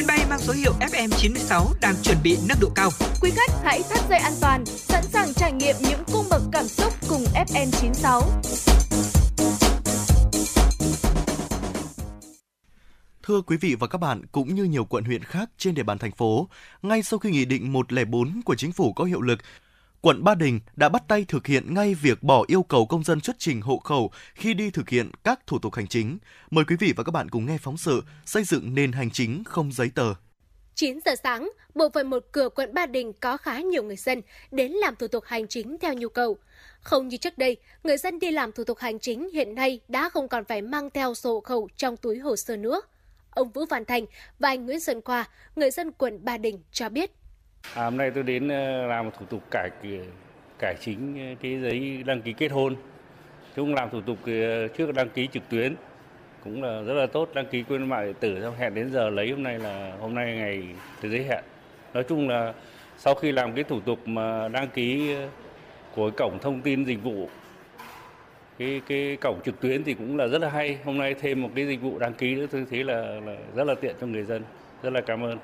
Chuyến bay mang số hiệu FM96 đang chuẩn bị nâng độ cao. Quý khách hãy thắt dây an toàn, sẵn sàng trải nghiệm những cung bậc cảm xúc cùng FN96. Thưa quý vị và các bạn, cũng như nhiều quận huyện khác trên địa bàn thành phố, ngay sau khi Nghị định 104 của Chính phủ có hiệu lực, quận Ba Đình đã bắt tay thực hiện ngay việc bỏ yêu cầu công dân xuất trình hộ khẩu khi đi thực hiện các thủ tục hành chính. Mời quý vị và các bạn cùng nghe phóng sự xây dựng nền hành chính không giấy tờ. 9 giờ sáng, bộ phận một cửa quận Ba Đình có khá nhiều người dân đến làm thủ tục hành chính theo nhu cầu. Không như trước đây, người dân đi làm thủ tục hành chính hiện nay đã không còn phải mang theo sổ hộ khẩu trong túi hồ sơ nữa. Ông Vũ Văn Thành và anh Nguyễn Xuân Khoa, người dân quận Ba Đình cho biết. À, hôm nay tôi đến ờ, làm một thủ tục cải ờ, cải chính ờ, cái giấy đăng ký kết hôn. Chúng làm thủ tục trước đăng ký trực tuyến. Cũng là rất là tốt đăng ký quên mã điện tử xong hẹn đến giờ lấy. Hôm nay là hôm nay ngày từ giấy hẹn. Nói chung là sau khi làm cái thủ tục mà đăng ký của cổng thông tin dịch vụ cái cái cổng trực tuyến thì cũng là rất là hay. Hôm nay thêm một cái dịch vụ đăng ký nữa tôi thấy là, là rất là tiện cho người dân. Rất là cảm ơn.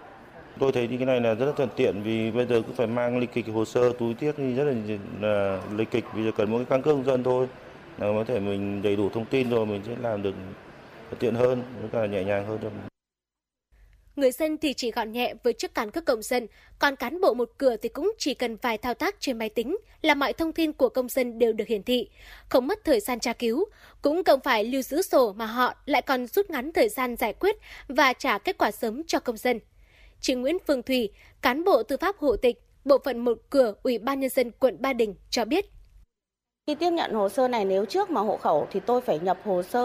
Tôi thấy thì cái này là rất là thuận tiện vì bây giờ cứ phải mang lịch kịch hồ sơ túi tiết thì rất là, là lịch kịch bây giờ cần một cái căn cước công dân thôi là có thể mình đầy đủ thông tin rồi mình sẽ làm được thuận tiện hơn với cả nhẹ nhàng hơn cho. Người dân thì chỉ gọn nhẹ với chiếc căn cước công dân, còn cán bộ một cửa thì cũng chỉ cần vài thao tác trên máy tính là mọi thông tin của công dân đều được hiển thị, không mất thời gian tra cứu, cũng không phải lưu giữ sổ mà họ lại còn rút ngắn thời gian giải quyết và trả kết quả sớm cho công dân. Chị Nguyễn Phương Thủy, cán bộ tư pháp hộ tịch, bộ phận một cửa Ủy ban nhân dân quận Ba Đình cho biết. Khi tiếp nhận hồ sơ này nếu trước mà hộ khẩu thì tôi phải nhập hồ sơ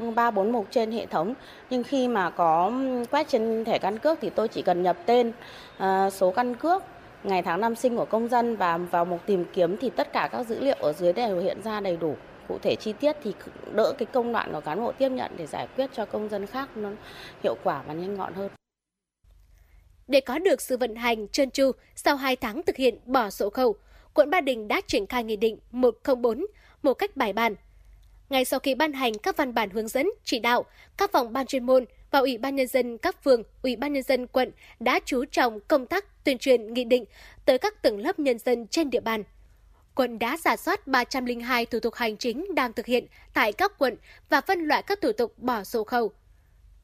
341 trên hệ thống. Nhưng khi mà có quét trên thẻ căn cước thì tôi chỉ cần nhập tên, à, số căn cước, ngày tháng năm sinh của công dân và vào mục tìm kiếm thì tất cả các dữ liệu ở dưới đều hiện ra đầy đủ. Cụ thể chi tiết thì đỡ cái công đoạn của cán bộ tiếp nhận để giải quyết cho công dân khác nó hiệu quả và nhanh gọn hơn. Để có được sự vận hành trơn tru sau 2 tháng thực hiện bỏ sổ khẩu, quận Ba Đình đã triển khai Nghị định 104 một cách bài bản. Ngay sau khi ban hành các văn bản hướng dẫn, chỉ đạo, các phòng ban chuyên môn và Ủy ban Nhân dân các phường, Ủy ban Nhân dân quận đã chú trọng công tác tuyên truyền nghị định tới các tầng lớp nhân dân trên địa bàn. Quận đã giả soát 302 thủ tục hành chính đang thực hiện tại các quận và phân loại các thủ tục bỏ sổ khẩu.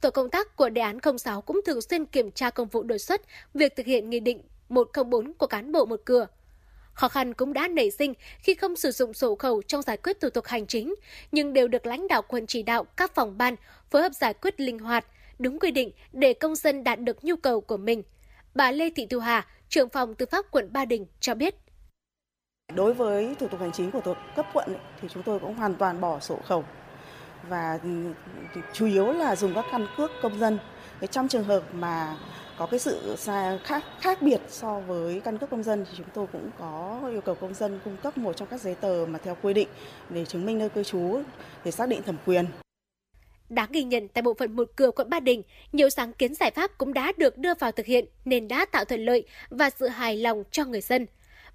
Tổ công tác của đề án 06 cũng thường xuyên kiểm tra công vụ đột xuất việc thực hiện nghị định 104 của cán bộ một cửa. Khó khăn cũng đã nảy sinh khi không sử dụng sổ khẩu trong giải quyết thủ tục hành chính, nhưng đều được lãnh đạo quận chỉ đạo các phòng ban phối hợp giải quyết linh hoạt, đúng quy định để công dân đạt được nhu cầu của mình. Bà Lê Thị Thu Hà, trưởng phòng tư pháp quận Ba Đình cho biết. Đối với thủ tục hành chính của cấp quận thì chúng tôi cũng hoàn toàn bỏ sổ khẩu và ừ, chủ yếu là dùng các căn cước công dân. Trong trường hợp mà có cái sự khác khác biệt so với căn cước công dân thì chúng tôi cũng có yêu cầu công dân cung cấp một trong các giấy tờ mà theo quy định để chứng minh nơi cư trú để xác định thẩm quyền. Đáng ghi nhận tại bộ phận một cửa quận Ba Đình, nhiều sáng kiến giải pháp cũng đã được đưa vào thực hiện nên đã tạo thuận lợi và sự hài lòng cho người dân.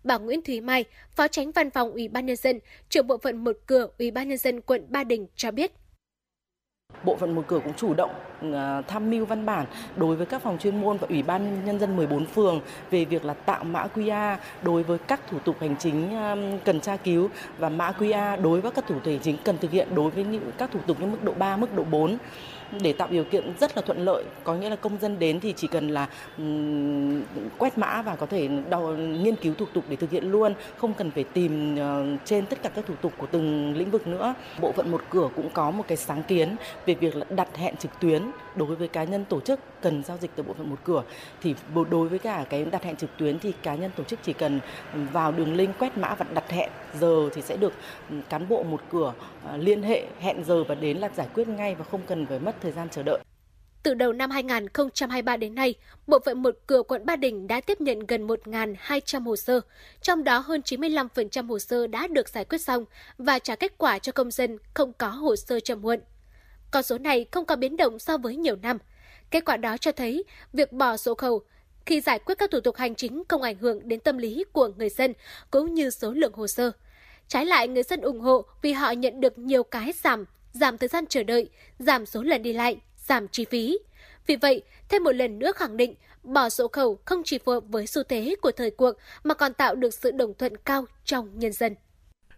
Bà Nguyễn Thúy Mai, Phó Tránh Văn phòng Ủy ban nhân dân, trưởng bộ phận một cửa Ủy ban nhân dân quận Ba Đình cho biết. Bộ phận một cửa cũng chủ động à, tham mưu văn bản đối với các phòng chuyên môn và Ủy ban Nhân dân 14 phường về việc là tạo mã QR đối với các thủ tục hành chính à, cần tra cứu và mã QR đối với các thủ tục hành chính cần thực hiện đối với những các thủ tục như mức độ 3, mức độ 4 để tạo điều kiện rất là thuận lợi. Có nghĩa là công dân đến thì chỉ cần là um, quét mã và có thể đào, nghiên cứu thủ tục để thực hiện luôn không cần phải tìm uh, trên tất cả các thủ tục của từng lĩnh vực nữa. Bộ phận một cửa cũng có một cái sáng kiến về việc là đặt hẹn trực tuyến đối với cá nhân tổ chức cần giao dịch từ bộ phận một cửa thì đối với cả cái đặt hẹn trực tuyến thì cá nhân tổ chức chỉ cần vào đường link quét mã và đặt hẹn giờ thì sẽ được ừ, cán bộ một cửa à, liên hệ hẹn giờ và đến là giải quyết ngay và không cần phải mất thời gian chờ đợi. Từ đầu năm 2023 đến nay, Bộ phận một cửa quận Ba Đình đã tiếp nhận gần 1.200 hồ sơ, trong đó hơn 95% hồ sơ đã được giải quyết xong và trả kết quả cho công dân không có hồ sơ chậm muộn. Con số này không có biến động so với nhiều năm. Kết quả đó cho thấy việc bỏ sổ khẩu khi giải quyết các thủ tục hành chính không ảnh hưởng đến tâm lý của người dân cũng như số lượng hồ sơ. Trái lại, người dân ủng hộ vì họ nhận được nhiều cái giảm, giảm thời gian chờ đợi, giảm số lần đi lại, giảm chi phí. Vì vậy, thêm một lần nữa khẳng định, bỏ sổ khẩu không chỉ phù hợp với xu thế của thời cuộc mà còn tạo được sự đồng thuận cao trong nhân dân.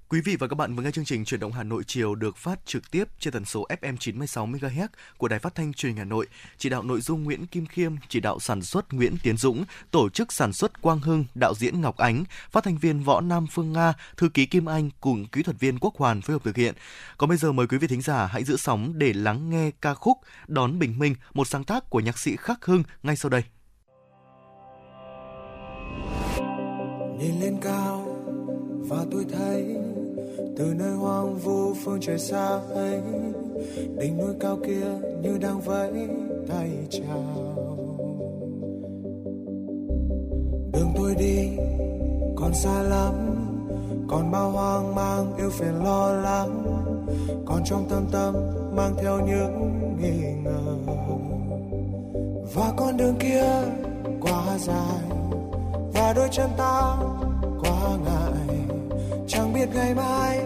Quý vị và các bạn vừa nghe chương trình Chuyển động Hà Nội chiều được phát trực tiếp trên tần số FM 96 MHz của Đài Phát thanh Truyền hình Hà Nội. Chỉ đạo nội dung Nguyễn Kim Khiêm, chỉ đạo sản xuất Nguyễn Tiến Dũng, tổ chức sản xuất Quang Hưng, đạo diễn Ngọc Ánh, phát thanh viên Võ Nam Phương Nga, thư ký Kim Anh cùng kỹ thuật viên Quốc Hoàn phối hợp thực hiện. Còn bây giờ mời quý vị thính giả hãy giữ sóng để lắng nghe ca khúc Đón Bình Minh, một sáng tác của nhạc sĩ Khắc Hưng ngay sau đây. Nhìn lên cao và tôi thấy từ nơi hoang vu phương trời xa ấy, đỉnh núi cao kia như đang vẫy tay chào. Đường tôi đi còn xa lắm, còn bao hoang mang yêu phiền lo lắng, còn trong tâm tâm mang theo những nghi ngờ. Và con đường kia quá dài, và đôi chân ta quá ngại chẳng biết ngày mai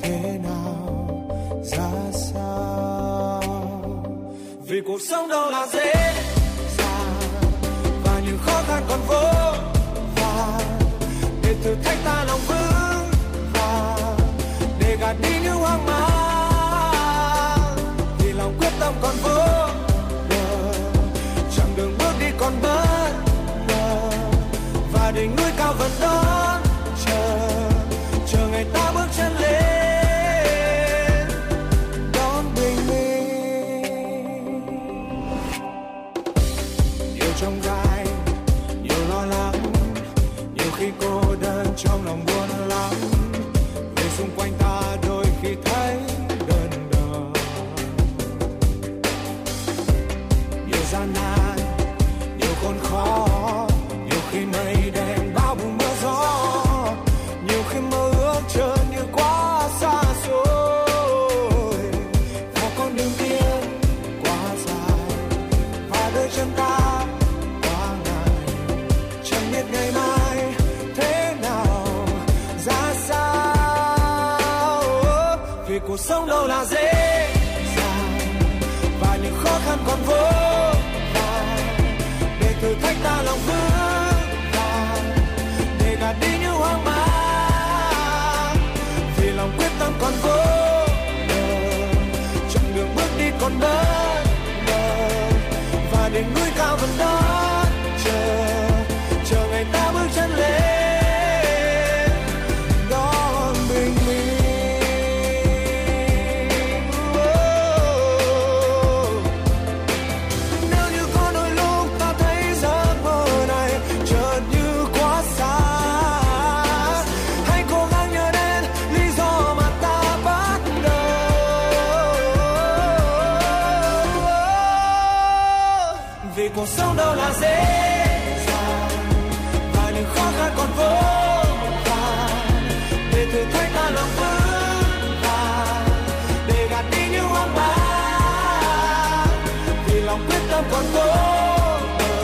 thế nào, ra sao. Vì cuộc sống đâu là dễ dàng, và những khó khăn còn vô vàn. Để thử thách ta lòng vững vàng, để gạt đi những hoang mang. Vì lòng quyết tâm còn vô bờ đường bước đi còn bất ngờ. Và đỉnh núi cao vẫn đón ngày ta bước chân núi vì cuộc sống đâu là dễ dàng. Và những khó khăn còn vô vàn. Để thử thách ta lòng vững vàng. Để gạt đi những hoang mang. Vì lòng quyết tâm còn cố bờ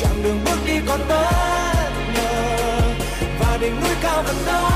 chặng đường bước đi còn bất ngờ. Và đỉnh núi cao vẫn đón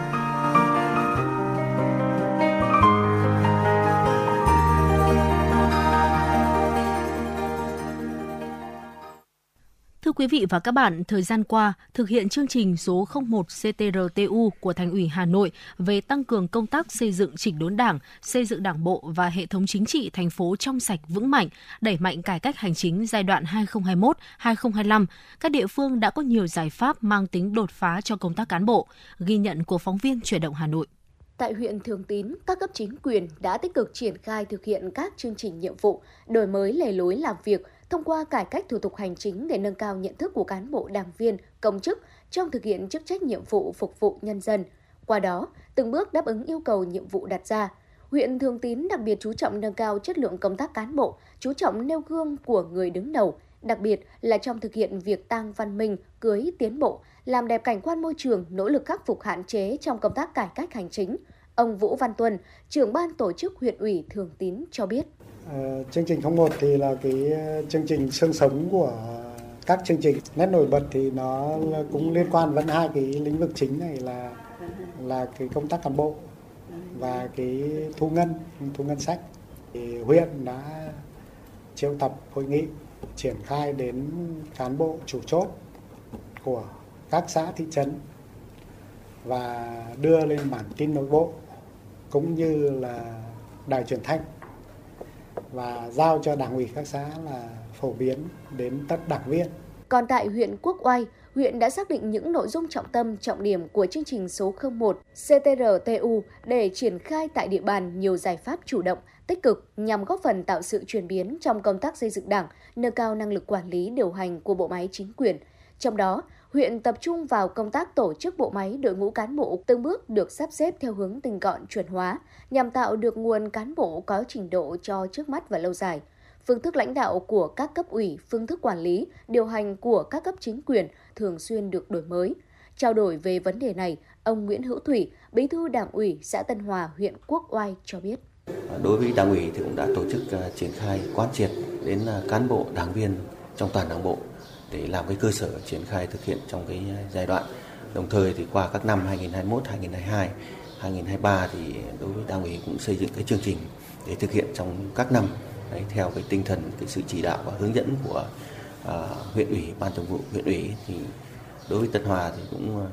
quý vị và các bạn, thời gian qua, thực hiện chương trình số 01 CTRTU của Thành ủy Hà Nội về tăng cường công tác xây dựng chỉnh đốn Đảng, xây dựng Đảng bộ và hệ thống chính trị thành phố trong sạch vững mạnh, đẩy mạnh cải cách hành chính giai đoạn 2021-2025, các địa phương đã có nhiều giải pháp mang tính đột phá cho công tác cán bộ, ghi nhận của phóng viên Chuyển động Hà Nội. Tại huyện Thường Tín, các cấp chính quyền đã tích cực triển khai thực hiện các chương trình nhiệm vụ, đổi mới lề lối làm việc, thông qua cải cách thủ tục hành chính để nâng cao nhận thức của cán bộ đảng viên, công chức trong thực hiện chức trách nhiệm vụ phục vụ nhân dân. Qua đó, từng bước đáp ứng yêu cầu nhiệm vụ đặt ra. Huyện Thường Tín đặc biệt chú trọng nâng cao chất lượng công tác cán bộ, chú trọng nêu gương của người đứng đầu, đặc biệt là trong thực hiện việc tăng văn minh, cưới tiến bộ, làm đẹp cảnh quan môi trường, nỗ lực khắc phục hạn chế trong công tác cải cách hành chính. Ông Vũ Văn Tuân, trưởng ban tổ chức huyện ủy Thường Tín cho biết. Ờ, chương trình 01 thì là cái ờ, chương trình xương sống của các chương trình. Nét nổi bật thì nó cũng liên quan vẫn hai cái lĩnh vực chính này là là cái công tác cán bộ và cái thu ngân, thu ngân sách. Thì huyện đã triệu tập hội nghị triển khai đến cán bộ chủ chốt của các xã thị trấn và đưa lên bản tin nội bộ cũng như là đài truyền thanh và giao cho đảng ủy các xã là phổ biến đến tất đảng viên. Còn tại huyện Quốc Oai, huyện đã xác định những nội dung trọng tâm, trọng điểm của chương trình số 01 CTRTU để triển khai tại địa bàn nhiều giải pháp chủ động, tích cực nhằm góp phần tạo sự chuyển biến trong công tác xây dựng Đảng, nâng cao năng lực quản lý điều hành của bộ máy chính quyền. Trong đó, huyện tập trung vào công tác tổ chức bộ máy đội ngũ cán bộ từng bước được sắp xếp theo hướng tinh gọn chuẩn hóa nhằm tạo được nguồn cán bộ có trình độ cho trước mắt và lâu dài. Phương thức lãnh đạo của các cấp ủy, phương thức quản lý, điều hành của các cấp chính quyền thường xuyên được đổi mới. Trao đổi về vấn đề này, ông Nguyễn Hữu Thủy, Bí thư Đảng ủy xã Tân Hòa, huyện Quốc Oai cho biết. Đối với Đảng ủy thì cũng đã tổ chức à, triển khai quán triệt đến à, cán bộ, đảng viên trong toàn Đảng bộ để làm cái cơ sở triển khai thực hiện trong cái giai đoạn. Đồng thời thì qua các năm 2021, 2022, 2023 thì đối với Đảng ủy cũng xây dựng cái chương trình để thực hiện trong các năm đấy, theo cái tinh thần cái sự chỉ đạo và hướng dẫn của à, huyện ủy ban thường vụ huyện ủy thì đối với Tân Hòa thì cũng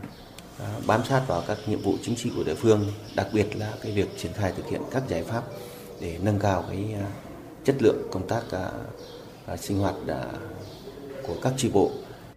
à, bám sát vào các nhiệm vụ chính trị của địa phương đặc biệt là cái việc triển khai thực hiện các giải pháp để nâng cao cái à, chất lượng công tác à, à, sinh hoạt à, của các chi bộ.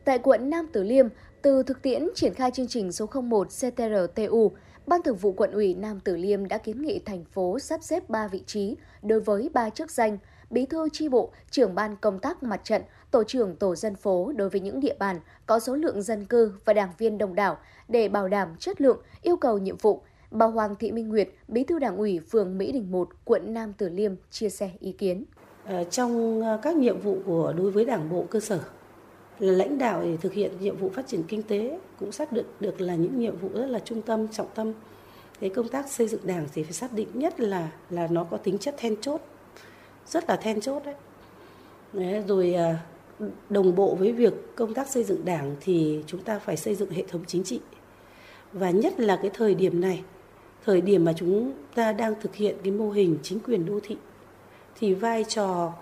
Tại quận Nam Từ Liêm, từ thực tiễn triển khai chương trình số 01 CTRTU, Ban Thường vụ quận ủy Nam Từ Liêm đã kiến nghị thành phố sắp xếp 3 vị trí đối với 3 chức danh bí thư chi bộ, trưởng ban công tác mặt trận, tổ trưởng tổ dân phố đối với những địa bàn có số lượng dân cư và đảng viên đông đảo để bảo đảm chất lượng, yêu cầu nhiệm vụ. Bà Hoàng Thị Minh Nguyệt, bí thư đảng ủy phường Mỹ Đình 1, quận Nam Từ Liêm chia sẻ ý kiến. Ờ, trong ờ, các nhiệm vụ của đối với đảng bộ cơ sở là lãnh đạo để thực hiện nhiệm vụ phát triển kinh tế cũng xác định được là những nhiệm vụ rất là trung tâm trọng tâm. Cái công tác xây dựng đảng thì phải xác định nhất là là nó có tính chất then chốt rất là then chốt đấy, đấy rồi à, đồng bộ với việc công tác xây dựng đảng thì chúng ta phải xây dựng hệ thống chính trị. Và nhất là cái thời điểm này thời điểm mà chúng ta đang thực hiện cái mô hình chính quyền đô thị thì vai trò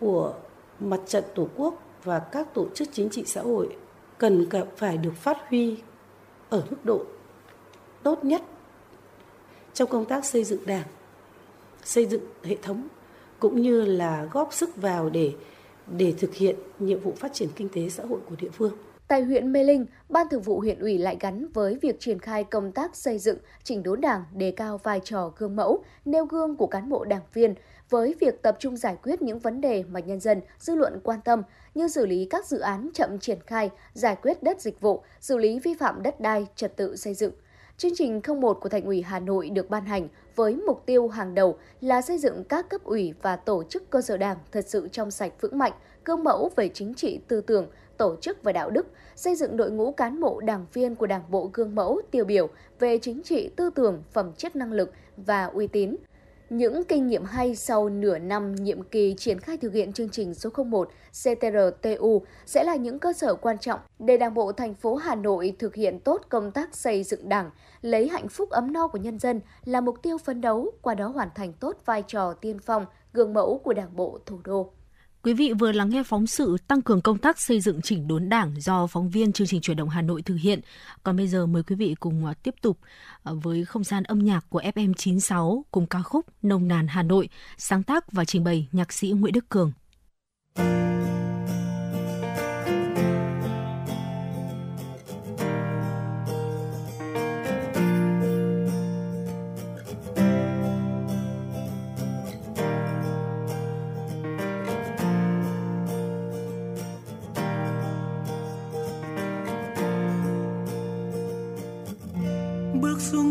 của mặt trận tổ quốc và các tổ chức chính trị xã hội cần phải được phát huy ở mức độ tốt nhất trong công tác xây dựng đảng xây dựng hệ thống cũng như là góp sức vào để để thực hiện nhiệm vụ phát triển kinh tế xã hội của địa phương. Tại huyện Mê Linh, Ban Thường vụ huyện ủy lại gắn với việc triển khai công tác xây dựng, chỉnh đốn đảng, đề cao vai trò gương mẫu, nêu gương của cán bộ đảng viên với việc tập trung giải quyết những vấn đề mà nhân dân, dư luận quan tâm như xử lý các dự án chậm triển khai, giải quyết đất dịch vụ, xử lý vi phạm đất đai, trật tự xây dựng. Chương trình 01 của Thành ủy Hà Nội được ban hành với mục tiêu hàng đầu là xây dựng các cấp ủy và tổ chức cơ sở đảng thật sự trong sạch vững mạnh, gương mẫu về chính trị tư tưởng, tổ chức và đạo đức, xây dựng đội ngũ cán bộ đảng viên của Đảng bộ gương mẫu tiêu biểu về chính trị tư tưởng, phẩm chất năng lực và uy tín, những kinh nghiệm hay sau nửa năm nhiệm kỳ triển khai thực hiện chương trình số 01 CTRTU sẽ là những cơ sở quan trọng để Đảng bộ thành phố Hà Nội thực hiện tốt công tác xây dựng Đảng, lấy hạnh phúc ấm no của nhân dân là mục tiêu phấn đấu, qua đó hoàn thành tốt vai trò tiên phong, gương mẫu của Đảng bộ thủ đô. Quý vị vừa lắng nghe phóng sự tăng cường công tác xây dựng chỉnh đốn đảng do phóng viên chương trình chuyển động Hà Nội thực hiện. Còn bây giờ mời quý vị cùng à, tiếp tục à, với không gian âm nhạc của FM96 cùng ca khúc Nông nàn Hà Nội, sáng tác và trình bày nhạc sĩ Nguyễn Đức Cường. xuống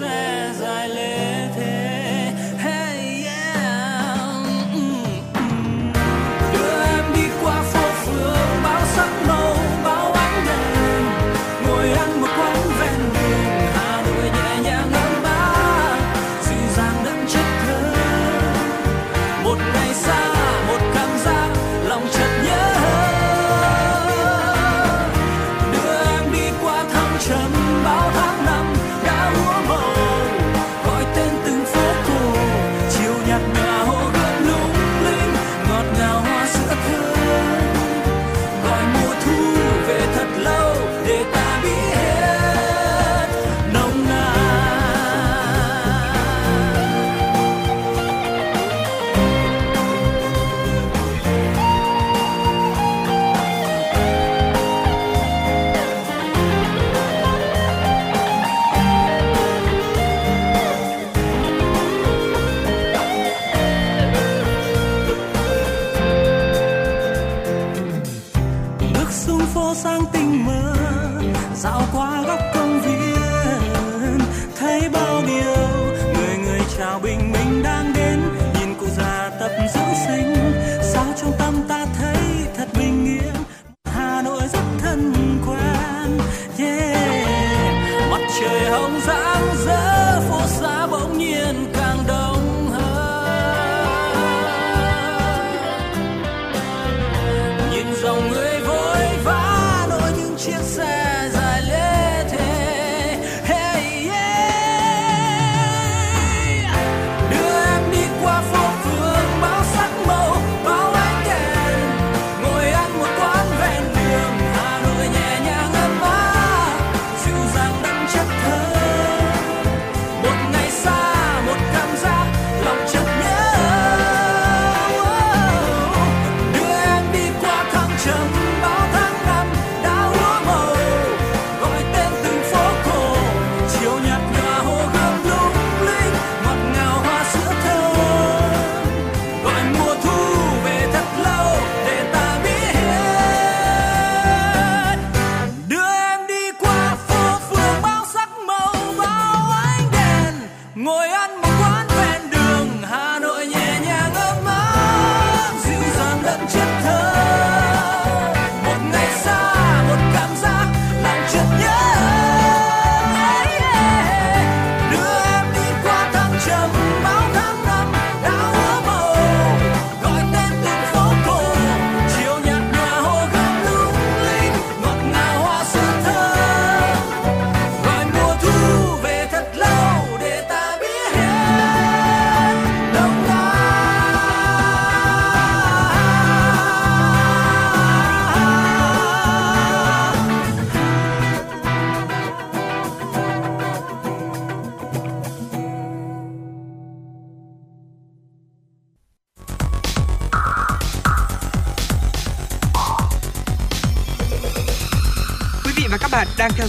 những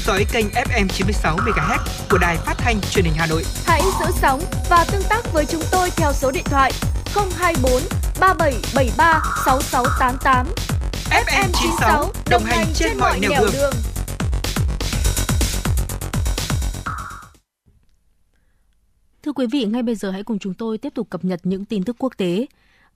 dõi kênh FM 96 MHz của đài phát thanh truyền hình Hà Nội. Hãy giữ sóng và tương tác với chúng tôi theo số điện thoại 024 3773 6688. FM 96 đồng hành trên mọi nẻo đường. đường. Thưa quý vị, ngay bây giờ hãy cùng chúng tôi tiếp tục cập nhật những tin tức quốc tế.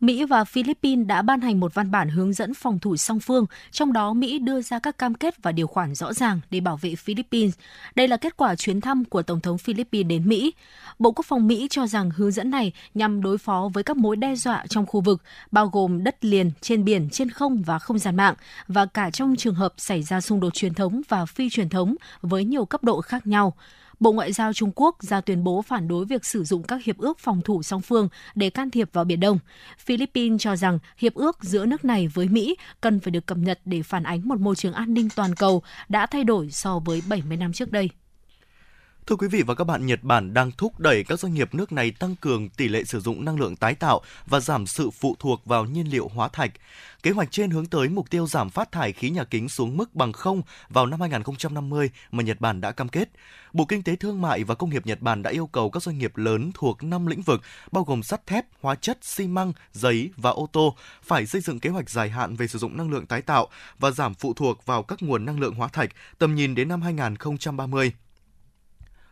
Mỹ và Philippines đã ban hành một văn bản hướng dẫn phòng thủ song phương, trong đó Mỹ đưa ra các cam kết và điều khoản rõ ràng để bảo vệ Philippines. Đây là kết quả chuyến thăm của Tổng thống Philippines đến Mỹ. Bộ Quốc phòng Mỹ cho rằng hướng dẫn này nhằm đối phó với các mối đe dọa trong khu vực, bao gồm đất liền, trên biển, trên không và không gian mạng, và cả trong trường hợp xảy ra xung đột truyền thống và phi truyền thống với nhiều cấp độ khác nhau. Bộ Ngoại giao Trung Quốc ra tuyên bố phản đối việc sử dụng các hiệp ước phòng thủ song phương để can thiệp vào Biển Đông. Philippines cho rằng hiệp ước giữa nước này với Mỹ cần phải được cập nhật để phản ánh một môi trường an ninh toàn cầu đã thay đổi so với 70 năm trước đây. Thưa quý vị và các bạn, Nhật Bản đang thúc đẩy các doanh nghiệp nước này tăng cường tỷ lệ sử dụng năng lượng tái tạo và giảm sự phụ thuộc vào nhiên liệu hóa thạch. Kế hoạch trên hướng tới mục tiêu giảm phát thải khí nhà kính xuống mức bằng không vào năm 2050 mà Nhật Bản đã cam kết. Bộ Kinh tế Thương mại và Công nghiệp Nhật Bản đã yêu cầu các doanh nghiệp lớn thuộc 5 lĩnh vực bao gồm sắt thép, hóa chất, xi măng, giấy và ô tô phải xây dựng kế hoạch dài hạn về sử dụng năng lượng tái tạo và giảm phụ thuộc vào các nguồn năng lượng hóa thạch tầm nhìn đến năm 2030.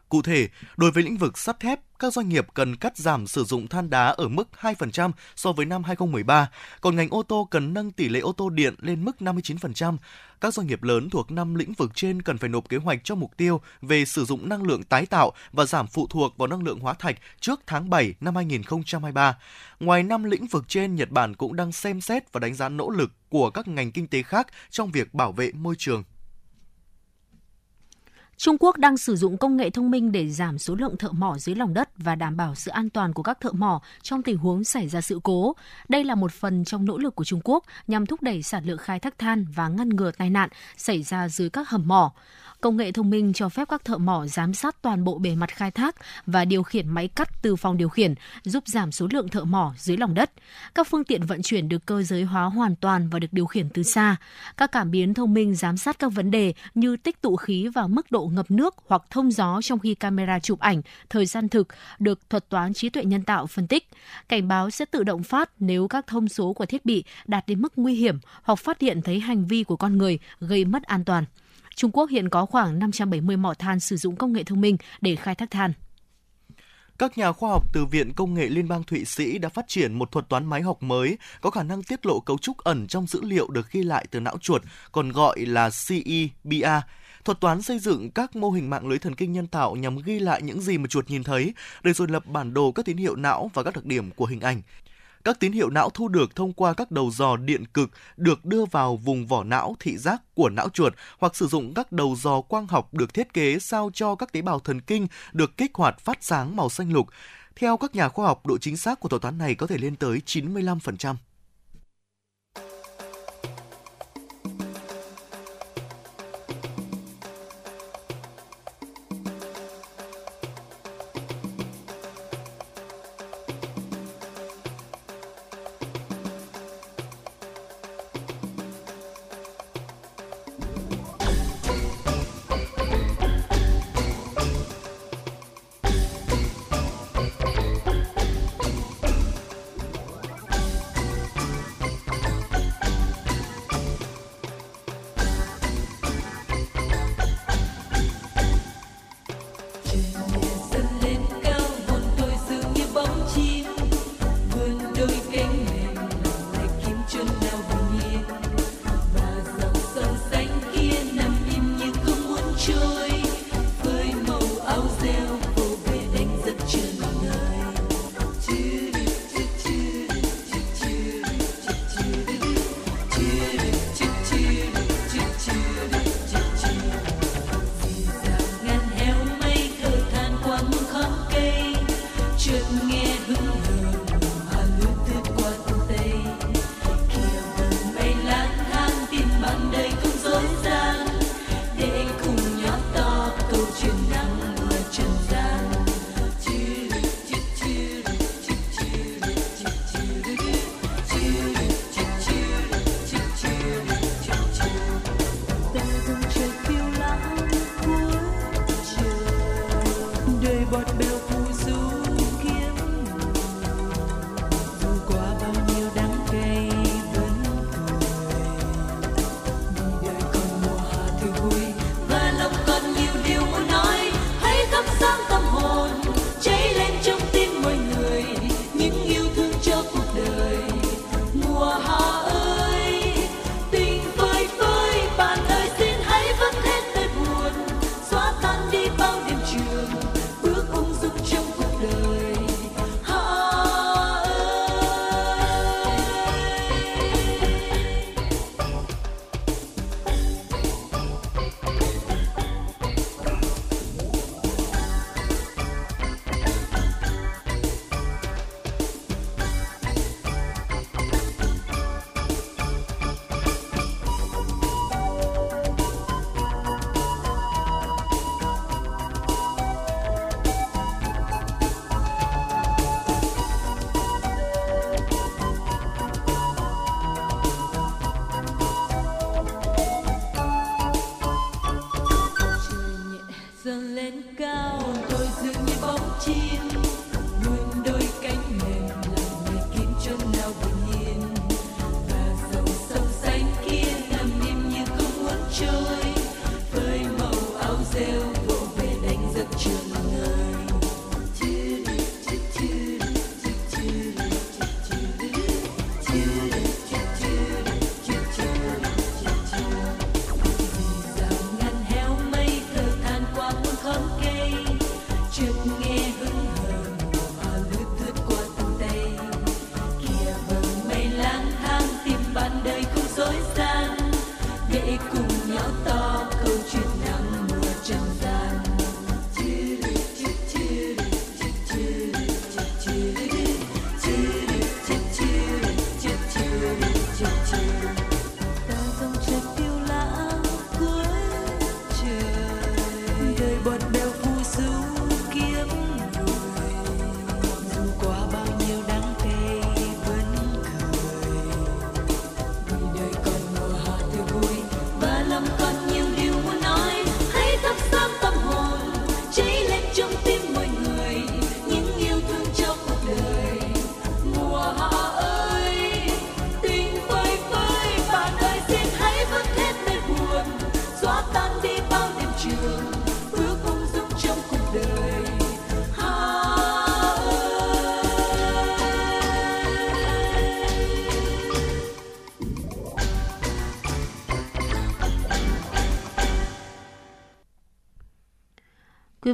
Cụ thể, đối với lĩnh vực sắt thép, các doanh nghiệp cần cắt giảm sử dụng than đá ở mức 2% so với năm 2013, còn ngành ô tô cần nâng tỷ lệ ô tô điện lên mức 59%. Các doanh nghiệp lớn thuộc 5 lĩnh vực trên cần phải nộp kế hoạch cho mục tiêu về sử dụng năng lượng tái tạo và giảm phụ thuộc vào năng lượng hóa thạch trước tháng 7 năm 2023. Ngoài 5 lĩnh vực trên, Nhật Bản cũng đang xem xét và đánh giá nỗ lực của các ngành kinh tế khác trong việc bảo vệ môi trường. Trung Quốc đang sử dụng công nghệ thông minh để giảm số lượng thợ mỏ dưới lòng đất và đảm bảo sự an toàn của các thợ mỏ trong tình huống xảy ra sự cố. Đây là một phần trong nỗ lực của Trung Quốc nhằm thúc đẩy sản lượng khai thác than và ngăn ngừa tai nạn xảy ra dưới các hầm mỏ. Công nghệ thông minh cho phép các thợ mỏ giám sát toàn bộ bề mặt khai thác và điều khiển máy cắt từ phòng điều khiển, giúp giảm số lượng thợ mỏ dưới lòng đất. Các phương tiện vận chuyển được cơ giới hóa hoàn toàn và được điều khiển từ xa. Các cảm biến thông minh giám sát các vấn đề như tích tụ khí và mức độ ngập nước hoặc thông gió trong khi camera chụp ảnh thời gian thực được thuật toán trí tuệ nhân tạo phân tích. Cảnh báo sẽ tự động phát nếu các thông số của thiết bị đạt đến mức nguy hiểm hoặc phát hiện thấy hành vi của con người gây mất an toàn. Trung Quốc hiện có khoảng 570 mỏ than sử dụng công nghệ thông minh để khai thác than. Các nhà khoa học từ Viện Công nghệ Liên bang Thụy Sĩ đã phát triển một thuật toán máy học mới có khả năng tiết lộ cấu trúc ẩn trong dữ liệu được ghi lại từ não chuột, còn gọi là CEBA. Thuật toán xây dựng các mô hình mạng lưới thần kinh nhân tạo nhằm ghi lại những gì mà chuột nhìn thấy, để rồi lập bản đồ các tín hiệu não và các đặc điểm của hình ảnh. Các tín hiệu não thu được thông qua các đầu dò điện cực được đưa vào vùng vỏ não thị giác của não chuột hoặc sử dụng các đầu dò quang học được thiết kế sao cho các tế bào thần kinh được kích hoạt phát sáng màu xanh lục. Theo các nhà khoa học, độ chính xác của thuật toán này có thể lên tới 95%.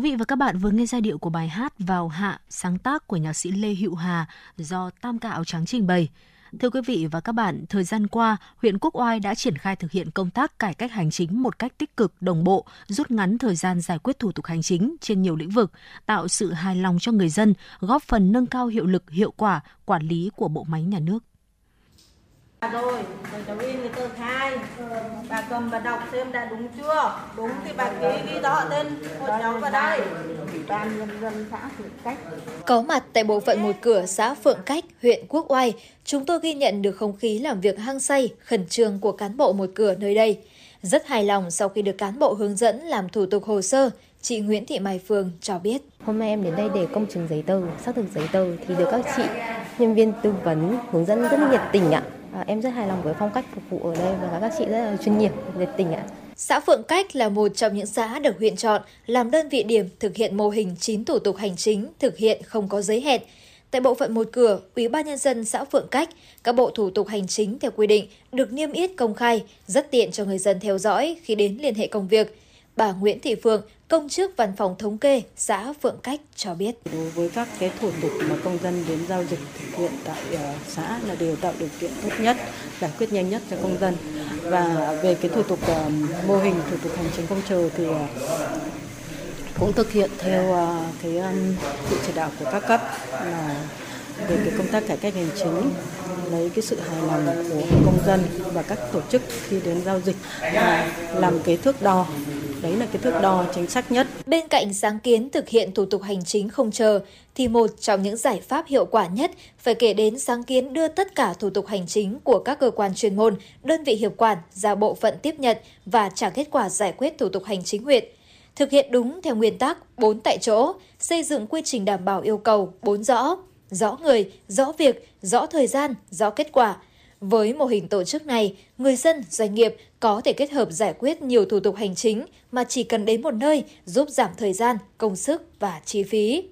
Vị và các bạn vừa nghe giai điệu của bài hát Vào Hạ sáng tác của nhạc sĩ Lê Hữu Hà do Tam Ca Áo Trắng trình bày. Thưa quý vị và các bạn, thời gian qua, huyện Quốc Oai đã triển khai thực hiện công tác cải cách hành chính một cách tích cực, đồng bộ, rút ngắn thời gian giải quyết thủ tục hành chính trên nhiều lĩnh vực, tạo sự hài lòng cho người dân, góp phần nâng cao hiệu lực, hiệu quả quản lý của bộ máy nhà nước rồi, rồi cháu in cái tờ khai bà cầm và đọc xem đã đúng chưa đúng thì bà ký ghi rõ tên của cháu vào đây ủy ban nhân dân xã Phượng Cách Có mặt tại bộ phận một cửa xã Phượng Cách, huyện Quốc Oai, chúng tôi ghi nhận được không khí làm việc hăng say, khẩn trương của cán bộ một cửa nơi đây. Rất hài lòng sau khi được cán bộ hướng dẫn làm thủ tục hồ sơ, chị Nguyễn Thị Mai Phương cho biết. Hôm nay em đến đây để công chứng giấy tờ, xác thực giấy tờ thì được các chị nhân viên tư vấn hướng dẫn rất nhiệt tình ạ. À, em rất hài lòng với phong cách phục vụ ở đây và các chị rất là chuyên nghiệp, nhiệt tình ạ. Xã Phượng Cách là một trong những xã được huyện chọn làm đơn vị điểm thực hiện mô hình 9 thủ tục hành chính thực hiện không có giới hẹn. Tại bộ phận một cửa, Ủy ban nhân dân xã Phượng Cách, các bộ thủ tục hành chính theo quy định được niêm yết công khai, rất tiện cho người dân theo dõi khi đến liên hệ công việc. Bà Nguyễn Thị Phượng, công chức văn phòng thống kê xã Phượng Cách cho biết. Đối với các cái thủ tục mà công dân đến giao dịch thực hiện tại xã là đều tạo điều kiện tốt nhất, giải quyết nhanh nhất cho công dân. Và về cái thủ tục ờ, mô hình thủ tục hành chính công chờ thì ờ, cũng thực hiện theo ờ, cái sự chỉ đạo của các cấp là về cái công tác cải cách hành chính lấy cái sự hài lòng của công dân và các tổ chức khi đến giao dịch và làm cái thước đo đấy là cái thước đo chính xác nhất Bên cạnh sáng kiến thực hiện thủ tục hành chính không chờ, thì một trong những giải pháp hiệu quả nhất phải kể đến sáng kiến đưa tất cả thủ tục hành chính của các cơ quan chuyên môn, đơn vị hiệp quản ra bộ phận tiếp nhận và trả kết quả giải quyết thủ tục hành chính huyện. Thực hiện đúng theo nguyên tắc 4 tại chỗ, xây dựng quy trình đảm bảo yêu cầu 4 rõ, rõ người, rõ việc, rõ thời gian, rõ kết quả. Với mô hình tổ chức này, người dân, doanh nghiệp có thể kết hợp giải quyết nhiều thủ tục hành chính mà chỉ cần đến một nơi giúp giảm thời gian, công sức và chi phí.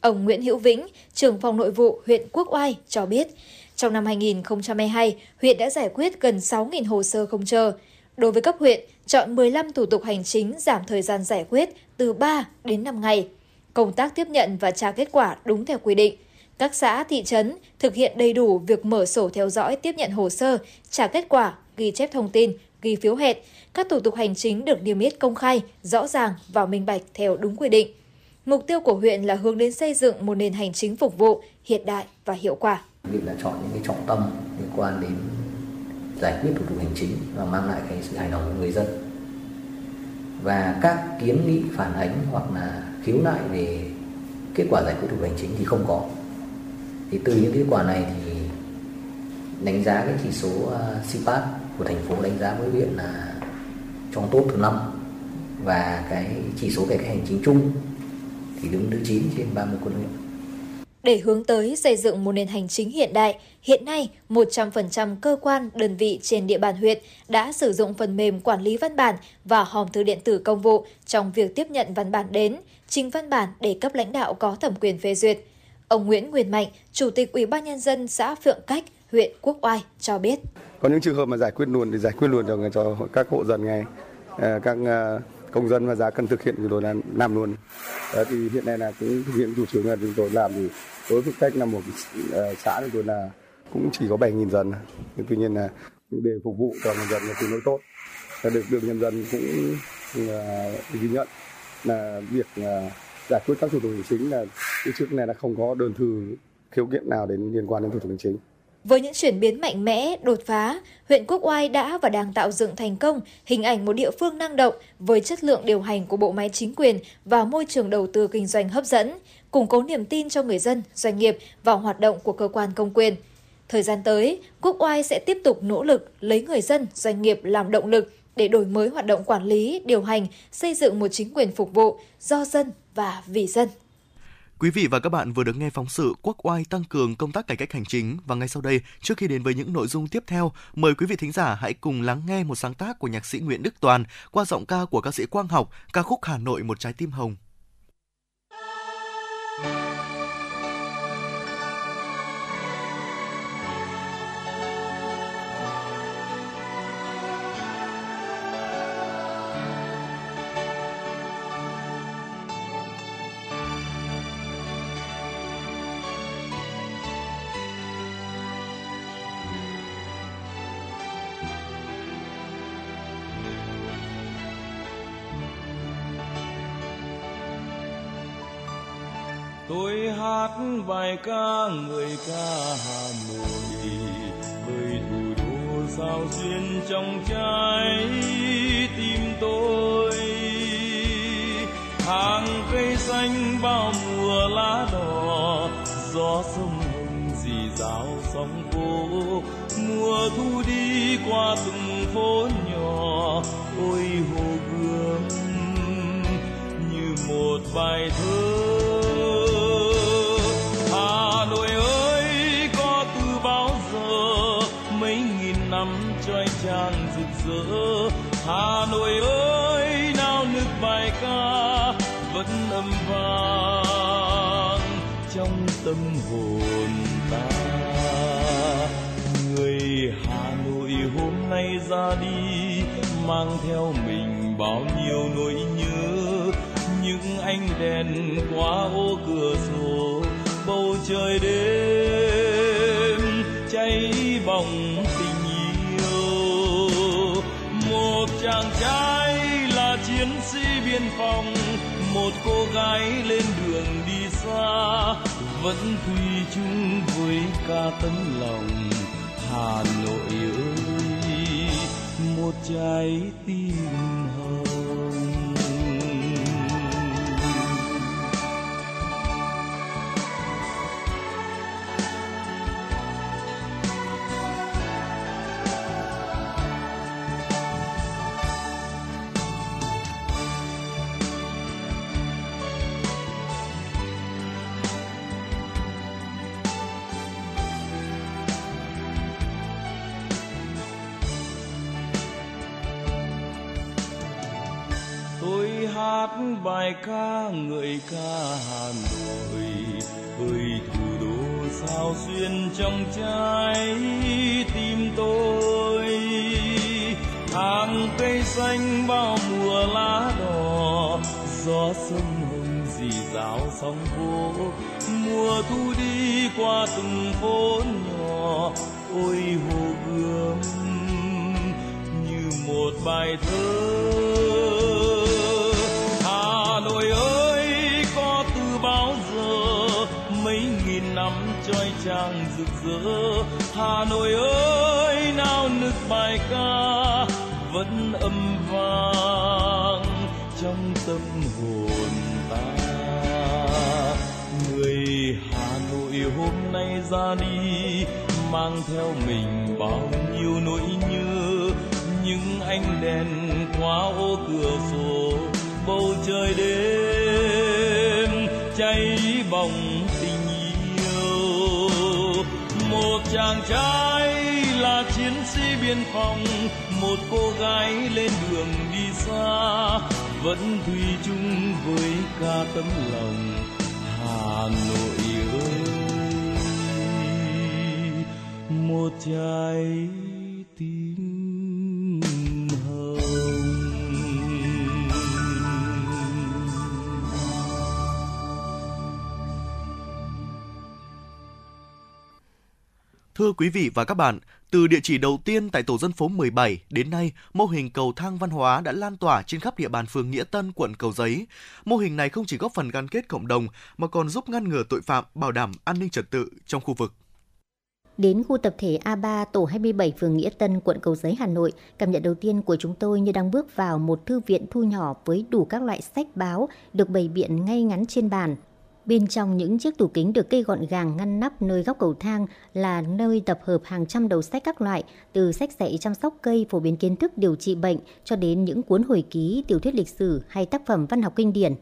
Ông Nguyễn Hữu Vĩnh, trưởng phòng nội vụ huyện Quốc Oai cho biết, trong năm 2022, huyện đã giải quyết gần 6.000 hồ sơ không chờ. Đối với cấp huyện, chọn 15 thủ tục hành chính giảm thời gian giải quyết từ 3 đến 5 ngày. Công tác tiếp nhận và trả kết quả đúng theo quy định. Các xã, thị trấn thực hiện đầy đủ việc mở sổ theo dõi tiếp nhận hồ sơ, trả kết quả, ghi chép thông tin, ghi phiếu hẹn. Các thủ tục hành chính được niêm yết công khai, rõ ràng và minh bạch theo đúng quy định. Mục tiêu của huyện là hướng đến xây dựng một nền hành chính phục vụ, hiện đại và hiệu quả. Việc là chọn những cái trọng tâm liên quan đến giải quyết thủ tục hành chính và mang lại cái sự hài lòng của người dân. Và các kiến nghị phản ánh hoặc là khiếu nại về kết quả giải quyết thủ tục hành chính thì không có. Thì từ những kết quả này thì đánh giá cái chỉ số ờ, CPAP của thành phố đánh giá với huyện là trong top thứ năm và cái chỉ số cải cách hành chính chung thì đứng thứ 9 trên 30 quận huyện. Để hướng tới xây dựng một nền hành chính hiện đại, hiện nay 100% cơ quan, đơn vị trên địa bàn huyện đã sử dụng phần mềm quản lý văn bản và hòm thư điện tử công vụ trong việc tiếp nhận văn bản đến, trình văn bản để cấp lãnh đạo có thẩm quyền phê duyệt. Ông Nguyễn Nguyên Mạnh, Chủ tịch Ủy ban Nhân dân xã Phượng Cách, huyện Quốc Oai cho biết. Có những trường hợp mà giải quyết luôn thì giải quyết luôn cho, cho các hộ dân ngay, ờ, các ờ, công dân và giá cần thực hiện thì tôi là làm luôn. Đó thì hiện nay là cũng thực hiện chủ trương là chúng tôi làm thì đối với cách là một xã thì tôi là cũng chỉ có 7.000 dân. Nhưng tuy nhiên là để phục vụ cho người dân là tương đối tốt. Và được được nhân dân cũng ghi nhận là việc giải quyết các thủ tục hành chính là cái trước này là không có đơn thư khiếu kiện nào đến liên quan đến thủ tục hành chính. Với những chuyển biến mạnh mẽ, đột phá, huyện Quốc Oai đã và đang tạo dựng thành công hình ảnh một địa phương năng động với chất lượng điều hành của bộ máy chính quyền và môi trường đầu tư kinh doanh hấp dẫn, củng cố niềm tin cho người dân, doanh nghiệp vào hoạt động của cơ quan công quyền. Thời gian tới, Quốc Oai sẽ tiếp tục nỗ lực lấy người dân, doanh nghiệp làm động lực để đổi mới hoạt động quản lý, điều hành, xây dựng một chính quyền phục vụ do dân và vì dân. Quý vị và các bạn vừa được nghe phóng sự Quốc oai tăng cường công tác cải cách hành chính và ngay sau đây, trước khi đến với những nội dung tiếp theo, mời quý vị thính giả hãy cùng lắng nghe một sáng tác của nhạc sĩ Nguyễn Đức Toàn qua giọng ca của ca sĩ Quang Học, ca khúc Hà Nội một trái tim hồng. tôi hát bài ca người ca hà nội với thủ đô sao duyên trong trái tim tôi. Hàng cây xanh bao mùa lá đỏ, gió sông hồng dì dào sóng phố. Mùa thu đi qua từng phố nhỏ, ôi hồ gươm như một bài thơ. Trói trang rực rỡ. Hà nội ơi nào nức bài ca, vẫn âm vang trong tâm hồn ta. Người hà nội hôm nay ra đi, mang theo mình bao nhiêu nỗi nhớ. Những ánh đèn qua ô cửa sổ, bầu trời đêm chàng trai là chiến sĩ biên phòng, một cô gái lên đường đi xa, vẫn thủy chung với ca tấm lòng hà nội ơi. Một trái tim hát bài ca người ca hà nội. Ơi thủ đô sao xuyên trong trái tim tôi. Hàng cây xanh bao mùa lá đỏ, gió sông hồng dì dào sóng vỗ mùa thu đi qua từng phố nhỏ, ôi hồ gươm như một bài thơ. Hà Nội ơi, nào nức bài ca vẫn âm vang trong tâm hồn ta. Người Hà Nội hôm nay ra đi, mang theo mình bao nhiêu nỗi nhớ. Những ánh đèn qua ô cửa sổ, bầu trời đêm cháy bỏng. Một chàng trai là chiến sĩ biên phòng, một cô gái lên đường đi xa, vẫn thủy chung với ca tấm lòng hà nội ơi. Một trái Thưa quý vị và các bạn, từ địa chỉ đầu tiên tại tổ dân phố 17 đến nay, mô hình cầu thang văn hóa đã lan tỏa trên khắp địa bàn phường Nghĩa Tân, quận Cầu Giấy. Mô hình này không chỉ góp phần gắn kết cộng đồng mà còn giúp ngăn ngừa tội phạm, bảo đảm an ninh trật tự trong khu vực. Đến khu tập thể A3 tổ 27 phường Nghĩa Tân, quận Cầu Giấy, Hà Nội, cảm nhận đầu tiên của chúng tôi như đang bước vào một thư viện thu nhỏ với đủ các loại sách báo được bày biện ngay ngắn trên bàn. Bên trong những chiếc tủ kính được kê gọn gàng ngăn nắp nơi góc cầu thang là nơi tập hợp hàng trăm đầu sách các loại, từ sách dạy chăm sóc cây phổ biến kiến thức điều trị bệnh cho đến những cuốn hồi ký, tiểu thuyết lịch sử hay tác phẩm văn học kinh điển.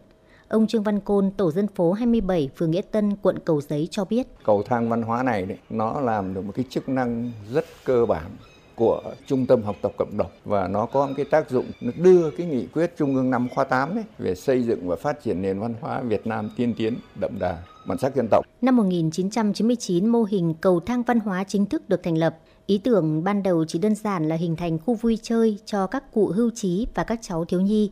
Ông Trương Văn Côn, tổ dân phố 27, phường Nghĩa Tân, quận Cầu Giấy cho biết. Cầu thang văn hóa này đấy, nó làm được một cái chức năng rất cơ bản của trung tâm học tập cộng đồng và nó có một cái tác dụng nó đưa cái nghị quyết trung ương năm khóa 8 ấy về xây dựng và phát triển nền văn hóa Việt Nam tiên tiến đậm đà bản sắc dân tộc. Năm 1999, mô hình cầu thang văn hóa chính thức được thành lập. Ý tưởng ban đầu chỉ đơn giản là hình thành khu vui chơi cho các cụ hưu trí và các cháu thiếu nhi.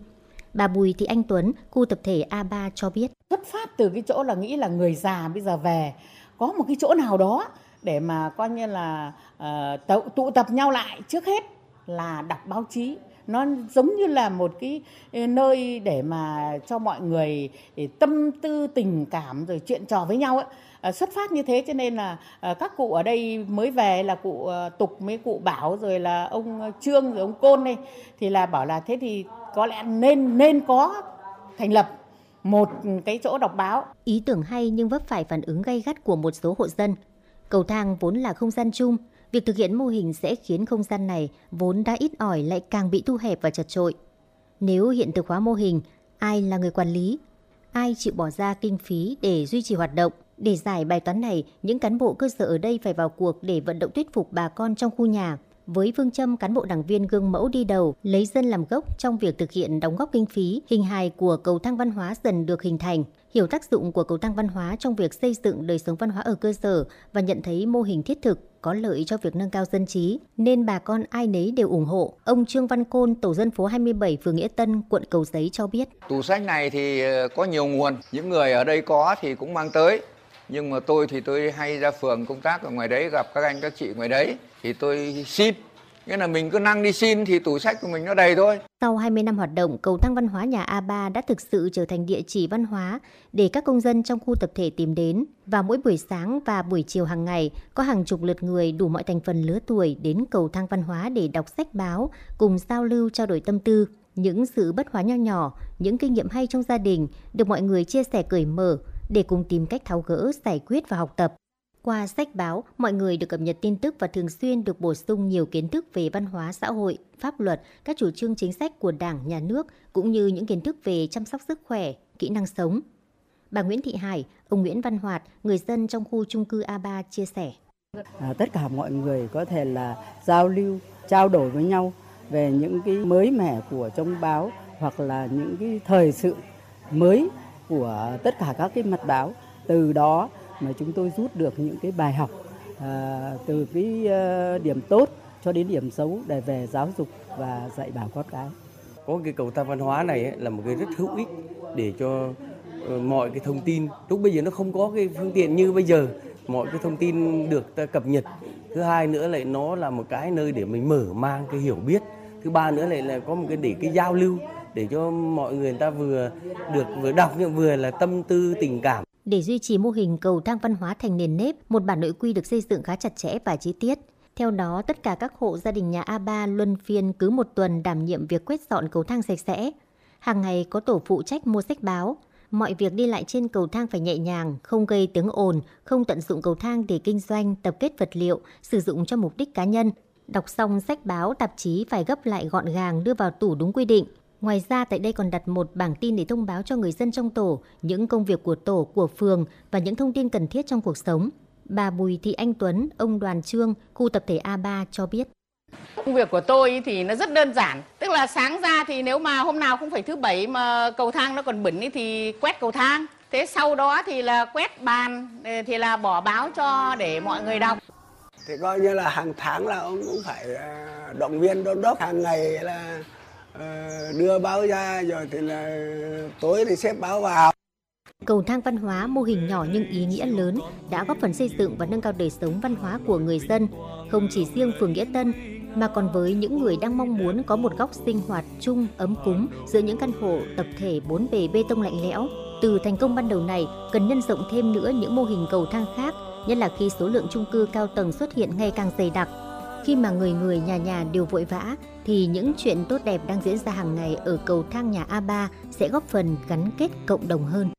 Bà Bùi Thị Anh Tuấn, khu tập thể A3 cho biết. Xuất phát từ cái chỗ là nghĩ là người già bây giờ về có một cái chỗ nào đó để mà coi như là uh, tụ, tụ tập nhau lại trước hết là đọc báo chí nó giống như là một cái ờ, nơi để mà cho mọi người để tâm tư tình cảm rồi chuyện trò với nhau ấy à, xuất phát như thế cho nên là à, các cụ ở đây mới về là cụ à, tục mấy cụ bảo rồi là ông trương rồi ông côn đây thì là bảo là thế thì có lẽ nên nên có thành lập một cái chỗ đọc báo. Ý tưởng hay nhưng vấp phải phản ứng gay gắt của một số hộ dân. Cầu thang vốn là không gian chung, việc thực hiện mô hình sẽ khiến không gian này vốn đã ít ỏi lại càng bị thu hẹp và chật trội. Nếu hiện thực hóa mô hình, ai là người quản lý? Ai chịu bỏ ra kinh phí để duy trì hoạt động? Để giải bài toán này, những cán bộ cơ sở ở đây phải vào cuộc để vận động thuyết phục bà con trong khu nhà. Với phương châm cán bộ đảng viên gương mẫu đi đầu, lấy dân làm gốc trong việc thực hiện đóng góp kinh phí, hình hài của cầu thang văn hóa dần được hình thành, hiểu tác dụng của cầu thang văn hóa trong việc xây dựng đời sống văn hóa ở cơ sở và nhận thấy mô hình thiết thực có lợi cho việc nâng cao dân trí, nên bà con ai nấy đều ủng hộ. Ông Trương Văn Côn, tổ dân phố 27, phường Nghĩa Tân, quận Cầu Giấy cho biết. Tủ sách này thì ờ, có nhiều nguồn, những người ở đây có thì cũng mang tới. Nhưng mà tôi thì tôi hay ra phường công tác ở ngoài đấy gặp các anh các chị ngoài đấy thì tôi xin Nghĩa là mình cứ năng đi xin thì tủ sách của mình nó đầy thôi. Sau 20 năm hoạt động, cầu thang văn hóa nhà A3 đã thực sự trở thành địa chỉ văn hóa để các công dân trong khu tập thể tìm đến. Và mỗi buổi sáng và buổi chiều hàng ngày, có hàng chục lượt người đủ mọi thành phần lứa tuổi đến cầu thang văn hóa để đọc sách báo, cùng giao lưu trao đổi tâm tư. Những sự bất hóa nho nhỏ, những kinh nghiệm hay trong gia đình được mọi người chia sẻ cởi mở để cùng tìm cách tháo gỡ, giải quyết và học tập. Qua sách báo, mọi người được cập nhật tin tức và thường xuyên được bổ sung nhiều kiến thức về văn hóa xã hội, pháp luật, các chủ trương chính sách của Đảng, Nhà nước, cũng như những kiến thức về chăm sóc sức khỏe, kỹ năng sống. Bà Nguyễn Thị Hải, ông Nguyễn Văn Hoạt, người dân trong khu trung cư A3 chia sẻ. À, tất cả mọi người có thể là giao lưu, trao đổi với nhau về những cái mới mẻ của trong báo hoặc là những cái thời sự mới của tất cả các cái mặt báo. Từ đó mà chúng tôi rút được những cái bài học à, từ cái ờ, điểm tốt cho đến điểm xấu để về giáo dục và dạy bảo con cái. Có cái cầu thang văn hóa này ấy, là một cái rất hữu ích để cho ờ, mọi cái thông tin lúc bây giờ nó không có cái phương tiện như bây giờ mọi cái thông tin được ta cập nhật. Thứ hai nữa lại nó là một cái nơi để mình mở mang cái hiểu biết. Thứ ba nữa lại là có một cái để cái giao lưu để cho mọi người, người ta vừa được vừa đọc nhưng vừa là tâm tư tình cảm để duy trì mô hình cầu thang văn hóa thành nền nếp, một bản nội quy được xây dựng khá chặt chẽ và chi tiết. Theo đó, tất cả các hộ gia đình nhà A3 luân phiên cứ một tuần đảm nhiệm việc quét dọn cầu thang sạch sẽ. Hàng ngày có tổ phụ trách mua sách báo. Mọi việc đi lại trên cầu thang phải nhẹ nhàng, không gây tiếng ồn, không tận dụng cầu thang để kinh doanh, tập kết vật liệu, sử dụng cho mục đích cá nhân. Đọc xong sách báo, tạp chí phải gấp lại gọn gàng đưa vào tủ đúng quy định. Ngoài ra tại đây còn đặt một bảng tin để thông báo cho người dân trong tổ những công việc của tổ, của phường và những thông tin cần thiết trong cuộc sống. Bà Bùi Thị Anh Tuấn, ông Đoàn Trương, khu tập thể A3 cho biết. Công việc của tôi thì nó rất đơn giản, tức là sáng ra thì nếu mà hôm nào không phải thứ bảy mà cầu thang nó còn bẩn thì quét cầu thang. Thế sau đó thì là quét bàn thì là bỏ báo cho để mọi người đọc. Thì coi như là hàng tháng là ông cũng phải à, động viên đôn đốc hàng ngày là Ờ, Ờ, đưa báo ra rồi thì là tối thì xếp báo vào Cầu thang văn hóa mô hình nhỏ nhưng ý nghĩa lớn đã góp phần xây dựng và nâng cao đời sống văn hóa của người dân, không chỉ riêng phường Nghĩa Tân mà còn với những người đang mong muốn có một góc sinh hoạt chung ấm cúng giữa những căn hộ tập thể bốn bề bê tông lạnh lẽo. Từ thành công ban đầu này, cần nhân rộng thêm nữa những mô hình cầu thang khác, nhất là khi số lượng chung cư cao tầng xuất hiện ngày càng dày đặc khi mà người người nhà nhà đều vội vã thì những chuyện tốt đẹp đang diễn ra hàng ngày ở cầu thang nhà A3 sẽ góp phần gắn kết cộng đồng hơn.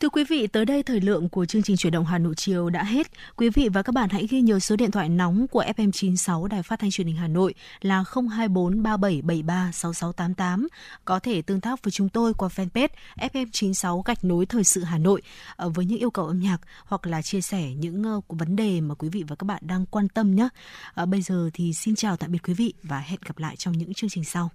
Thưa quý vị, tới đây thời lượng của chương trình chuyển động Hà Nội chiều đã hết. Quý vị và các bạn hãy ghi nhớ số điện thoại nóng của FM96 Đài Phát thanh Truyền hình Hà Nội là 024 3773 6688. Có thể tương tác với chúng tôi qua fanpage FM96 gạch nối thời sự Hà Nội ờ, với những yêu cầu âm nhạc hoặc là chia sẻ những ờ, vấn đề mà quý vị và các bạn đang quan tâm nhé. Ờ, bây giờ thì xin chào tạm biệt quý vị và hẹn gặp lại trong những chương trình sau.